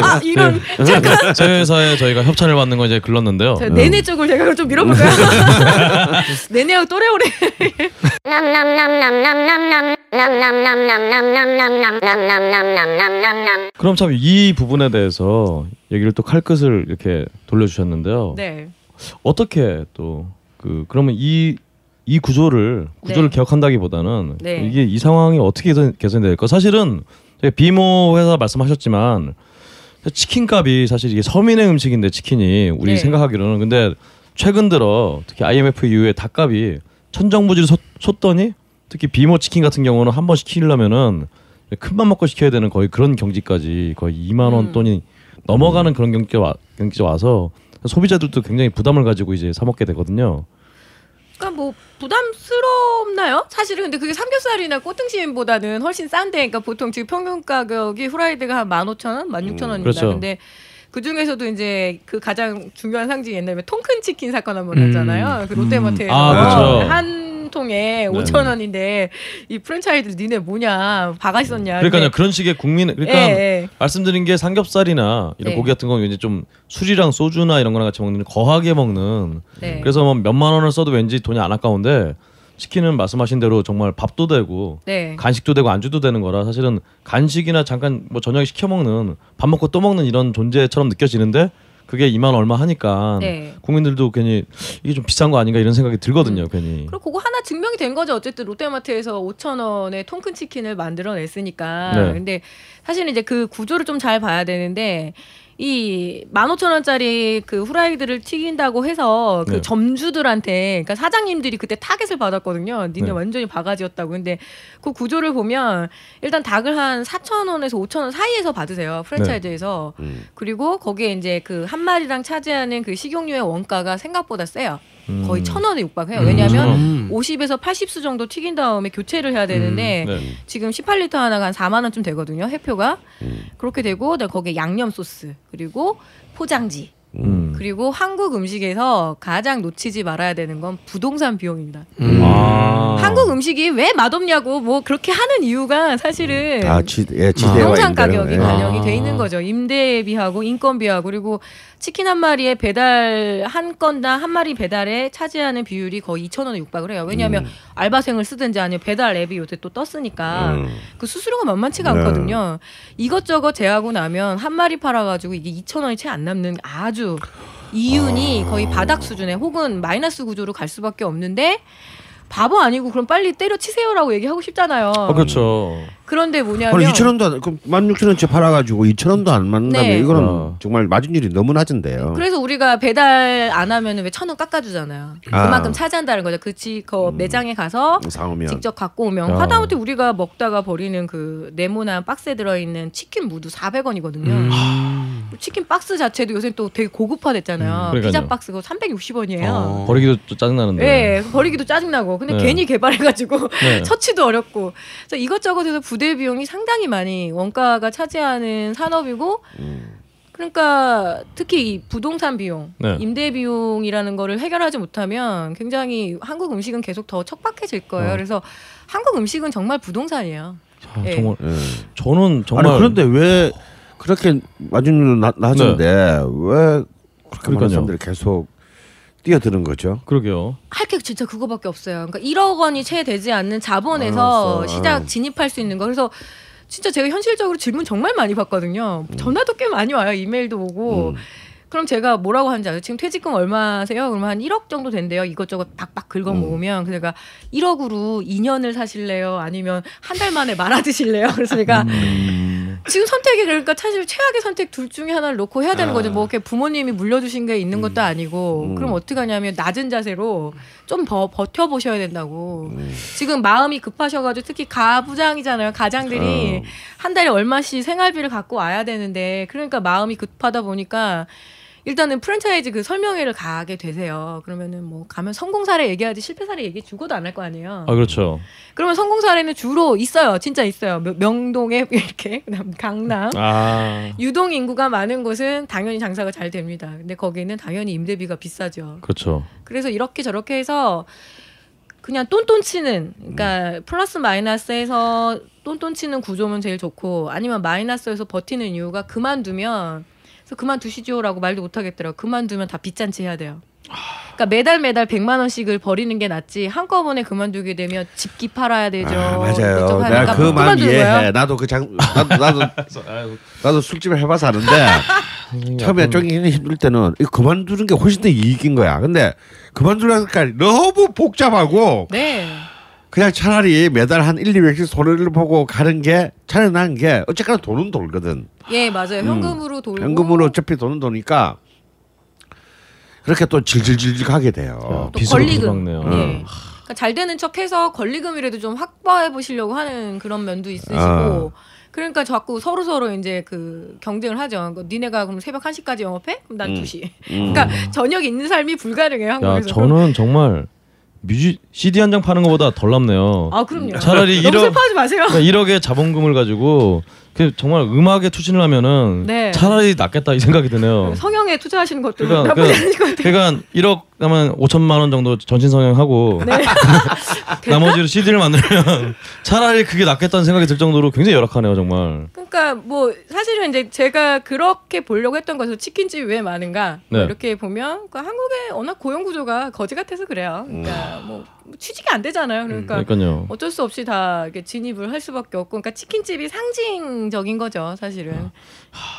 아 이런 잠깐 새 회사에 저희가 협찬을 받는 거 이제 글렀는데요. 자, 내내 쪽을 제가 좀 밀어볼까요? 내내하고 또래오래 그럼 참 이 부분에 대해서 얘기를 또 칼끝을 이렇게 돌려주셨는데요. 네. 어떻게 또 그 그러면 이 이 구조를 구조를 네. 개혁한다기보다는 네. 이게 이 상황이 어떻게 개선, 될까? 사실은 비모 회사 말씀하셨지만 치킨 값이 사실 이게 서민의 음식인데 치킨이 우리 네. 생각하기로는 근데 최근 들어 특히 IMF 이후에 닭값이 천정부지를 솟, 솟더니 특히 비모 치킨 같은 경우는 한 번 시키려면은 큰맘 먹고 시켜야 되는 거의 그런 경지까지 거의 2만 원 음. 돈이 넘어가는 그런 경기 와 경기가 와서 소비자들도 굉장히 부담을 가지고 이제 사 먹게 되거든요. 그러니까 뭐 부담스럽나요? 사실은 근데 그게 삼겹살이나 꽃등심보다는 훨씬 싼데, 그러니까 보통 지금 평균 가격이 후라이드가 한 15,000원, 16,000원입니다. 그렇죠. 근데 그 중에서도 이제 그 가장 중요한 상징이 옛날에 통큰 치킨 사건 한번 음. 났잖아요. 그 롯데마트에서 아, 그렇죠. 한 통에 5천 원인데 이 프랜차이즈 니네 뭐냐 바가 있었냐. 그러니까요 근데- 그런 식의 국민 그러니까 예, 예. 말씀드린 게 삼겹살이나 이런 네. 고기 같은 경우 이제 좀 술이랑 소주나 이런 거랑 같이 먹는 거하게 먹는 네. 그래서 뭐 몇만 원을 써도 왠지 돈이 안 아까운데 치킨은 말씀하신 대로 정말 밥도 되고 네. 간식도 되고 안주도 되는 거라 사실은 간식이나 잠깐 뭐 저녁에 시켜 먹는 밥 먹고 또 먹는 이런 존재처럼 느껴지는데 그게 2만 원 얼마 하니까 네. 국민들도 괜히 이게 좀 비싼 거 아닌가 이런 생각이 들거든요 음. 괜히 그리고 그거 하나 증명이 된 거죠. 어쨌든 롯데마트에서 5천 원의 통큰 치킨을 만들어냈으니까. 네. 근데 사실은 이제 그 구조를 좀 잘 봐야 되는데 이 15,000원짜리 그 후라이드를 튀긴다고 해서 그 네. 점주들한테 그러니까 사장님들이 그때 타겟을 받았거든요. 니네 네. 완전히 바가지였다고. 근데 그 구조를 보면 일단 닭을 한 4,000원에서 5,000원 사이에서 받으세요. 프랜차이즈에서. 음. 그리고 거기에 이제 그 한 마리랑 차지하는 그 식용유의 원가가 생각보다 세요. 음. 거의 천 원에 육박해요. 왜냐하면 음. 50에서 80수 정도 튀긴 다음에 교체를 해야 되는데 네. 지금 18리터 하나가 한 4만 원쯤 되거든요. 해표가 음. 그렇게 되고 그다음에 거기에 양념 소스 그리고 포장지 음. 그리고 한국 음식에서 가장 놓치지 말아야 되는 건 부동산 비용입니다. 음. 아. 한국 음식이 왜 맛없냐고 뭐 그렇게 하는 이유가 사실은 다 지, 예, 지대와 부동산. 가격이 예. 반영이 아. 돼 있는 거죠. 임대비하고 인건비하고 그리고 치킨 한 마리에 배달 한 건당 한 마리 배달에 차지하는 비율이 거의 2천 원에 육박을 해요. 왜냐하면 음. 알바생을 쓰든지 아니면 배달 앱이 요새 또 떴으니까 음. 그 수수료가 만만치가 네. 않거든요. 이것저것 제하고 나면 한 마리 팔아가지고 이게 2천 원이 채 안 남는 아주 이윤이 아. 거의 바닥 수준에 혹은 마이너스 구조로 갈 수밖에 없는데 바보 아니고 그럼 빨리 때려치세요라고 얘기하고 싶잖아요. 아, 그렇죠. 그런데 뭐냐면 아니 2천 원도 안, 그럼 16,000원치 팔아가지고 2천 원도 안 맞는다면 네. 이거는 어. 정말 마진율이 너무 낮은데요. 그래서 우리가 배달 안 하면은 왜천원 깎아주잖아요. 아. 그만큼 차지한다는 거죠. 그치, 그 매장에 가서 사오면 직접 갖고 오면 야. 하다못해 우리가 먹다가 버리는 그 네모난 박스에 들어있는 치킨 무도 400원이거든요. 음. 치킨 박스 자체도 요새 또 되게 고급화됐잖아요. 음. 피자 박스가 360원이에요. 어. 버리기도 또 짜증나는데. 네, 버리기도 짜증나고. 근데 네. 괜히 개발해가지고 네. 처치도 어렵고. 그래서 이것저것에서 부대 비용이 상당히 많이 원가가 차지하는 산업이고, 음. 그러니까 특히 이 부동산 비용, 네. 임대 비용이라는 거를 해결하지 못하면 굉장히 한국 음식은 계속 더 척박해질 거예요. 어. 그래서 한국 음식은 정말 부동산이에요. 아, 예. 정말 예. 저는 정말 아니 그런데 왜 그렇게 낮- 낮은데 왜 그렇게. 많은 사람들이 계속 뛰어드는 거죠? 그러게요. 할 게 진짜 그거밖에 없어요. 그러니까 1억 원이 채 되지 않는 자본에서 알았어. 시작 아. 진입할 수 있는 거. 그래서 진짜 제가 현실적으로 질문 정말 많이 받거든요. 전화도 꽤 많이 와요. 이메일도 오고. 음. 그럼 제가 뭐라고 하는지 아세요? 지금 퇴직금 얼마세요? 그러면 한 1억 정도 된대요. 이것저것 박박 긁어 음. 모으면. 그래서 제가 1억으로 2년을 사실래요? 아니면 한 달 만에 말아 드실래요? 그래서 제가 음. 지금 선택이 그러니까 사실 최악의 선택 둘 중에 하나를 놓고 해야 되는 아. 거죠. 뭐 이렇게 부모님이 물려주신 게 있는 것도 아니고 음. 그럼 어떻게 하냐면 낮은 자세로 좀더 버텨 보셔야 된다고. 음. 지금 마음이 급하셔가지고 특히 가부장이잖아요. 가장들이 어. 한 달에 얼마씩 생활비를 갖고 와야 되는데 그러니까 마음이 급하다 보니까 일단은 프랜차이즈 그 설명회를 가게 되세요. 그러면은 뭐 가면 성공 사례 얘기하지 실패 사례 얘기 죽어도 안 할 거 아니에요. 아 그렇죠. 그러면 성공 사례는 주로 있어요. 진짜 있어요. 명- 명동에 이렇게 그다음 강남 아 유동 인구가 많은 곳은 당연히 장사가 잘 됩니다. 근데 거기는 당연히 임대비가 비싸죠. 그렇죠. 그래서 이렇게 저렇게 해서 그냥 똔똔 치는 그러니까 플러스 마이너스에서 똔똔 치는 구조면 제일 좋고 아니면 마이너스에서 버티는 이유가 그만두면 그래서 그만두시죠라고 말도 못 하겠더라고. 그만두면 다 빚잔치 해야 돼요. 그러니까 매달 매달 100만 원씩을 버리는 게 낫지 한꺼번에 그만두게 되면 집기 팔아야 되죠. 아, 맞아요. 내가 그못 마음 이해해. 거예요. 나도 그장 나도 나도 나도 술집을 해봐서 아는데 처음에 쫑기는 힘들 때는 그만두는 게 훨씬 더 이익인 거야. 근데 그만두려니까 너무 복잡하고 네. 그냥 차라리 매달 한 1, 200씩 손해를 보고 가는 게 차라리 나은 게 어쨌거나 돈은 돌거든. 예, 맞아요. 현금으로 돌고 현금으로 어차피 돈은 도니까 그렇게 또 질질질질 가게 돼요. 또 빚으로 권리금. 들어박네요. 예. 그러니까 잘 되는 척해서 권리금이라도 좀 확보해 보시려고 하는 그런 면도 있으시고. 아. 그러니까 자꾸 서로 서로 이제 그 경쟁을 하죠. 그러니까 니네가 그럼 새벽 1 시까지 영업해? 그럼 난 음. 2시. 음. 그러니까 저녁 있는 삶이 불가능해요, 야 한국에서. 저는 정말 뮤직 CD 한 장 파는 것보다 덜 남네요. 아, 그럼요. 차라리 너무 1억 슬퍼하지 마세요. 1억의 자본금을 가지고 그 정말 음악에 투신을 하면은 네. 차라리 낫겠다 이 생각이 드네요. 성형에 투자하시는 것도 그러니까 나쁘지 그- 같아요. 그러니까 1억 하면 5천만 원 정도 전신 성형하고 네. 나머지로 CD를 만들면 차라리 그게 낫겠다는 생각이 들 정도로 굉장히 열악하네요 정말. 그러니까 뭐 사실은 이제 제가 그렇게 보려고 했던 것은 치킨집이 왜 많은가 뭐 네. 이렇게 보면 그 한국의 워낙 고용 구조가 거지 같아서 그래요. 그러니까 뭐 취직이 안 되잖아요. 그러니까 그러니까요. 어쩔 수 없이 다 이렇게 진입을 할 수밖에 없고, 그러니까 치킨집이 상징적인 거죠, 사실은.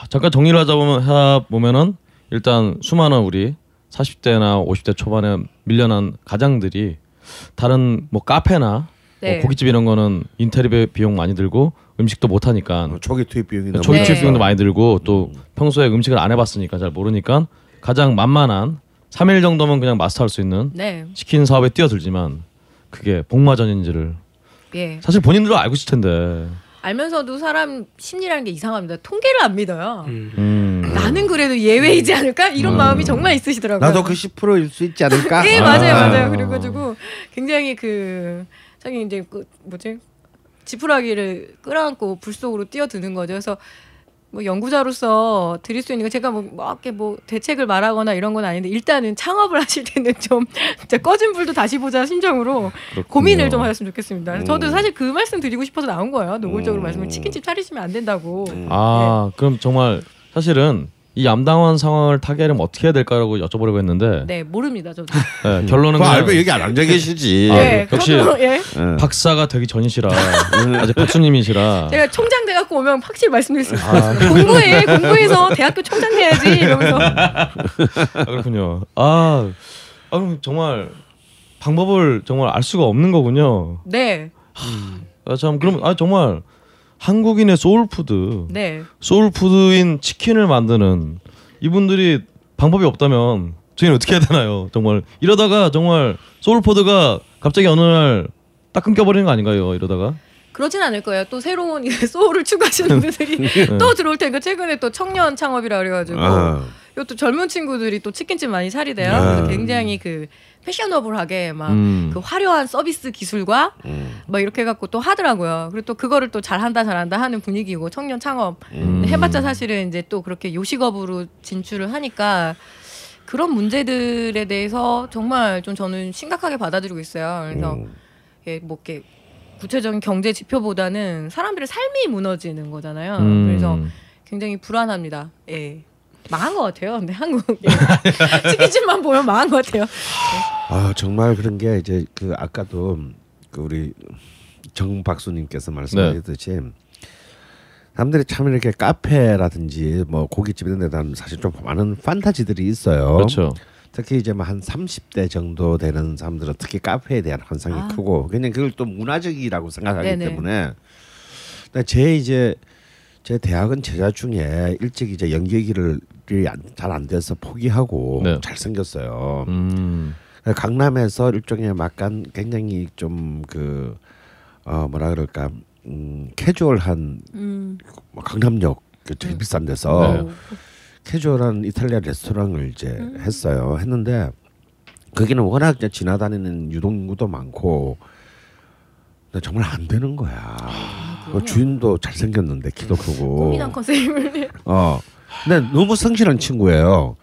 잠깐 정리를 하자 보면 하 보면은 일단 수많은 우리 40대나 50대 초반에 밀려난 가장들이 다른 뭐 카페나 네. 뭐 고깃집 이런 거는 인테리어 비용 많이 들고 음식도 못 하니까 어, 초기 투입 비용이 초기 네. 투입 비용도 많이 들고 또 평소에 음식을 안 해봤으니까 잘 모르니까 가장 만만한 3일 정도면 그냥 마스터할 수 있는 네, 치킨 사업에 뛰어들지만 그게 복마전인지를 예. 사실 본인들도 알고 있을 텐데 알면서도 사람 심리라는 게 이상합니다. 통계를 안 믿어요. 음. 나는 그래도 예외이지 않을까? 이런 마음이 정말 있으시더라고요. 나도 그 10%일 수 있지 않을까? 예, 아. 맞아요, 맞아요. 그래가지고 굉장히 그 자기 이제 그 뭐지 지푸라기를 끌어안고 불 속으로 뛰어드는 거죠. 그래서 뭐 연구자로서 드릴 수 있는 거 제가 뭐, 뭐 이렇게 뭐 대책을 말하거나 이런 건 아닌데 일단은 창업을 하실 때는 좀 진짜 꺼진 불도 다시 보자 심정으로 그렇군요. 고민을 좀 하셨으면 좋겠습니다. 음. 저도 사실 그 말씀 드리고 싶어서 나온 거예요. 노골적으로 음. 말씀을 치킨집 차리시면 안 된다고. 아 그럼 정말 사실은 이 암담한 상황을 타개하려면 어떻게 해야 될까라고 여쭤보려고 했는데 네, 모릅니다, 저도. 네, 결론은 알고 얘기 안한 적이 계시지. 아, 예, 역시- 저도 예. 예. 박사가 되기 전이시라 아직 박사님이시라 제가 총장 돼갖고 오면 확실히 말씀드릴 수 있어요. 아. 공부해, 공부해서 대학교 총장 돼야지 이러면서. 아, 그렇군요. 아, 아 정말 방법을 정말 알 수가 없는 거군요. 네, 아, 참 그럼 아 정말 한국인의 soul food, 네. soul food인 치킨을 만드는 이분들이 방법이 없다면 저희는 어떻게 해야 되나요? 정말 이러다가 정말 soul food가 갑자기 어느 날 딱 끊겨버리는 거 아닌가요? 이러다가 그러진 않을 거예요. 또 새로운 소울을 추구하시는 분들이 또 들어올 테니까 최근에 또 청년 창업이라 그래가지고 아. 이것도 젊은 친구들이 또 치킨집 많이 차리대요. 아. 그래서 굉장히 그 패셔너블하게 막그 음. 화려한 서비스 기술과 음. 막 이렇게 해갖고 또 하더라고요. 그리고 또 그거를 또 잘한다 잘한다 하는 분위기고 청년 창업 음. 해봤자 사실은 이제 또 그렇게 요식업으로 진출을 하니까 그런 문제들에 대해서 정말 좀 저는 심각하게 받아들이고 있어요. 그래서 음. 예, 뭐 이렇게 구체적인 경제 지표보다는 사람들의 삶이 무너지는 거잖아요. 음. 그래서 굉장히 불안합니다. 예. 망한 것 같아요. 근데 한국 예. 치킨집만 보면 망한 것 같아요. 아 정말 그런 게 이제 그 아까도 그 우리 정 박수님께서 말씀하셨듯이 사람들이 참 이렇게 카페라든지 뭐 고깃집 이런 데 대한 사실 좀 많은 판타지들이 있어요. 그렇죠. 특히 이제 뭐 한 30대 정도 되는 사람들은 특히 카페에 대한 환상이 아. 크고 그냥 그걸 또 문화적이라고 생각하기 네네. 때문에 근데 제 이제 제 대학은 제자 중에 일찍 이제 연기기를 잘안 돼서 포기하고 네. 잘 생겼어요. 음. 강남에서 일종의 약간 굉장히 좀그 어 뭐라 그럴까 음 캐주얼한 음. 뭐 강남역 그 제일 비싼 데서 네. 캐주얼한 이탈리아 레스토랑을 이제 음. 했어요. 했는데 거기는 워낙 이제 지나다니는 유동인구도 많고 근데 정말 안 되는 거야. 그 주인도 잘 생겼는데 키도 크고. 꽃미남 컨셉을 어. 근데 너무 성실한 친구예요.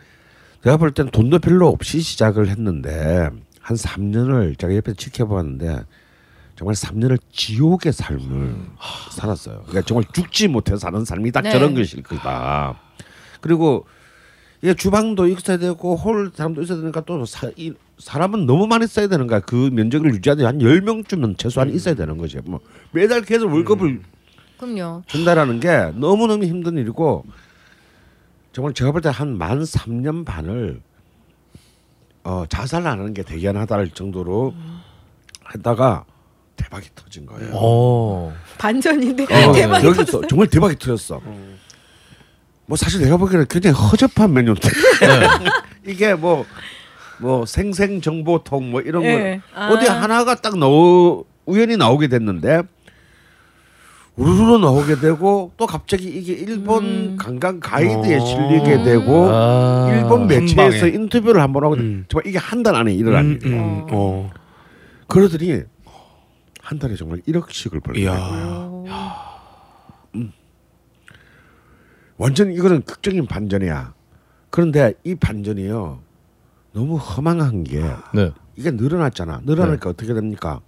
내가 볼 땐 돈도 별로 없이 시작을 했는데 한 3년을 제가 옆에서 지켜봤는데 정말 3년을 지옥의 삶을 살았어요. 그러니까 정말 죽지 못해 사는 삶이 딱 네. 저런 것일 거다. 그리고 이게 주방도 있어야 되고 홀 사람도 있어야 되니까 또 사, 이, 사람은 너무 많이 써야 되는 거야. 그 면적을 유지하는데 한 10명쯤은 최소한 있어야 되는 거지. 뭐 매달 계속 월급을 그럼요. 준다라는 게 너무너무 힘든 일이고 정말 제가 볼 때 한만 3년 반을 어, 자살 안 하는 게 대견하다를 정도로 했다가 대박이 터진 거예요. 어. 반전인데 어, 대박이 여기서 터졌어요. 정말 대박이 터졌어. 뭐 사실 내가 보기에는 굉장히 허접한 메뉴인데 이게 뭐 뭐 생생 정보통 뭐 이런 거 예. 아. 어디 하나가 딱 넣어 우연히 나오게 됐는데 우르르 나오게 되고 또 갑자기 이게 일본 음. 관광 가이드에 어. 실리게 되고 아. 일본 매체에서 방에. 인터뷰를 한번 하고 음. 정말 이게 한 달 안에 일어난 음, 일이에요. 음, 어. 그러더니 한 달에 정말 1억씩을 벌는 이야. 거예요. 완전 이거는 극적인 반전이야. 그런데 이 반전이요 너무 허망한 게 네. 이게 늘어났잖아. 늘어나니까 어떻게 됩니까?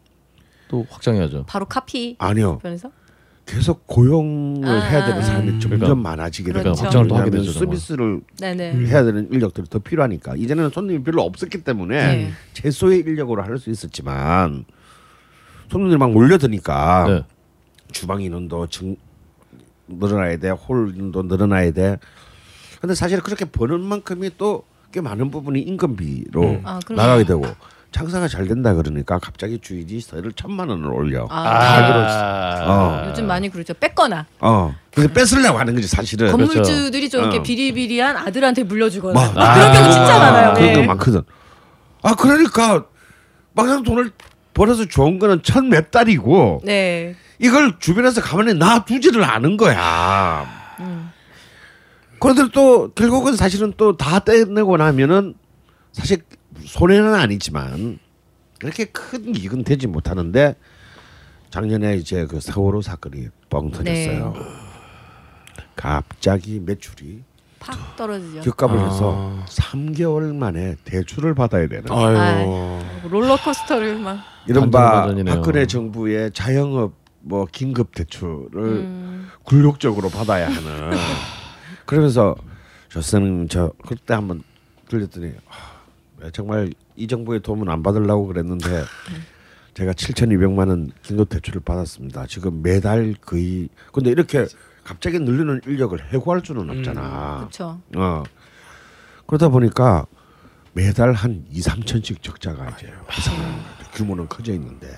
또 확장해야죠. 바로 카피 아니요. 편에서 계속 고용을 아, 해야 되는 아. 사람이 점점 그러니까. 많아지게 그러니까 되죠. 확장을 또 하게 되죠. 서비스를 네네. 음. 해야 되는 인력들이 더 필요하니까 이전에는 손님이 별로 없었기 때문에 네. 최소의 인력으로 할 수 있었지만 손님들이 막 몰려드니까 네. 주방 인원도 증, 늘어나야 돼, 홀 인원도 늘어나야 돼. 근데 사실 그렇게 버는 만큼이 또 꽤 많은 부분이 인건비로 음. 아. 나가게 되고 장사가 잘 된다 그러니까 갑자기 주인이 세를 천만 원을 올려. 아, 어. 요즘 많이 그러죠. 뺏거나 어. 그래서 뺏으려고 하는 거지 사실은. 건물주들이 좀 이렇게 어. 비리비리한 아들한테 물려주거나 막- 막 그런 경우 진짜 많아요. 그런 네. 거 많거든. 아 그러니까 막상 돈을 벌어서 좋은 거는 천 몇 달이고 네. 이걸 주변에서 가만히 놔두지를 않은 거야. 음. 그런데 또 결국은 사실은 또 다 떼내고 나면은 사실 손해는 아니지만 그렇게 큰 이익은 되지 못하는데 작년에 이제 그 세월호 사건이 뻥 터졌어요. 갑자기 매출이 팍 떨어지죠. 격감을 아. 해서 3개월 만에 대출을 받아야 되는 아유. 롤러코스터를 막 이른바. 박근혜 정부의 자영업 뭐 긴급 대출을 음. 굴욕적으로 받아야 하는 그러면서 저 선생님 저 그때 한번 들렸더니 아, 정말 이 정부의 도움은 안 받으려고 그랬는데 제가 7,200만 원 긴급 대출을 받았습니다. 지금 매달 거의 근데 이렇게 갑자기 늘리는 인력을 해고할 수는 없잖아. 그렇죠. 어. 그러다 보니까 매달 한 2, 3천씩 적자가 이제 발생하는 거예요. 규모는 커져 있는데.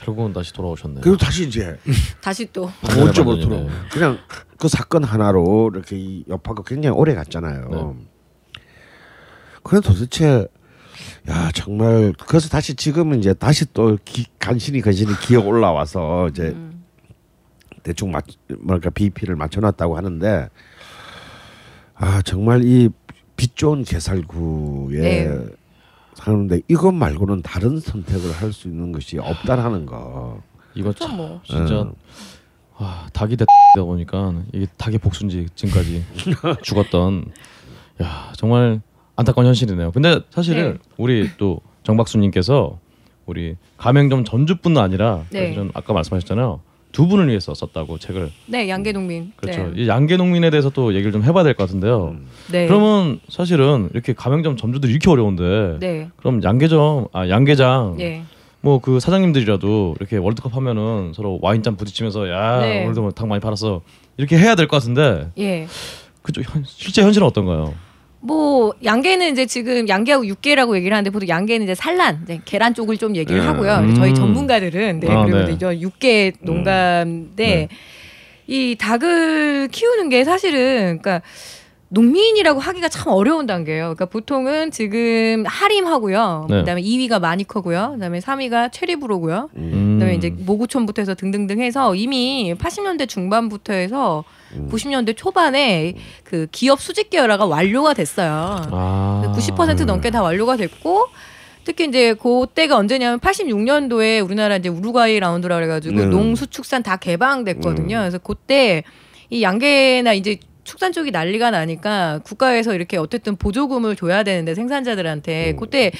결국은 다시 돌아오셨네요. 그리고 다시 이제 다시 또 본적으로 반전이네. 들어. 그냥 그 사건 하나로 이렇게 이 여파가 굉장히 오래 갔잖아요. 네. 그래 도대체 야 정말 그래서 다시 지금은 이제 다시 또 기, 간신히 간신히 기어 올라와서 이제 음. 대충 맞 뭐랄까 BP를 맞춰놨다고 하는데 아 정말 이 빛 좋은 개살구에 네. 사는데 이것 말고는 다른 선택을 할 수 있는 것이 없다라는 거. 이거 그렇죠 참 뭐. 진짜 음. 와, 닭이 되다 보니까 이게 닭의 복수인지 지금까지 죽었던 야 정말 안타까운 현실이네요. 근데 사실은 네. 우리 또 정박수님께서 우리 가맹점 전주뿐 아니라 네. 사실은 아까 말씀하셨잖아요. 두 분을 위해서 썼다고 책을 네 양계 농민. 그렇죠. 네. 이 양계 농민에 대해서 또 얘기를 좀 해봐야 될 것 같은데요. 네. 그러면 사실은 이렇게 가맹점 점주들이 이렇게 어려운데 네. 그럼 양계점 아 양계장 네. 뭐그 사장님들이라도 이렇게 월드컵 하면은 서로 와인잔 부딪히면서 야 네. 오늘도 뭐닭 많이 팔았어 이렇게 해야 될 것 같은데 예. 그쪽 현, 실제 현실은 어떤가요? 뭐 양계는 이제 지금 양계하고 육계라고 얘기를 하는데 보통 양계는 이제 산란, 이제 계란 쪽을 좀 얘기를 네. 하고요. 이제 저희 음. 전문가들은 네, 아, 그리고 네. 이제 육계 농가인데 네. 이 닭을 키우는 게 사실은 그러니까 농민이라고 하기가 참 어려운 단계예요. 그러니까 보통은 지금 하림하고요. 네. 그다음에 2위가 마니커고요. 그다음에 3위가 체리브로고요. 음. 그다음에 이제 모구촌부터 해서 등등등 해서 이미 80년대 중반부터 해서 음. 90년대 초반에 그 기업 수직 계열화가 완료가 됐어요. 아. 90% 넘게 다 완료가 됐고 특히 이제 그때가 언제냐면 86년도에 우리나라 이제 우루과이 라운드라 그래가지고 음. 농수축산 다 개방됐거든요. 그래서 그때 이 양계나 이제 축산 쪽이 난리가 나니까 국가에서 이렇게 어쨌든 보조금을 줘야 되는데 생산자들한테 그때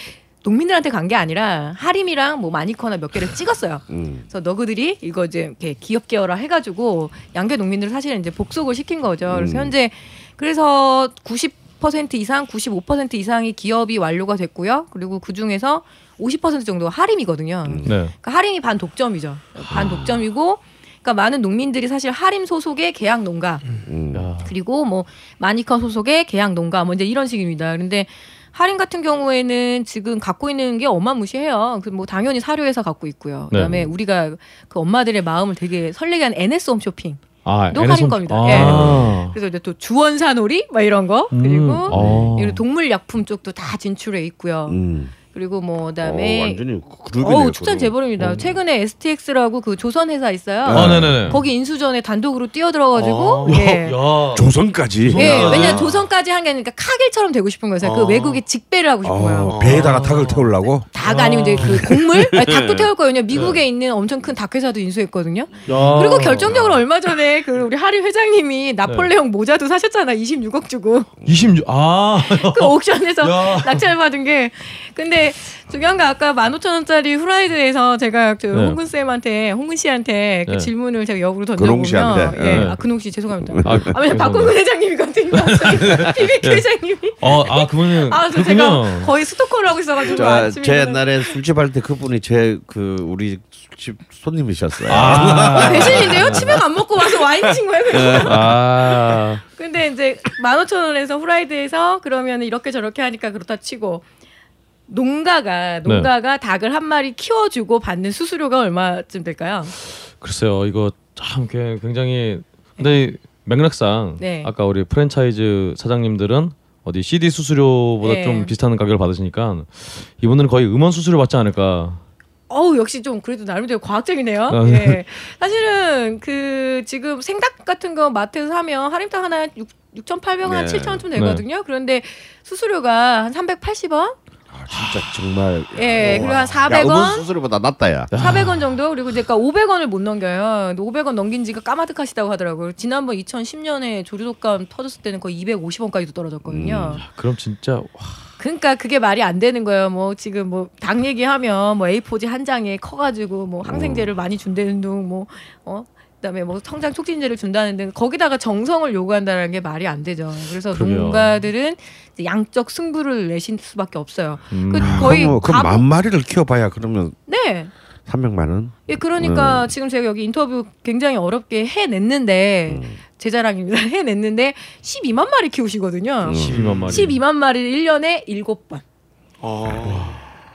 농민들한테 간 게 아니라 하림이랑 뭐 마니커나 몇 개를 찍었어요. 음. 그래서 너그들이 이거 이제 이렇게 기업 계열화 해가지고 양계 농민들을 사실은 이제 복속을 시킨 거죠. 그래서 음. 현재 그래서 90% 이상, 95% 이상이 기업이 완료가 됐고요. 그리고 그 중에서 50% 정도가 하림이거든요. 음. 네. 그러니까 하림이 반 독점이죠. 반 독점이고, 그러니까 많은 농민들이 사실 하림 소속의 계약 농가 음. 야. 그리고 뭐 마니커 소속의 계약 농가 뭐 이제 이런 식입니다. 그런데 할인 같은 경우에는 지금 갖고 있는 게 어마무시해요. 그 뭐 당연히 사료회사 갖고 있고요. 네. 그다음에 우리가 그 엄마들의 마음을 되게 설레게 한 NS 홈쇼핑. 아, 또 할인 홈- 겁니다. 아. 그래서 이제 또 주원사놀이 막 이런 거 음. 그리고 어. 그리고 동물 약품 쪽도 다 진출해 있고요. 음. 그리고 뭐 어, 그다음에 완전히 그룹이네. 어 축산 재벌입니다. 최근에 STX라고 그 조선 회사 있어요. 아, 네네네. 거기 인수전에 단독으로 뛰어들어가지고 아. 예. 야. 조선까지. 예, 아. 왜냐 조선까지 한 게 아니라 카길처럼 되고 싶은 거예요. 그 아. 외국에 직배를 하고 싶은 거예요. 어, 배에다가 닭을 태우려고. 닭 아니고 이제 그 곡물 아니, 닭도 태울 거예요. 왜냐 미국에 있는 엄청 큰 닭 회사도 인수했거든요. 야. 그리고 결정적으로 얼마 전에 그 우리 하림 회장님이 나폴레옹 모자도 사셨잖아. 26억 주고 26. 아. 그 옥션에서 야. 낙찰 받은 게. 근데 중요한 건 아까 15,000원짜리 후라이드에서 제가 저 네. 홍근 쌤한테 홍근 씨한테 그 네. 질문을 제가 역으로 던져보면 씨한테. 예, 네. 아 근홍 씨 죄송합니다. 아, 아, 왜냐 박근근 회장님이거든요. 비비큐 회장님이. 어, 아, 그분은 아, 저. 제가 거의 스토커를 하고 있어가지고 저, 제 옛날에 술집 할 때 그분이 제 그 우리 술집 손님이셨어요. 아. 배신인데요? 치맥 안 먹고 와서 와인 친 거예요. 그냥. 아. 근데 이제 15,000원에서 후라이드에서 그러면 이렇게 저렇게 하니까 그렇다 치고 농가가 농가가 닭을 한 마리 키워주고 받는 수수료가 얼마쯤 될까요? 글쎄요, 이거 참 꽤- 굉장히 근데 맥락상 네. 아까 우리 프랜차이즈 사장님들은 어디 CD 수수료보다 네. 좀 비슷한 가격을 받으시니까 이분들은 거의 음원 수수료 받지 않을까. 어우 역시 좀 그래도 나름대로 과학적이네요. 아, 예. 사실은 그 지금 생닭 같은 거 마트에서 사면 할인닭 하나 6 6,800원, 한 네. 7,000원쯤 되거든요. 그런데 수수료가 한 380원? 아, 진짜 정말. 예, 그리고 한 야, 400원? 음원 수수료보다 낫다 야. 400원 정도 그리고 그러니까 500원을 못 넘겨요. 근데 500원 넘긴 지가 까마득하시다고 하더라고요. 지난번 2010년에 조류독감 터졌을 때는 거의 250원까지도 떨어졌거든요. 그럼 진짜 와, 그러니까 그게 말이 안 되는 거예요. 뭐 지금 뭐 당 얘기하면 뭐 A4지 한 장에 커가지고 뭐 항생제를 많이 준다는 둥뭐 어. 그다음에 뭐 성장 촉진제를 준다는 등 거기다가 정성을 요구한다는 게 말이 안 되죠. 그래서 그럼요. 농가들은 이제 양적 승부를 내실 수밖에 없어요. 음. 그 거의 그럼 그럼 감- 만 마리를 키워봐야 그러면 네. 300만 원. 예, 음. 그러니까 지금 제가 여기 인터뷰 굉장히 어렵게 해냈는데 음. 제 자랑입니다. 해냈는데 12만 마리 키우시거든요. 12만 마리. 12만 마리를 1년에 7번.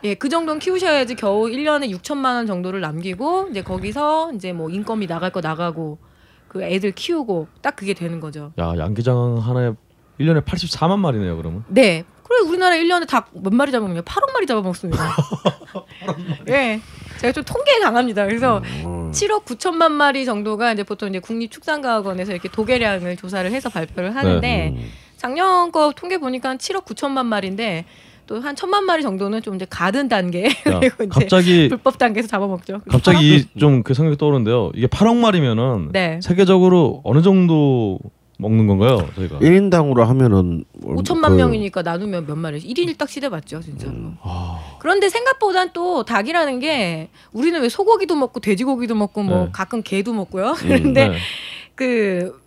예, 그 정도는 키우셔야지 겨우 1년에 6천만 원 정도를 남기고 이제 거기서 이제 뭐 인건비 나갈 거 나가고 그 애들 키우고 딱 그게 되는 거죠. 야, 양기장 하나에 1년에 84만 마리네요, 그러면. 네. 그래 우리나라 1년에 닭 몇 마리 잡아먹냐? 8억 마리 잡아먹습니다. 예. 제가 좀 통계에 강합니다. 그래서 음. 7억 9천만 마리 정도가 이제 보통 이제 국립축산과학원에서 이렇게 도계량을 조사를 해서 발표를 하는데 음. 작년 거 통계 보니까 한 7억 9천만 마리인데 또 한 천만 마리 정도는 좀 이제 가든 단계 야, 그리고 이제 갑자기 불법 단계에서 잡아먹죠. 갑자기 좀 그 생각이 떠오르는데요. 이게 8억 마리면은 네. 세계적으로 어느 정도 먹는 건가요, 저희가? 1인당으로 하면은 뭐 5천만 그- 명이니까 나누면 몇 마리? 1인 1닭 시대 맞죠, 진짜로. 아, 그런데 생각보단 또 닭이라는 게 우리는 왜 소고기도 먹고 돼지고기도 먹고 뭐 네. 가끔 개도 먹고요. 그런데 네. 그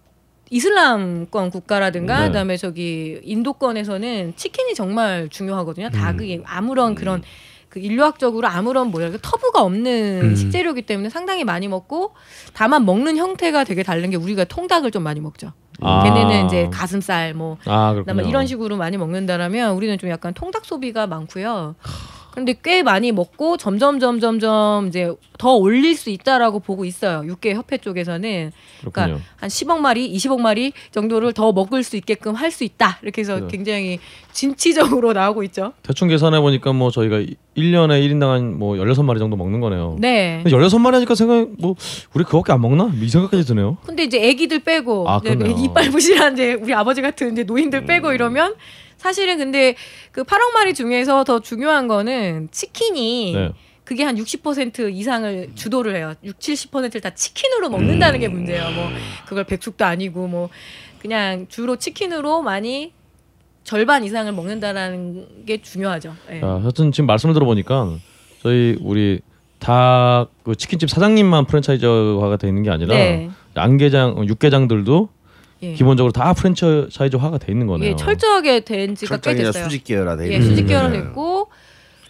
이슬람권 국가라든가 네. 그다음에 저기 인도권에서는 치킨이 정말 중요하거든요. 닭이 아무런 그런 그 인류학적으로 아무런 뭐야 터부가 없는 음. 식재료이기 때문에 상당히 많이 먹고 다만 먹는 형태가 되게 다른 게 우리가 통닭을 좀 많이 먹죠. 아. 걔네는 이제 가슴살 뭐 아, 그다음에. 이런 식으로 많이 먹는다라면 우리는 좀 약간 통닭 소비가 많고요. 그런데 꽤 많이 먹고 점점 점점 점 이제 더 올릴 수 있다라고 보고 있어요. 육계 협회 쪽에서는. 그러니까 한 10억 마리, 20억 마리 정도를 더 먹을 수 있게끔 할 수 있다. 이렇게 해서 네. 굉장히 진취적으로 나오고 있죠. 대충 계산해 보니까 뭐 저희가 1년에 1인당 한뭐 16마리 정도 먹는 거네요. 네. 16마리 하니까 생각 뭐 우리 그거밖에 안 먹나? 이 생각까지 드네요. 근데 이제 애기들 빼고 아, 이제 그러네요. 이빨 부실한 이제 우리 아버지 같은 이제 노인들 빼고 이러면 사실은 근데 그 8억 마리 중에서 더 중요한 거는 치킨이 네. 그게 한 60% 이상을 주도를 해요. 6, 70%를 다 치킨으로 먹는다는 게 문제예요. 뭐 그걸 백숙도 아니고 뭐 그냥 주로 치킨으로 많이 절반 이상을 먹는다라는 게 중요하죠. 예. 야, 하여튼 지금 말씀을 들어보니까 저희 우리 다그 치킨집 사장님만 프랜차이즈화가 돼 있는 게 아니라 네. 양계장, 육계장들도 예. 기본적으로 다 프랜차이즈화가 돼 있는 거네요. 이게 철저하게 된 지가 꽤 됐어요. 수직 계열화 돼 예, 있는 수직. 계열화 됐고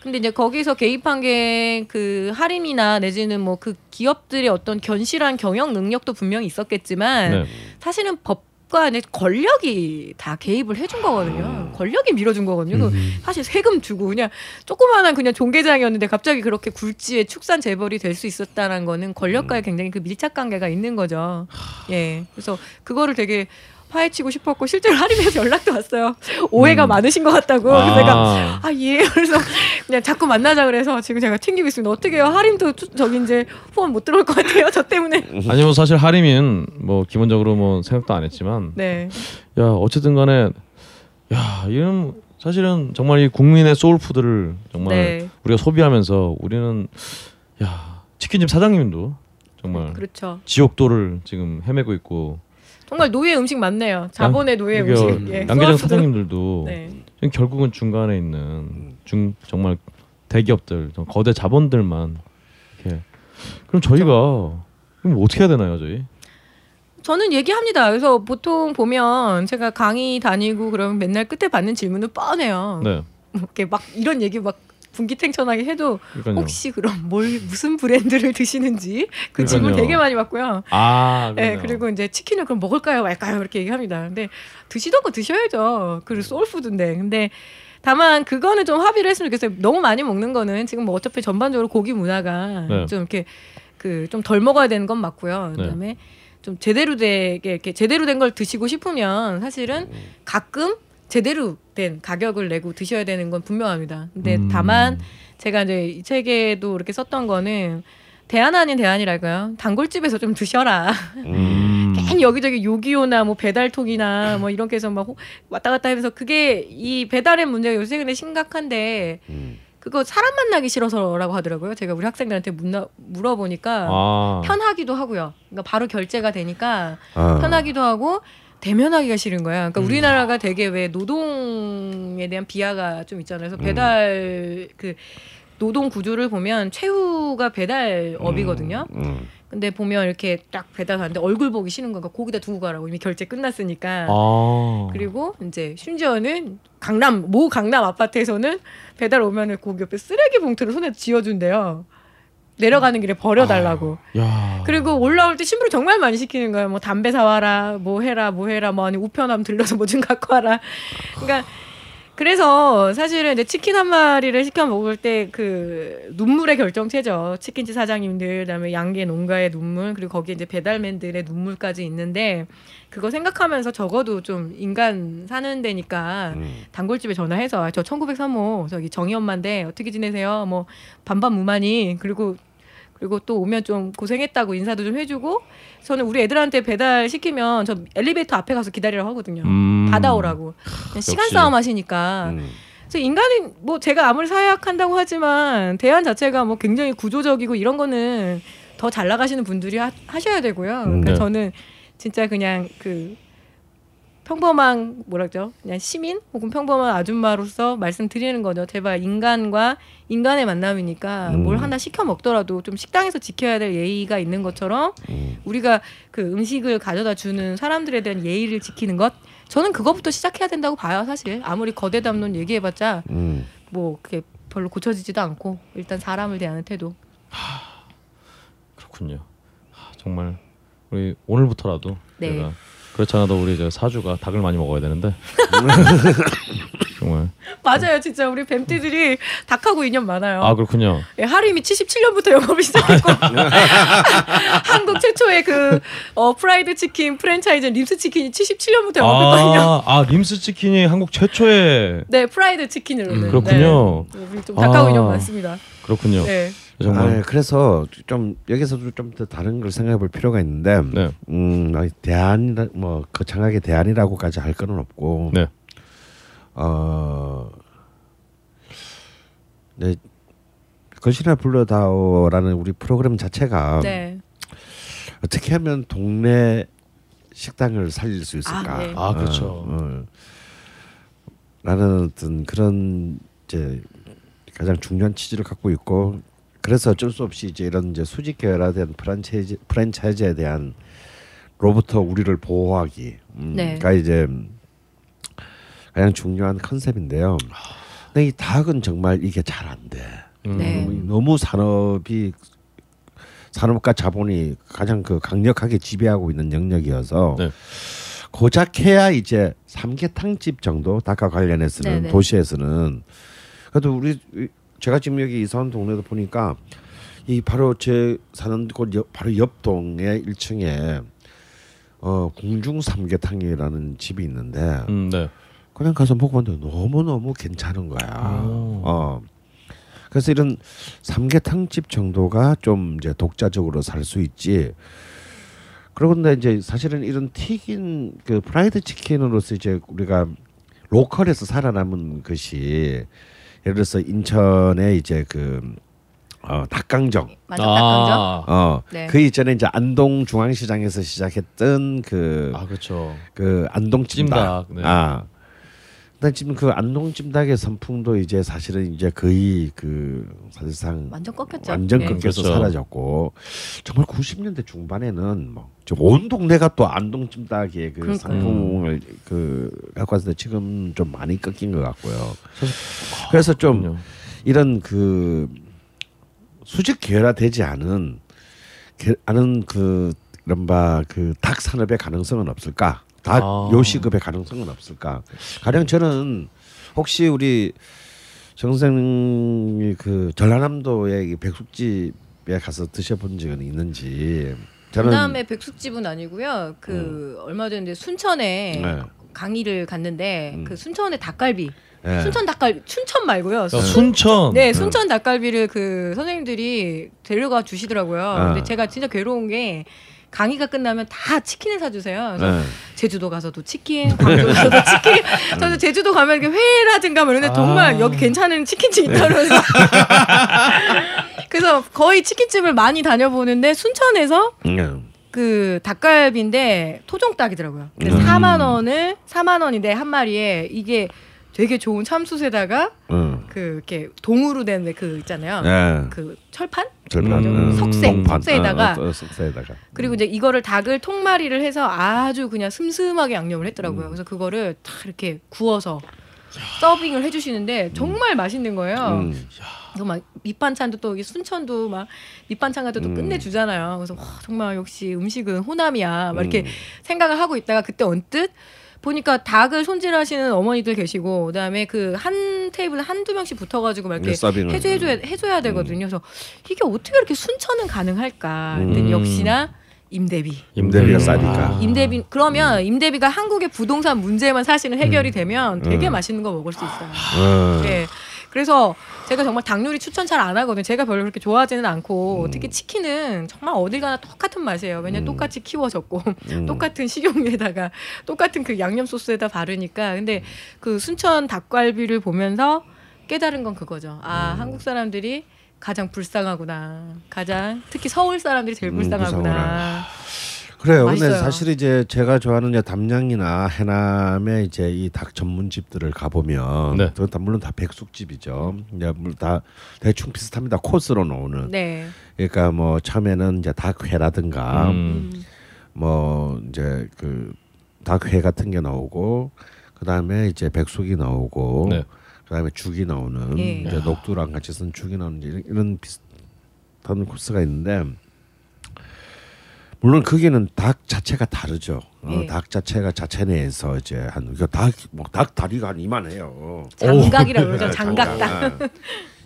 근데 이제 거기서 개입한 게 그 할인이나 내지는 뭐 그 기업들의 어떤 견실한 경영 능력도 분명히 있었겠지만 네. 사실은 법 과 이제 권력이 다 개입을 해준 거거든요. 권력이 밀어준 거거든요. 그 사실 세금 주고 그냥 조그마한 그냥 종계장이었는데 갑자기 그렇게 굴지의 축산 재벌이 될 수 있었다는 거는 권력과의 굉장히 그 밀착 관계가 있는 거죠. 예. 그래서 그거를 되게 파헤치고 싶었고 실제로 하림에서 연락도 왔어요. 오해가 많으신 것 같다고. 그래서 내가 아, 아 예. 그래서 그냥 자꾸 만나자 그래서 지금 제가 챙기고 있습니다. 어떻게 해요? 하림도 투- 저기 이제 후원 못 들어올 것 같아요. 저 때문에. 아니 뭐 사실 하림인 뭐 기본적으로 뭐 생각도 안 했지만 네. 야 어쨌든 간에 야 이런 사실은 정말 이 국민의 소울푸드를 정말 네. 우리가 소비하면서 우리는 야 치킨집 사장님도 정말 그렇죠. 지옥도를 지금 헤매고 있고 정말 노예 음식 맞네요. 자본의 노예 음식. 예. 양계장. 사장님들도 네. 결국은 중간에 있는 중 정말 대기업들 좀 거대 자본들만 이렇게 그럼 저희가 그럼 어떻게 해야 되나요 저희? 저는 얘기합니다. 그래서 보통 보면 제가 강의 다니고 그러면 맨날 끝에 받는 질문은 뻔해요. 네, 뭐 이렇게 막 이런 얘기 막 분기탱천하게 해도 그러니까요. 혹시 그럼 뭘 무슨 브랜드를 드시는지 그 질문 그러니까요. 되게 많이 받고요. 아, 네, 그러네요. 그리고 이제 치킨을 그럼 먹을까요, 말까요 이렇게 얘기합니다. 근데 드시던 거 드셔야죠. 그리고 소울푸드인데. 근데 다만 그거는 좀 합의를 했으면 좋겠어요. 너무 많이 먹는 거는 지금 뭐 어차피 전반적으로 고기 문화가 네. 좀 이렇게 그 좀 덜 먹어야 되는 건 맞고요. 네. 그다음에 좀 제대로 되게 이렇게 제대로 된 걸 드시고 싶으면 사실은 가끔 제대로 된 가격을 내고 드셔야 되는 건 분명합니다. 근데 음. 다만 제가 이제 이 책에도 이렇게 썼던 거는 대안 아닌 대안이랄까요? 단골집에서 좀 드셔라. 음. 괜히 여기저기 요기요나 뭐 배달통이나 뭐 이런 게 해서 막 호- 왔다 갔다 하면서 그게 이 배달의 문제가 요새 근데 심각한데 음. 그거 사람 만나기 싫어서라고 하더라고요. 제가 우리 학생들한테 묻나, 물어보니까 아, 편하기도 하고요. 그러니까 바로 결제가 되니까 아. 편하기도 하고 대면하기가 싫은 거야. 그러니까 우리나라가 되게 왜 노동에 대한 비하가 좀 있잖아요. 그래서 배달 그 노동 구조를 보면 최후가 배달업이거든요. 음. 근데 보면 이렇게 딱 배달 가는데 얼굴 보기 싫은 거가 거기다 두고 가라고 이미 결제 끝났으니까. 아, 그리고 이제 심지어는 강남 모 강남 아파트에서는 배달 오면은 거기 옆에 쓰레기 봉투를 손에 쥐어준대요. 내려가는 길에 버려달라고. 야, 그리고 올라올 때 심부름 정말 많이 시키는 거예요. 뭐 담배 사와라, 뭐 해라, 뭐 해라, 뭐 아니 우편함 들려서 뭐 좀 갖고 와라. 그러니까 그래서 사실은 이제 치킨 한 마리를 시켜 먹을 때 그 눈물의 결정체죠. 치킨집 사장님들, 그다음에 양계 농가의 눈물, 그리고 거기에 이제 배달맨들의 눈물까지 있는데 그거 생각하면서 적어도 좀 인간 사는 데니까 음. 단골집에 전화해서 아, 저 1903호 저기 정희 엄마인데 어떻게 지내세요? 뭐 반반 무만이 그리고 그리고 또 오면 좀 고생했다고 인사도 좀 해주고 저는 우리 애들한테 배달 시키면 저 엘리베이터 앞에 가서 기다리라고 하거든요. 음. 받아오라고. 시간. 싸움 하시니까. 음. 그래서 인간이 뭐 제가 아무리 사회학한다고 하지만 대안 자체가 뭐 굉장히 구조적이고 이런 거는 더 잘 나가시는 분들이 하, 하셔야 되고요. 그러니까 네. 저는 진짜 그냥 그 평범한 뭐라죠? 그냥 시민 혹은 평범한 아줌마로서 말씀드리는 거죠. 제발 인간과 인간의 만남이니까 음. 뭘 하나 시켜 먹더라도 좀 식당에서 지켜야 될 예의가 있는 것처럼 음. 우리가 그 음식을 가져다 주는 사람들에 대한 예의를 지키는 것 저는 그거부터 시작해야 된다고 봐요 사실 아무리 거대 담론 얘기해봤자 음. 뭐 그게 별로 고쳐지지도 않고 일단 사람을 대하는 태도 그렇군요. 하, 정말 우리 오늘부터라도 네. 제가 그렇지 않아도 우리 저 사주가 닭을 많이 먹어야 되는데 정말 맞아요 진짜 우리 뱀띠들이 닭하고 인연 많아요 아 그렇군요. 예, 하림이 77년부터 영업을 시작했고 한국 최초의 그 어, 프라이드 치킨 프랜차이즈 림스 치킨이 77년부터 영업했거든요 아, 아 림스 치킨이 한국 최초의 네 프라이드 치킨으로는 음, 그렇군요. 네. 우리 좀 닭하고 아. 인연 많습니다 그렇군요. 네. 정말 아, 그래서 좀 여기서도 좀 더 다른 걸 생각해 볼 필요가 있는데 네. 음, 아니, 대안이라 뭐 거창하게 대안이라고까지 할 거는 없고 네. 어, 네, 거시나 불러다오라는 우리 프로그램 자체가 네. 어떻게 하면 동네 식당을 살릴 수 있을까? 아, 네. 아, 그렇죠. 어, 어. 라는 어떤 그런 이제 가장 중요한 취지를 갖고 있고 그래서 어쩔 수 없이 이제 이런 이제 수직 계열화된 프랜차이즈 프랜차이즈에 대한 로부터 우리를 보호하기 음, 네. 가 이제 가장 중요한 컨셉인데요. 근데 이 닭은 정말 이게 잘 안 돼. 네. 너무, 너무 산업이 산업과 자본이 가장 그 강력하게 지배하고 있는 영역이어서 네. 고작 해야 이제 삼계탕집 정도 닭과 관련해서는 네네. 도시에서는 그래도 우리 제가 지금 여기 이사 온 동네도 보니까 이 바로 제 사는 곳 옆, 바로 옆 동에 1층에 어 궁중 삼계탕이라는 집이 있는데 음, 네. 그냥 가서 먹어봤는데 너무 너무 괜찮은 거야. 오. 어. 그래서 이런 삼계탕 집 정도가 좀 이제 독자적으로 살 수 있지. 그런데 이제 사실은 이런 튀긴 그 프라이드 치킨으로서 이제 우리가 로컬에서 살아남은 것이 예를 들어서 인천에 이제 그 어, 닭강정 맞아 닭강정. 아, 어, 네. 그 이전에 이제 안동 중앙시장에서 시작했던 그 아 그렇죠. 그 안동 찜닭. 찜닭, 네. 아. 근데 지금 그 안동 찜닭의 선풍도 이제 사실은 이제 거의 그 사실상 완전 꺾였죠. 완전 예. 끊겨서 그렇죠. 사라졌고 정말 90년대 중반에는 뭐온 동네가 또 안동 찜닭의 그 그러니까요. 상품을 그 갖고 때 지금 좀 많이 꺾인 것 같고요. 그래서 좀 그럼요. 이런 그 수직 계열화되지 않은 게- 않은 그 이른바 그 닭 산업의 가능성은 없을까? 닭 아. 요식업의 가능성은 없을까? 가령 저는 혹시 우리 정 선생이 그 전라남도의 이 백숙집에 가서 드셔본 적은 있는지 저는 그다음에 백숙집은 아니고요. 그 얼마 전에 순천에 네. 강의를 갔는데 음. 그 순천의 닭갈비. 예. 순천 닭갈비 춘천 말고요. 야, 순- 순천. 네, 순천 닭갈비를 그 선생님들이 데려가 주시더라고요. 아. 근데 제가 진짜 괴로운 게 강의가 끝나면 다 치킨을 사주세요. 그래서 예. 제주도 가서도 치킨, 광주 가서도 치킨. 저는 제주도 가면 이렇게 회라든가 뭐 이런 데 정말 아. 여기 괜찮은 치킨집 있다 그러면서. 그래서 거의 치킨집을 많이 다녀보는데 순천에서 음. 그 닭갈비인데 토종 닭이더라고요. 근데 음. 4만 원을 4만 원인데 한 마리에 이게 되게 좋은 참숯에다가 음. 그 이렇게 동으로 된 그 있잖아요. 예. 그 철판? 절판. 음. 석쇠, 동판. 석쇠에다가. 어, 어, 석쇠에다가. 그리고 이제 이거를 닭을 통마리를 해서 아주 그냥 슴슴하게 양념을 했더라고요. 그래서 그거를 다 이렇게 구워서 서빙을 해주시는데 정말 맛있는 거예요. 음. 그래서 막 밑반찬도 또 순천도 막 밑반찬 같은 또 음. 끝내주잖아요. 그래서 와, 정말 역시 음식은 호남이야. 막 이렇게 음. 생각을 하고 있다가 그때 언뜻 보니까 닭을 손질하시는 어머니들 계시고 그다음에 그 한 테이블에 한두 명씩 붙어가지고 막 이렇게. 해줘 해줘야 해줘야 되거든요. 그래서 이게 어떻게 이렇게 순천은 가능할까? 근데 음. 역시나 임대비. 임대비가 싸니까. 아. 임대비 그러면 임대비가 한국의 부동산 문제만 사실은 해결이 되면 되게 음. 맛있는 거 먹을 수 있어요. 어. 네. 그래서 제가 정말 닭 요리 추천 잘 안 하거든요. 제가 별로 그렇게 좋아하지는 않고 음. 특히 치킨은 정말 어딜 가나 똑같은 맛이에요. 왜냐면 똑같이 키워졌고 음. 똑같은 식용유에다가 똑같은 그 양념 소스에다 바르니까. 근데 그 순천 닭갈비를 보면서 깨달은 건 그거죠. 아 음. 한국 사람들이 가장 불쌍하구나. 가장 특히 서울 사람들이 제일 음, 불쌍하구나. 그래요. 근데 맛있어요. 사실 이제 제가 좋아하는 이제 담양이나 해남에 이제 이 닭 전문집들을 가보면 네. 그다 물론 다 백숙집이죠. 이제 다 대충 비슷합니다. 코스로 나오는. 네. 그러니까 뭐 처음에는 이제 닭회라든가 음. 음. 뭐 이제 그 닭회 같은 게 나오고 그다음에 이제 백숙이 나오고 네. 그다음에 죽이 나오는 예. 이제 녹두랑 같이 쓴 죽이 나오는 이런, 이런 비슷한 코스가 있는데 물론 거기는 닭 자체가 다르죠. 어, 예. 닭 자체가 자체 내에서 이제 한닭뭐닭 다리가 한 이만해요. 장각이라고 그러죠. 네, 장각닭. 장각. 아.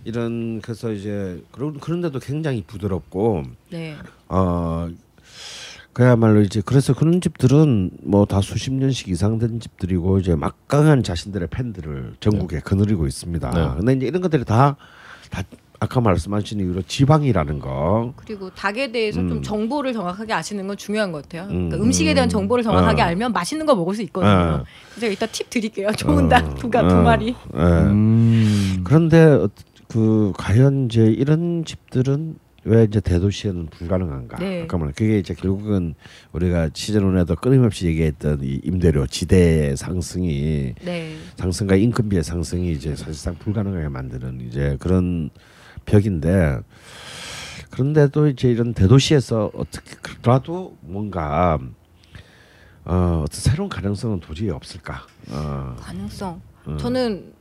이런 그래서 이제 그런 그런데도 굉장히 부드럽고 네. 어 그야말로 이제 그래서 그런 집들은 뭐 다 수십 년씩 이상 된 집들이고 이제 막강한 자신들의 팬들을 전국에 거느리고 있습니다. 네. 근데 이제 이런 것들이 다, 다 아까 말씀하신 이유로 지방이라는 거. 그리고 닭에 대해서 음. 좀 정보를 정확하게 아시는 건 중요한 것 같아요. 음, 그러니까 음 식에 대한 음. 정보를 정확하게 어. 알면 맛있는 거 먹을 수 있거든요. 어. 제가 이따 팁 드릴게요. 좋은 어, 닭두가두 어, 마리. 예. 음. 그런데 어, 그 과연 이제 이런 집들은 왜 이제 대도시에는 불가능한가? 네. 잠깐만 그게 이제 결국은 우리가 시즌1에도 끊임없이 얘기했던 이 임대료 지대 상승이 네. 상승과 인건비의 상승이 이제 사실상 불가능하게 만드는 이제 그런 벽인데 그런데도 이제 이런 대도시에서 어떻게 그라도 뭔가 어, 어떤 새로운 가능성은 도저히 없을까? 어, 가능성. 저는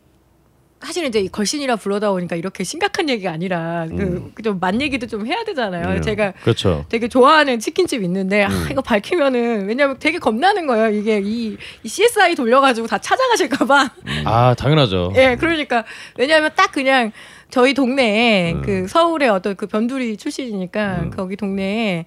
사실 이제 이 걸신이라 불러다 보니까 이렇게 심각한 얘기가 아니라 그좀만 얘기도 좀 해야 되잖아요. 음. 제가 그렇죠. 되게 좋아하는 치킨집 있는데 아, 이거 밝히면은 왜냐면 되게 겁나는 거예요. 이게 이, 이 CSI 돌려가지고 다 찾아가실까봐. 아 당연하죠. 예, 그러니까 왜냐하면 딱 그냥 저희 동네에 그 서울의 어떤 그 변두리 출신이니까 거기 동네에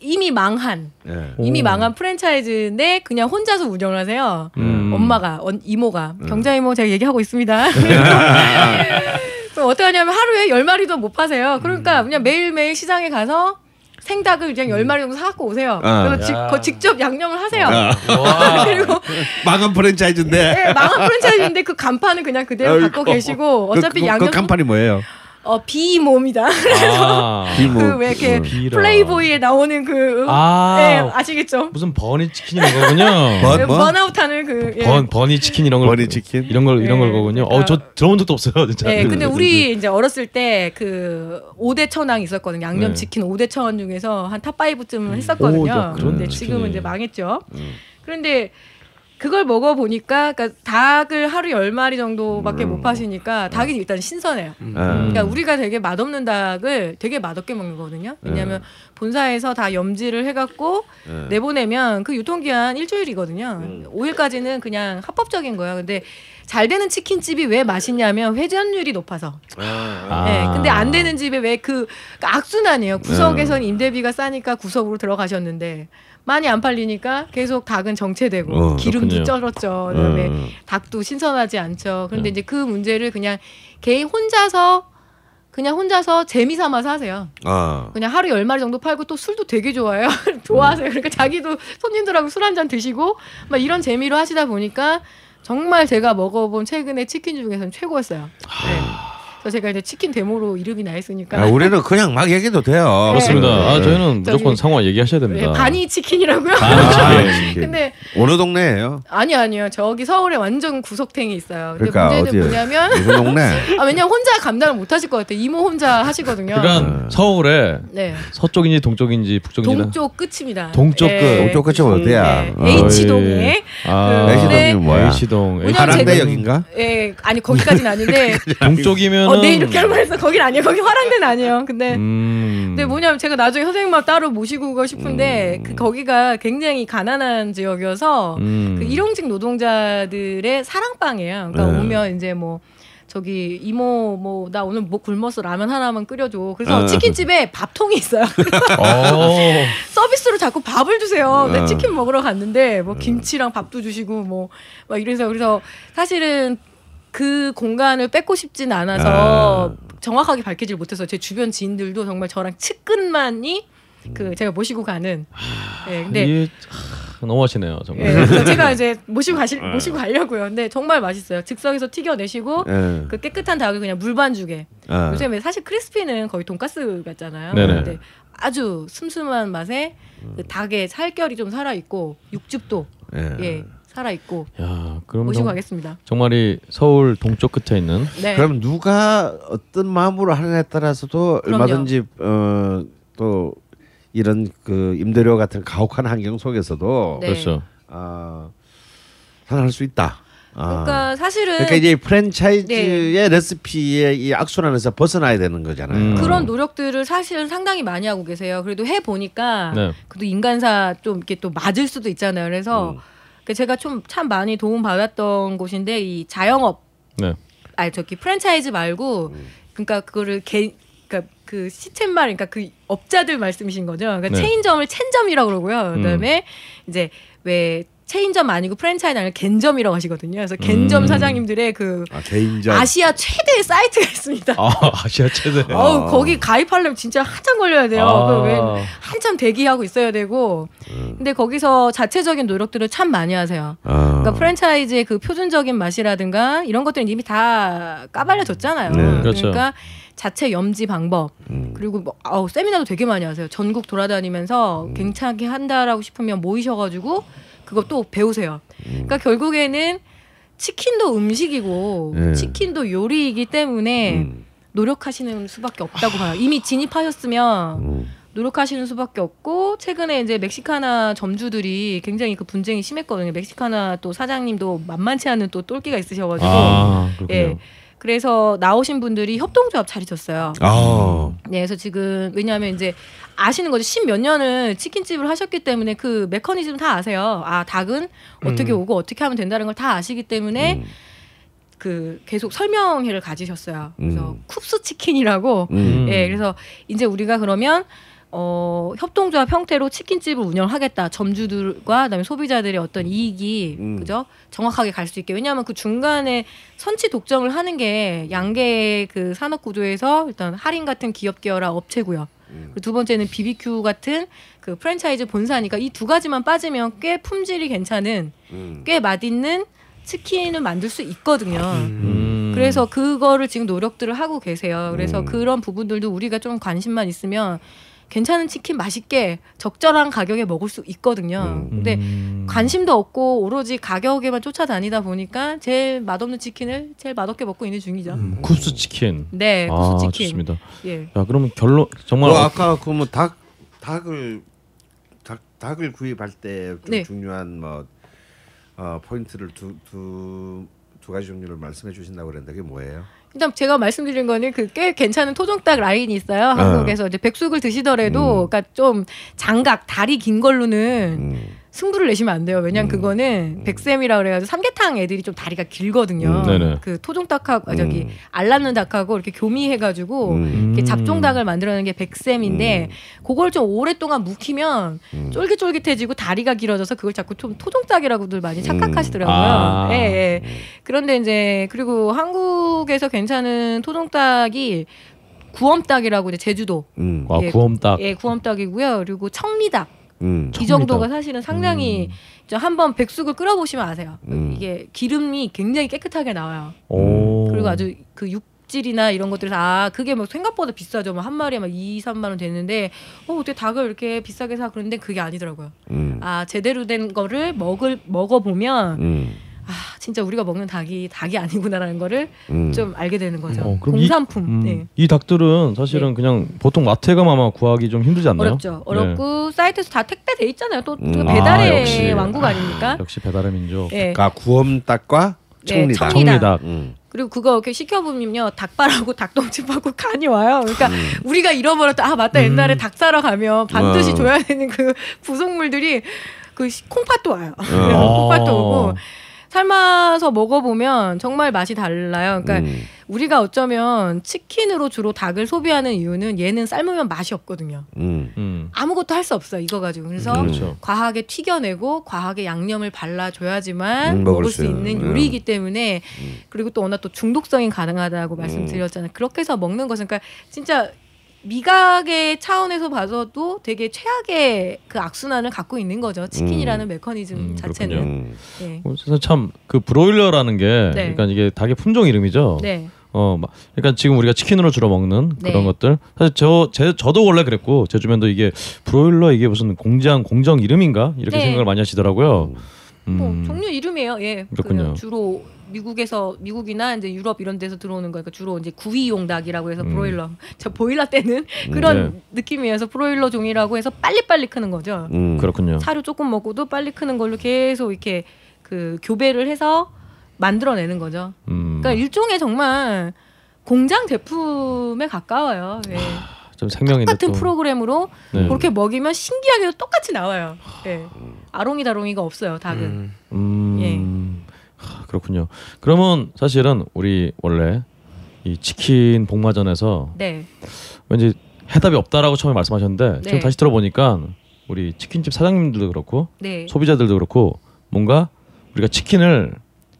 이미 망한 예. 이미 오. 망한 프랜차이즈인데 그냥 혼자서 운영을 하세요. 음. 엄마가 언, 이모가 경자 이모 제가 얘기하고 있습니다. 그럼 어떻게 하냐면 하루에 열 마리도 못 파세요. 그러니까 그냥 매일 매일 시장에 가서 생닭을 그냥 열 마리 정도 사갖고 오세요. 아. 그래서 직, 거 직접 양념을 하세요. 와. 그리고 망한 프랜차이즈인데 네, 망한 프랜차이즈인데 그 간판은 그냥 그대로 갖고 계시고 어차피 그, 그, 양념 그 간판이 뭐예요? 어 비모입니다. 아. 비모. 그왜 이렇게 음. 비라. 플레이보이에 나오는 그 아. 네, 아시겠죠? 무슨 버니 치킨 이런 거군요. 번- 그 뭐? 번아웃하는 그 예. 번 버니 치킨 이런 걸 버니 치킨? 이런 걸 이런 걸 네, 거군요. 그러니까- 어저 들어본 적도 없어요, 진짜. 네, 근데 우리 이제 어렸을 때 그 5대 천왕 있었거든요. 양념 네. 치킨 5대 천왕 중에서 한 탑5쯤 오, 했었거든요. 야, 그런 근데. 지금은 이제 망했죠. 음. 그런데 그걸 먹어 보니까 그러니까 닭을 하루 열 마리 정도밖에 못 파시니까 닭이 일단 신선해요. 음. 그러니까 우리가 되게 맛없는 닭을 되게 맛없게 먹는 거거든요. 왜냐하면 본사에서 다 염지를 해갖고 예. 내보내면 그 유통기한 일주일이거든요. 오 5일까지는 그냥 합법적인 거예요. 근데 잘 되는 치킨집이 왜 맛있냐면 회전율이 높아서. 아. 네, 근데 안 되는 집에 왜 그 악순환이에요. 구석에선 임대비가 싸니까 구석으로 들어가셨는데 많이 안 팔리니까 계속 닭은 정체되고 어, 기름도. 쩔었죠. 그다음에 음. 닭도 신선하지 않죠. 그런데 이제 그 문제를 그냥 개인 혼자서 그냥 혼자서 재미 삼아서 하세요. 아. 그냥 하루 열 마리 정도 팔고 또 술도 되게 좋아해요. 좋아하세요. 그러니까 자기도 손님들하고 술 한 잔 드시고 막 이런 재미로 하시다 보니까 정말 제가 먹어본 최근에 치킨 중에서는 최고였어요. 네. 그래서 제가 이제 치킨 데모로 이름이 나 있으니까 아, 우리는 그냥 막 얘기해도 돼요. 그렇습니다. 아 네. 저희는 저기- 무조건 상황 얘기하셔야 네, 됩니다. 바니 치킨이라고요. 아, 치킨. 근데 어느 동네예요? 아니 아니요. 저기 서울에 완전 구석탱이 있어요. 근데 그러니까 문제는 어디에? 뭐냐면 무슨 동네? 아 왜냐면 혼자 감당을 못 하실 것 같아요. 이모 혼자 하시거든요. 그러니까 서울에 네. 서쪽인지 동쪽인지 북쪽인지 동쪽 끝입니다. 동쪽 끝. 동쪽 끝이 어디야? 네. 어. H 동에 아, 그- H동이 뭐야? H동. 하랑대역인가? 예, 아니 거기까지는 아닌데 동쪽이면은 어, 네 이렇게 할 뻔했어. 거긴 아니에요. 거기 화랑대는 아니에요. 근데 음. 근데 뭐냐면 제가 나중에 선생님만 따로 모시고 가고 싶은데 그 거기가 굉장히 가난한 지역이어서 음. 그 일용직 노동자들의 사랑방이에요. 그러니까 네. 오면 이제 뭐 저기 이모 뭐 나 오늘 뭐 굶어서 라면 하나만 끓여줘. 그래서 어. 치킨집에 밥통이 있어요. 어. 서비스로 자꾸 밥을 주세요. 근데 어. 치킨 먹으러 갔는데 뭐 김치랑 밥도 주시고 뭐 막 이래서 그래서 사실은 그 공간을 뺏고 싶진 않아서 정확하게 밝히질 못해서 제 주변 지인들도 정말 저랑 측근만이 그 제가 모시고 가는. 예, 근데 이게 하, 너무하시네요 정말. 예, 그래서 제가 이제 모시고 가실 모시고 가려고요. 근데 정말 맛있어요. 즉석에서 튀겨내시고 예. 그 깨끗한 닭을 그냥 물반죽에. 아. 왜 사실 크리스피는 거의 돈가스 같잖아요. 네네. 근데 아주 슴슴한 맛에 그 닭의 살결이 좀 살아 있고 육즙도 예. 예 살아 있고 야, 그럼 모시고 정, 가겠습니다. 정말 이 서울 동쪽 끝에 있는 네. 그럼 누가 어떤 마음으로 하느냐에 따라서도 그럼요. 얼마든지 어, 또 이런 그 임대료 같은 가혹한 환경 속에서도 네. 그렇죠. 아, 살아날 수 있다. 아. 그러니까 사실은 그러니까 이제 프랜차이즈의 레시피의 이 악순환에서 벗어나야 되는 거잖아요. 음. 그런 노력들을 사실 상당히 많이 하고 계세요. 그래도 해 보니까 네. 그래도 인간사 좀 이렇게 또 맞을 수도 있잖아요. 그래서 음. 그 제가 좀 참 많이 도움 받았던 곳인데 이 자영업 네. 아니 저기 프랜차이즈 말고 음. 그러니까 그거를 개 그러니까 그 시쳇말 그러니까 그 업자들 말씀이신 거죠. 그러니까 네. 체인점을 첸점이라고 그러고요. 그다음에 이제 왜 체인점 아니고 프랜차이즈 아니라 겐점이라고 하시거든요. 그래서 겐점 음. 사장님들의 그 아, 개인적 아시아 최대의 사이트가 있습니다. 아 아시아 최대. 어우 거기 가입하려면 진짜 한참 걸려야 돼요. 아. 그왜 한참 대기하고 있어야 되고. 근데 거기서 자체적인 노력들을 참 많이 하세요. 아. 그러니까 프랜차이즈의 그 표준적인 맛이라든가 이런 것들은 이미 다 까발려졌잖아요. 네. 그렇죠. 그러니까 자체 염지 방법 음. 그리고 뭐 아우 세미나도 되게 많이 하세요. 전국 돌아다니면서 음. 괜찮게 한다라고 싶으면 모이셔가지고 그거 또 배우세요. 그러니까 결국에는 치킨도 음식이고 네. 치킨도 요리이기 때문에 음. 노력하시는 수밖에 없다고 봐요. 이미 진입하셨으면 음. 노력하시는 수밖에 없고 최근에 이제 멕시카나 점주들이 굉장히 그 분쟁이 심했거든요. 멕시카나 또 사장님도 만만치 않은 또 똘끼가 있으셔가지고 아. 예. 그래서 나오신 분들이 협동조합 차리셨어요. 아. 네, 그래서 지금 왜냐하면 이제 아시는 거죠. 십몇 년을 치킨집을 하셨기 때문에 그 메커니즘 다 아세요. 아 닭은 어떻게 오고 어떻게 하면 된다는 걸 다 아시기 때문에 음. 그 계속 설명회를 가지셨어요. 그래서 음. 쿱스 치킨이라고. 음. 예, 그래서 이제 우리가 그러면 어, 협동조합 형태로 치킨집을 운영하겠다. 점주들과 그다음에 소비자들의 어떤 이익이 음. 그죠? 정확하게 갈 수 있게. 왜냐하면 그 중간에 선취 독점을 하는 게 양계 그 산업 구조에서 일단 할인 같은 기업 계열화 업체고요. 그리고 두 번째는 BBQ 같은 그 프랜차이즈 본사니까 이 두 가지만 빠지면 꽤 품질이 괜찮은 음. 꽤 맛있는 치킨을 만들 수 있거든요. 음. 그래서 그거를 지금 노력들을 하고 계세요. 그래서 음. 그런 부분들도 우리가 좀 관심만 있으면 괜찮은 치킨 맛있게 적절한 가격에 먹을 수 있거든요. 음. 근데 음. 관심도 없고 오로지 가격에만 쫓아다니다 보니까 제일 맛없는 치킨을 제일 맛없게 먹고 있는 중이죠. 음, 쿱스 치킨. 네, 아 구수 치킨. 좋습니다. 예. 야 그러면 결론 정말 그 어, 아까 그 뭐 닭 닭을 닭 닭을 구입할 때좀 네. 중요한 뭐 어, 포인트를 두 두 두 가지 종류를 말씀해 주신다고 그랬는데 그게 뭐예요? 일단 제가 말씀드린 거는 그 꽤 괜찮은 토종닭 라인이 있어요. 한국에서 이제 백숙을 드시더라도 그러니까 좀 장각 다리 긴 걸로는 음. 승부를 내시면 안 돼요. 왜냐면 그거는 백샘이라 그래가지고 삼계탕 애들이 좀 다리가 길거든요. 음. 그 토종 닭하고 아, 저기 음. 알 낳는 닭하고 이렇게 교미해가지고 음. 이렇게 잡종 닭을 만들어내는 게 백샘인데 그걸 좀 오랫동안 묵히면 음. 쫄깃쫄깃해지고 다리가 길어져서 그걸 자꾸 좀 토종 닭이라고들 많이 착각하시더라고요. 아. 예, 예. 그런데 이제 그리고 한국에서 괜찮은 토종 닭이 구엄닭이라고 이제 제주도 음. 와 예. 구엄닭. 예 구엄닭이고요. 그리고 청리닭 음. 이 정도가 사실은 상당히 음. 저 한번 백숙을 끓여보시면 아세요. 음. 이게 기름이 굉장히 깨끗하게 나와요. 오. 그리고 아주 그 육질이나 이런 것들에서 아 그게 뭐 생각보다 비싸죠. 뭐 한 마리에 막 2, 3만 원 되는데 어 어떻게 닭을 이렇게 비싸게 사 그런데 그게 아니더라고요. 음. 아 제대로 된 거를 먹을 먹어 보면 음. 아 진짜 우리가 먹는 닭이 닭이 아니구나라는 거를 음. 좀 알게 되는 거죠. 어, 그럼 이- 공산품. 음, 네. 이 닭들은 사실은 그냥 보통 마트에 가면 아마 구하기 좀 힘들지 않나요? 어렵죠. 어렵고 사이트에서 다 택배돼 있잖아요. 또 음. 그 아, 배달의 역시. 왕국 아닙니까? 역시 배달의 민족. 예. 그러니까 구엄닭과 네, 청리닭. 청리닭. 청리닭. 음. 그리고 그거 이렇게 시켜보면요 닭발하고 닭똥집하고 간이 와요. 그러니까 음. 우리가 잃어버렸다. 아 맞다 옛날에 닭 사러 가면 반드시 어. 줘야 되는 그 부속물들이 그 시- 콩팥도 와요. 어. 콩팥도 오고 삶아서 먹어보면 정말 맛이 달라요. 그러니까 음. 우리가 어쩌면 치킨으로 주로 닭을 소비하는 이유는 얘는 삶으면 맛이 없거든요. 음. 음. 아무것도 할 수 없어 이거 가지고 그래서 음. 그렇죠. 과하게 튀겨내고 과하게 양념을 발라줘야지만 음, 먹을 먹을 수 수 있는. 요리이기 때문에 그리고 또 워낙 또 중독성이 가능하다고 음. 말씀드렸잖아요. 그렇게 해서 먹는 것은 그러니까 진짜 미각의 차원에서 봐서도 되게 최악의 그 악순환을 갖고 있는 거죠. 치킨이라는 메커니즘 음, 자체는. 음. 네. 그래서 참 그 브로일러라는 게 네. 그러니까 이게 닭의 품종 이름이죠. 네. 어, 막 그러니까 지금 우리가 치킨으로 주로 먹는 네. 그런 것들. 사실 저 제, 저도 원래 그랬고 제 주변도 이게 브로일러 이게 무슨 공장 공정 이름인가 이렇게 네. 생각을 많이 하시더라고요. 음. 뭐 종류 이름이에요. 예. 그렇군요. 그 주로 미국에서 미국이나 이제 유럽 이런 데서 들어오는 거니까 주로 이제 구이용 닭이라고 해서 음. 브로일러. 저 보일러 때는 그런 느낌이어서 브로일러 종이라고 해서 빨리빨리 크는 거죠. 음. 그렇군요. 사료 조금 먹고도 빨리 크는 걸로 계속 이렇게 그 교배를 해서 만들어내는 거죠. 음. 그러니까 일종의 정말 공장 제품에 가까워요. 예. 좀 생명인데 똑같은 또. 프로그램으로 네. 그렇게 먹이면 신기하게도 똑같이 나와요. 예. 아롱이 다롱이가 없어요. 닭은. 음. 예. 하, 그렇군요. 그러면 사실은 우리 원래 이 치킨 복마전에서 네. 왠지 해답이 없다라고 처음에 말씀하셨는데 지금 네. 다시 들어보니까 우리 치킨집 사장님들도 그렇고 네. 소비자들도 그렇고 뭔가 우리가 치킨을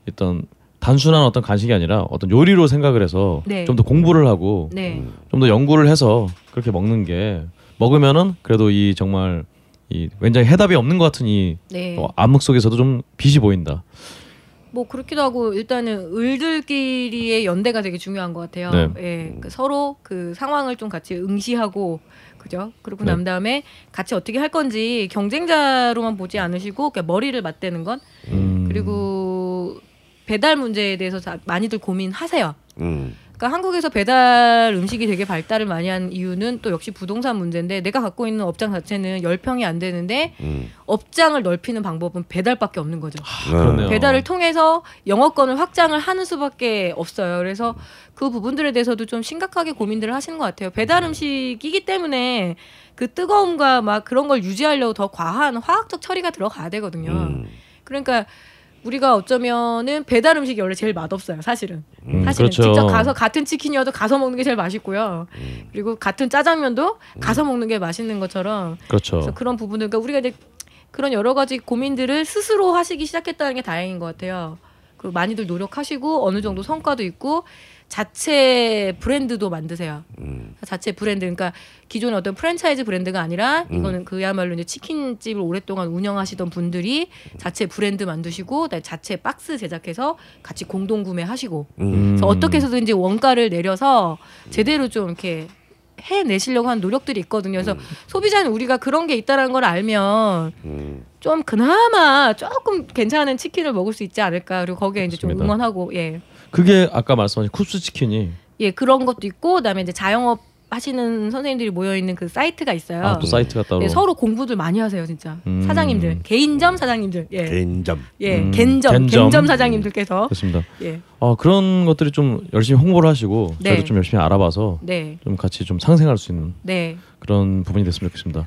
어떤 단순한 어떤 간식이 아니라 어떤 요리로 생각을 해서 네. 좀더 공부를 하고 네. 좀더 연구를 해서 그렇게 먹는 게 먹으면은 그래도 이 정말 이 굉장히 해답이 없는 것 같은 이 네. 어, 암흑 속에서도 좀 빛이 보인다. 뭐 그렇기도 하고 일단은 을들끼리의 연대가 되게 중요한 것 같아요. 네. 예, 그 서로 그 상황을 좀 같이 응시하고 그죠? 그리고 네. 난 다음에 같이 어떻게 할 건지 경쟁자로만 보지 않으시고 그냥 머리를 맞대는 건 음. 그리고 배달 문제에 대해서 다 많이들 고민하세요. 음. 그러니까 한국에서 배달 음식이 되게 발달을 많이 한 이유는 또 역시 부동산 문제인데 내가 갖고 있는 업장 자체는 10평이 안 되는데 음. 업장을 넓히는 방법은 배달밖에 없는 거죠. 그렇네요. 배달을 통해서 영어권을 확장을 하는 수밖에 없어요. 그래서 그 부분들에 대해서도 좀 심각하게 고민들을 하시는 것 같아요. 배달 음식이기 때문에 그 뜨거움과 막 그런 걸 유지하려고 더 과한 화학적 처리가 들어가야 되거든요. 음. 그러니까 우리가 어쩌면은 배달 음식이 원래 제일 맛없어요. 사실은. 음, 사실은 그렇죠. 직접 가서 같은 치킨이어도 가서 먹는 게 제일 맛있고요. 음. 그리고 같은 짜장면도 가서 먹는 게 맛있는 것처럼 그렇죠. 그래서 그런 부분들 그러니까 우리가 이제 그런 여러 가지 고민들을 스스로 하시기 시작했다는 게 다행인 것 같아요. 그 많이들 노력하시고 어느 정도 성과도 있고 자체 브랜드도 만드세요. 음. 자체 브랜드 그러니까 기존의 어떤 프랜차이즈 브랜드가 아니라 이거는 그야말로 이제 치킨집을 오랫동안 운영하시던 분들이 자체 브랜드 만드시고 그다음에 자체 박스 제작해서 같이 공동 구매하시고 음. 그래서 어떻게 해서든지 원가를 내려서 제대로 좀 이렇게 해내시려고 하는 노력들이 있거든요. 그래서 소비자는 우리가 그런 게 있다라는 걸 알면 음. 좀 그나마 조금 괜찮은 치킨을 먹을 수 있지 않을까. 그리고 거기에 이제 좀 맞습니다. 응원하고 예. 그게 아까 말씀하신 쿱스 치킨이 예, 그런 것도 있고 그다음에 이제 자영업 하시는 선생님들이 모여 있는 그 사이트가 있어요. 아, 또 사이트가 따로 예, 서로 공부들 많이 하세요, 진짜. 음. 사장님들, 개인점 사장님들. 예. 개인점. 예, 음, 갠점, 갠점. 갠점 사장님들께서 그렇습니다. 예. 아, 그런 것들이 좀 열심히 홍보를 하시고 네. 저희도 좀 열심히 알아봐서 네. 좀 같이 좀 상생할 수 있는 네. 그런 부분이 됐으면 좋겠습니다.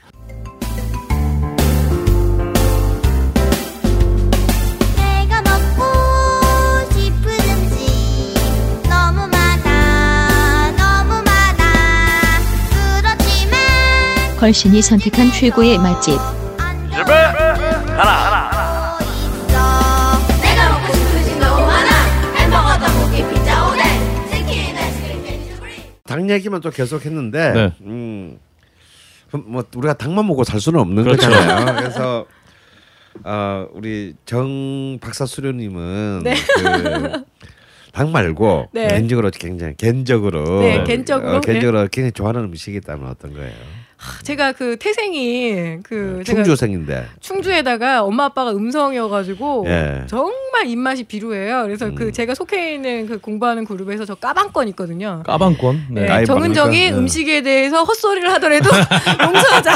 걸신이 선택한 최고의 맛집 캔디 수프림 닭 얘기만 또 계속 했는데, 네. 음, 뭐 우리가 닭만 먹고 살 수는 없는 그렇죠. 거잖아요. 그래서 어, 우리 정 박사 수료님은 네. 그 닭 말고 네. 개인적으로 굉장히 개인적으로 네, 개인적으로, 어, 개인적으로 굉장히 좋아하는 음식이 있다면 어떤 거예요? 제가 그 태생이 그 제가 충주생인데. 충주에다가 엄마 아빠가 음성이어가지고 예. 정말 입맛이 비루해요. 그래서 그 제가 속해 있는 그 공부하는 그룹에서 저 까방권 있거든요. 까방권. 네. 네, 정은정이 네. 음식에 대해서 헛소리를 하더라도 용서하자.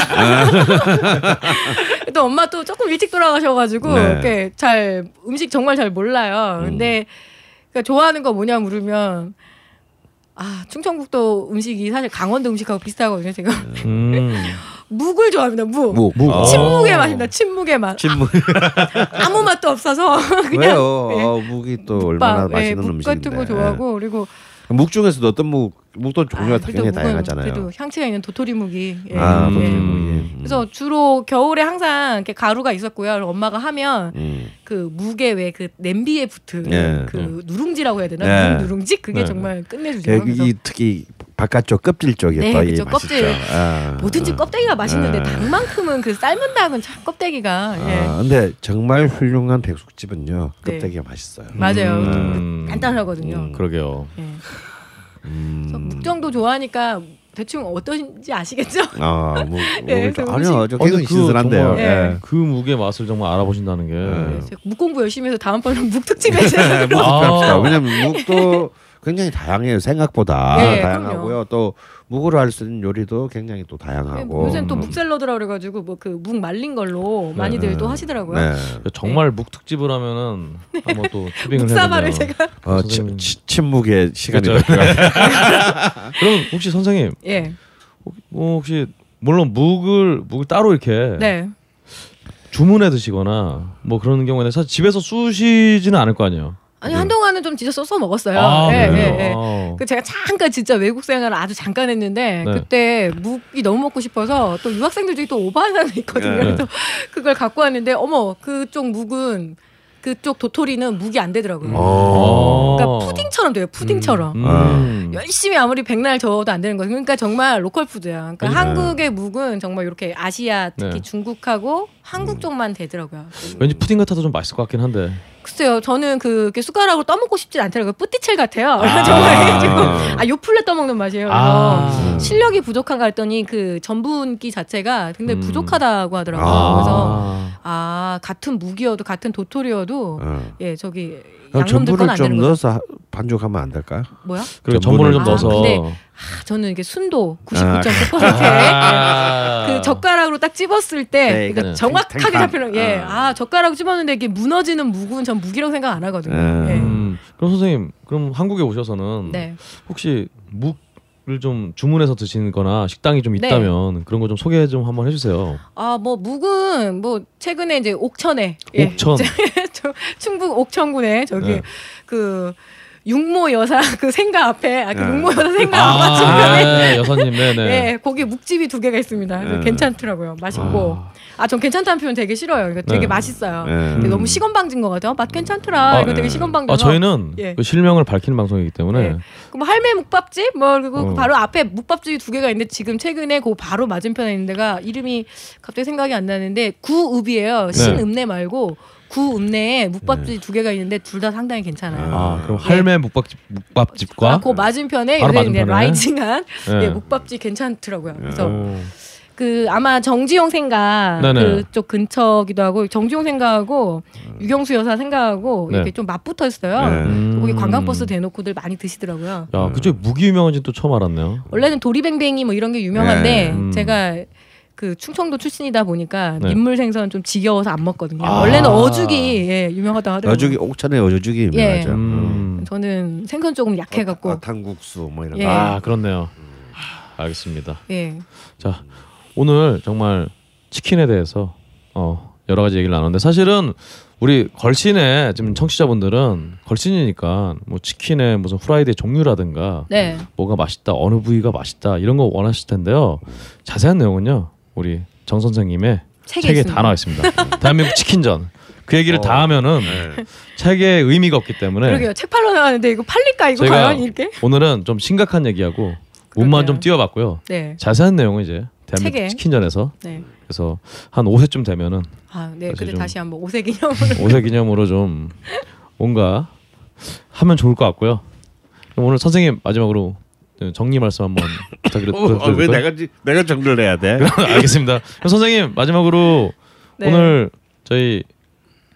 또 엄마 또 조금 일찍 돌아가셔가지고 네. 이렇게 잘 음식 정말 잘 몰라요. 근데 그러니까 좋아하는 거 뭐냐 물으면 아 충청북도 음식이 사실 강원도 음식하고 비슷하거든요. 제가 음. 묵을 좋아합니다. 묵. 무, 무. 침묵의 어. 맛입니다. 침묵의 맛. 침묵. 아 무 맛도 없어서 그냥 왜요? 예. 어, 묵이 또 얼마나 묵밥, 예, 맛있는 묵 음식인데. 같은 거 좋아하고 그리고 묵 중에서도 어떤 묵, 묵도 종류가 아, 묵은 다양하잖아요. 그래도 향치가 있는 도토리 묵이. 예. 아, 예. 도토리 묵이. 그래서 주로 겨울에 항상 이렇게 가루가 있었고요. 엄마가 하면 음. 그 묵에 왜그 냄비에 붙은 예. 그 누룽지라고 해야 되나? 예. 묵 누룽지 그게 네. 정말 끝내주죠. 그이 특히 바깥쪽 껍질 쪽이 네, 맛있죠. 껍질. 아, 뭐든지 아. 껍데기가 맛있는데 예. 닭만큼은 그 삶은 닭은 참 껍데기가 예. 아, 근데 정말 훌륭한 백숙집은요 네. 껍데기가 맛있어요. 맞아요. 음. 간단하거든요. 음. 그러게요. 예. 음. 묵정도 좋아하니까 대충 어떤지 아시겠죠? 아, 뭐, 예, 뭐, 그 아니요, 저그 신선한데요. 정말- 예. 예. 그 묵의 맛을 정말 알아보신다는 게 네. 제가 묵 공부 열심히 해서 다음번에는 묵특집 해서 네, 묵 아. 왜냐면 묵도 굉장히 다양해요. 생각보다 네, 다양하고요. 또 묵으로 할 수 있는 요리도 굉장히 또 다양하고. 요새는 또 묵샐러드라 그래가지고 뭐 그 묵 말린 걸로 많이들 또 하시더라고요. 네. 정말 묵 특집을 하면은 한번 또 투빙을 묵사발을 제가 어. 치, 치, 침묵의 시간이 그렇죠. 될것 같아요. 그럼 혹시 선생님 예, 뭐 혹시 물론 묵을 묵을 따로 이렇게 네. 주문해 드시거나 뭐 그런 경우에는 사실 집에서 쑤시지는 않을 거 아니에요. 아니 한동안은 좀 진짜 써서 먹었어요. 네. 아, 예? 예, 예. 아. 그 제가 잠깐 진짜 외국 생활을 아주 잠깐 했는데 네. 그때 묵이 너무 먹고 싶어서 또 유학생들 중에 또 오바하는 사람이 있거든요. 네. 그래서 그걸 갖고 왔는데 어머 그쪽 묵은 그쪽 도토리는 묵이 안 되더라고요. 어. 그러니까 푸딩처럼 돼요. 푸딩처럼. 음. 열심히 아무리 백날 저어도 안 되는 거예요. 그러니까 정말 local food야. 그러니까 네. 한국의 묵은 정말 이렇게 아시아 특히 네. 중국하고 한국 쪽만 되더라고요. 왠지 푸딩 같아도 좀 맛있을 것 같긴 한데. 글쎄요, 저는 그 이렇게 숟가락으로 떠먹고 싶지 않더라고요. 뿌띠첼 같아요. 아. 정말 지금 아 요플레 떠먹는 맛이에요. 그래서 아. 실력이 부족한가 했더니 그 전분기 자체가 굉장히 음. 부족하다고 하더라고요. 아. 그래서 아 같은 무기여도 같은 도토리여도 어. 예 저기 양념들 건 전분을 안좀 되는. 넣어서 하- 반죽하면 안 될까요? 뭐야? 그리고 전분을 좀 아, 넣어서 근데 아, 저는 이게 순도 99.9%에 아. 그 젓가락으로 딱 찝었을 때 네, 그러니까 정확하게. 잡히는 예. 어. 아 젓가락 찝었는데 이게 무너지는 무구는 전 무기라고 생각 안 하거든요. 음. 예. 음, 그럼 선생님 그럼 한국에 오셔서는 네. 혹시 묵을 좀 주문해서 드시거나 식당이 좀 네. 있다면 그런 거 좀 소개 좀 한번 해주세요. 아, 뭐 묵은 뭐 최근에 이제 옥천에 예. 옥천. 저 충북 옥천군에 저기 네. 그 육모 여사 그 생가 앞에 아, 그 네. 육모 여사 생가 아, 앞에 네, 여사님, 네네. 예, 거기 묵집이 두 개가 있습니다. 네. 괜찮더라고요. 맛있고. 아, 전 괜찮다는 표현 되게 싫어요. 이거 되게 네. 맛있어요. 네. 근데 음. 너무 시건방진 것 같아요. 어, 맛 괜찮더라. 아, 이거 되게 네. 시건방져서. 아 저희는 예. 그 실명을 밝히는 방송이기 때문에 네. 그럼 할매 묵밥집 뭐 그리고 어. 바로 앞에 묵밥집이 두 개가 있는데 지금 최근에 그 바로 맞은편에 있는 데가 이름이 갑자기 생각이 안 나는데 구읍이에요. 네. 신읍내 말고 구읍내에 묵밥집 두 개가 있는데 둘 다 상당히 괜찮아요. 아 그럼 할매 묵밥집 묵밥집과 아, 그 맞은편에 요새 이제 맞은편에? 라이징한 네. 예, 묵밥집 괜찮더라고요. 그래서 오. 그 아마 정지용 생가 네네. 그쪽 근처기도 하고 정지용 생가하고 유경수 여사 생가하고 네. 이렇게 좀 맞붙어 있어요. 네. 음. 거기 관광버스 대놓고들 많이 드시더라고요. 야 그쪽에 무기 유명한지 또 처음 알았네요. 원래는 도리뱅뱅이 뭐 이런 게 유명한데 네. 음. 제가 그 충청도 출신이다 보니까 네. 민물 생선 좀 지겨워서 안 먹거든요. 아. 원래는 어죽이 예, 유명하다 하더라고요. 어죽이 옥천의 어죽이 예. 유명하죠. 음. 저는 생선 조금 약해갖고 아, 탕국수 뭐 이런 예. 거. 아 그렇네요. 알겠습니다. 예. 자 오늘 정말 치킨에 대해서 어, 여러 가지 얘기를 나눴는데 사실은 우리 걸신에 지금 청취자분들은 걸신이니까 뭐 치킨의 무슨 후라이드의 종류라든가 네. 뭐가 맛있다 어느 부위가 맛있다 이런 거 원하실 텐데요 자세한 내용은요 우리 정 선생님의 책에 책에. 다 나와 있습니다 대한민국 치킨전 그 얘기를 어. 다 하면은 네. 책에 의미가 없기 때문에 그러게요. 책 팔러 나왔는데 이거 팔릴까 이거 저희가 과연 이렇게? 오늘은 좀 심각한 얘기하고 운만. 좀 띄워봤고요 네. 자세한 내용은 이제 대한민국 책에. 치킨전에서 네. 그래서 한 5세쯤 되면은 아, 네. 좀- 다시 한번 오세 기념으로 5세 기념으로 좀 뭔가 하면 좋을 것 같고요. 그럼 오늘 선생님 마지막으로 정리 말씀 한번 부탁드려- 어, 어, 왜 부탁드릴까요? 내가 지- 내가 정리를 해야 돼? 알겠습니다. 그럼 선생님 마지막으로 네. 오늘 저희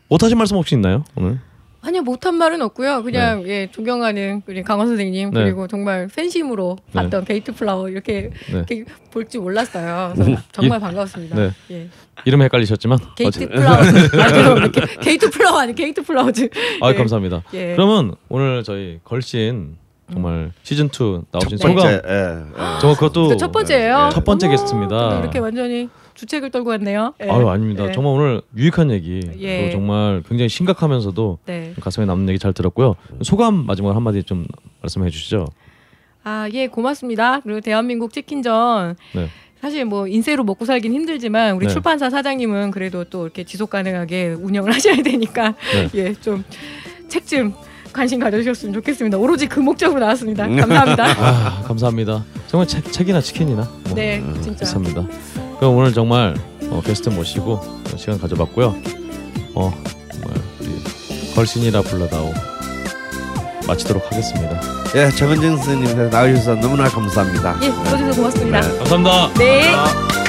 못하신 말씀 혹시 있나요? 오늘 아니요 못한 말은 없고요. 그냥 예 존경하는 우리 강원 선생님 네. 그리고 정말 팬심으로 네. 봤던 게이트 플라워 이렇게, 네. 이렇게 볼 줄 몰랐어요. 그래서 정말 반갑습니다. 네. 예. 이름 헷갈리셨지만 게이트 플라워 아 게이트 플라워 아니 게이트 플라워즈. 아 예. 감사합니다. 예. 그러면 오늘 저희 걸신 정말 시즌 2 나오신 첫 번째, 소감 예, 예. 저 그것도 첫 번째예요. 첫 번째 어머, 게스트입니다. 근데 이렇게 완전히 주책을 떨고 왔네요. 예. 아유 아닙니다. 예. 정말 오늘 유익한 얘기 예. 그리고 정말 굉장히 심각하면서도 네. 가슴에 남는 얘기 잘 들었고요. 소감 마지막으로 한마디 좀 말씀해 주시죠. 아, 예, 고맙습니다. 그리고 대한민국 치킨전. 네. 사실 뭐 인세로 먹고 살긴 힘들지만 우리 네. 출판사 사장님은 그래도 또 이렇게 지속 가능하게 운영을 하셔야 되니까 네. 예, 좀 책좀 관심 가져주셨으면 좋겠습니다. 오로지 그 목적으로 나왔습니다. 감사합니다. 아 감사합니다. 정말 책, 책이나 치킨이나 뭐 네, 진짜. 비슷합니다. 그럼 오늘 정말 어, 게스트 모시고 어, 시간 가져봤고요. 어 정말 우리 걸신이라 불러다오 마치도록 하겠습니다. 예, 정은정 선생님 나와주셔서 너무나 감사합니다. 예, 불러주셔서 고맙습니다. 네. 감사합니다. 네. 아.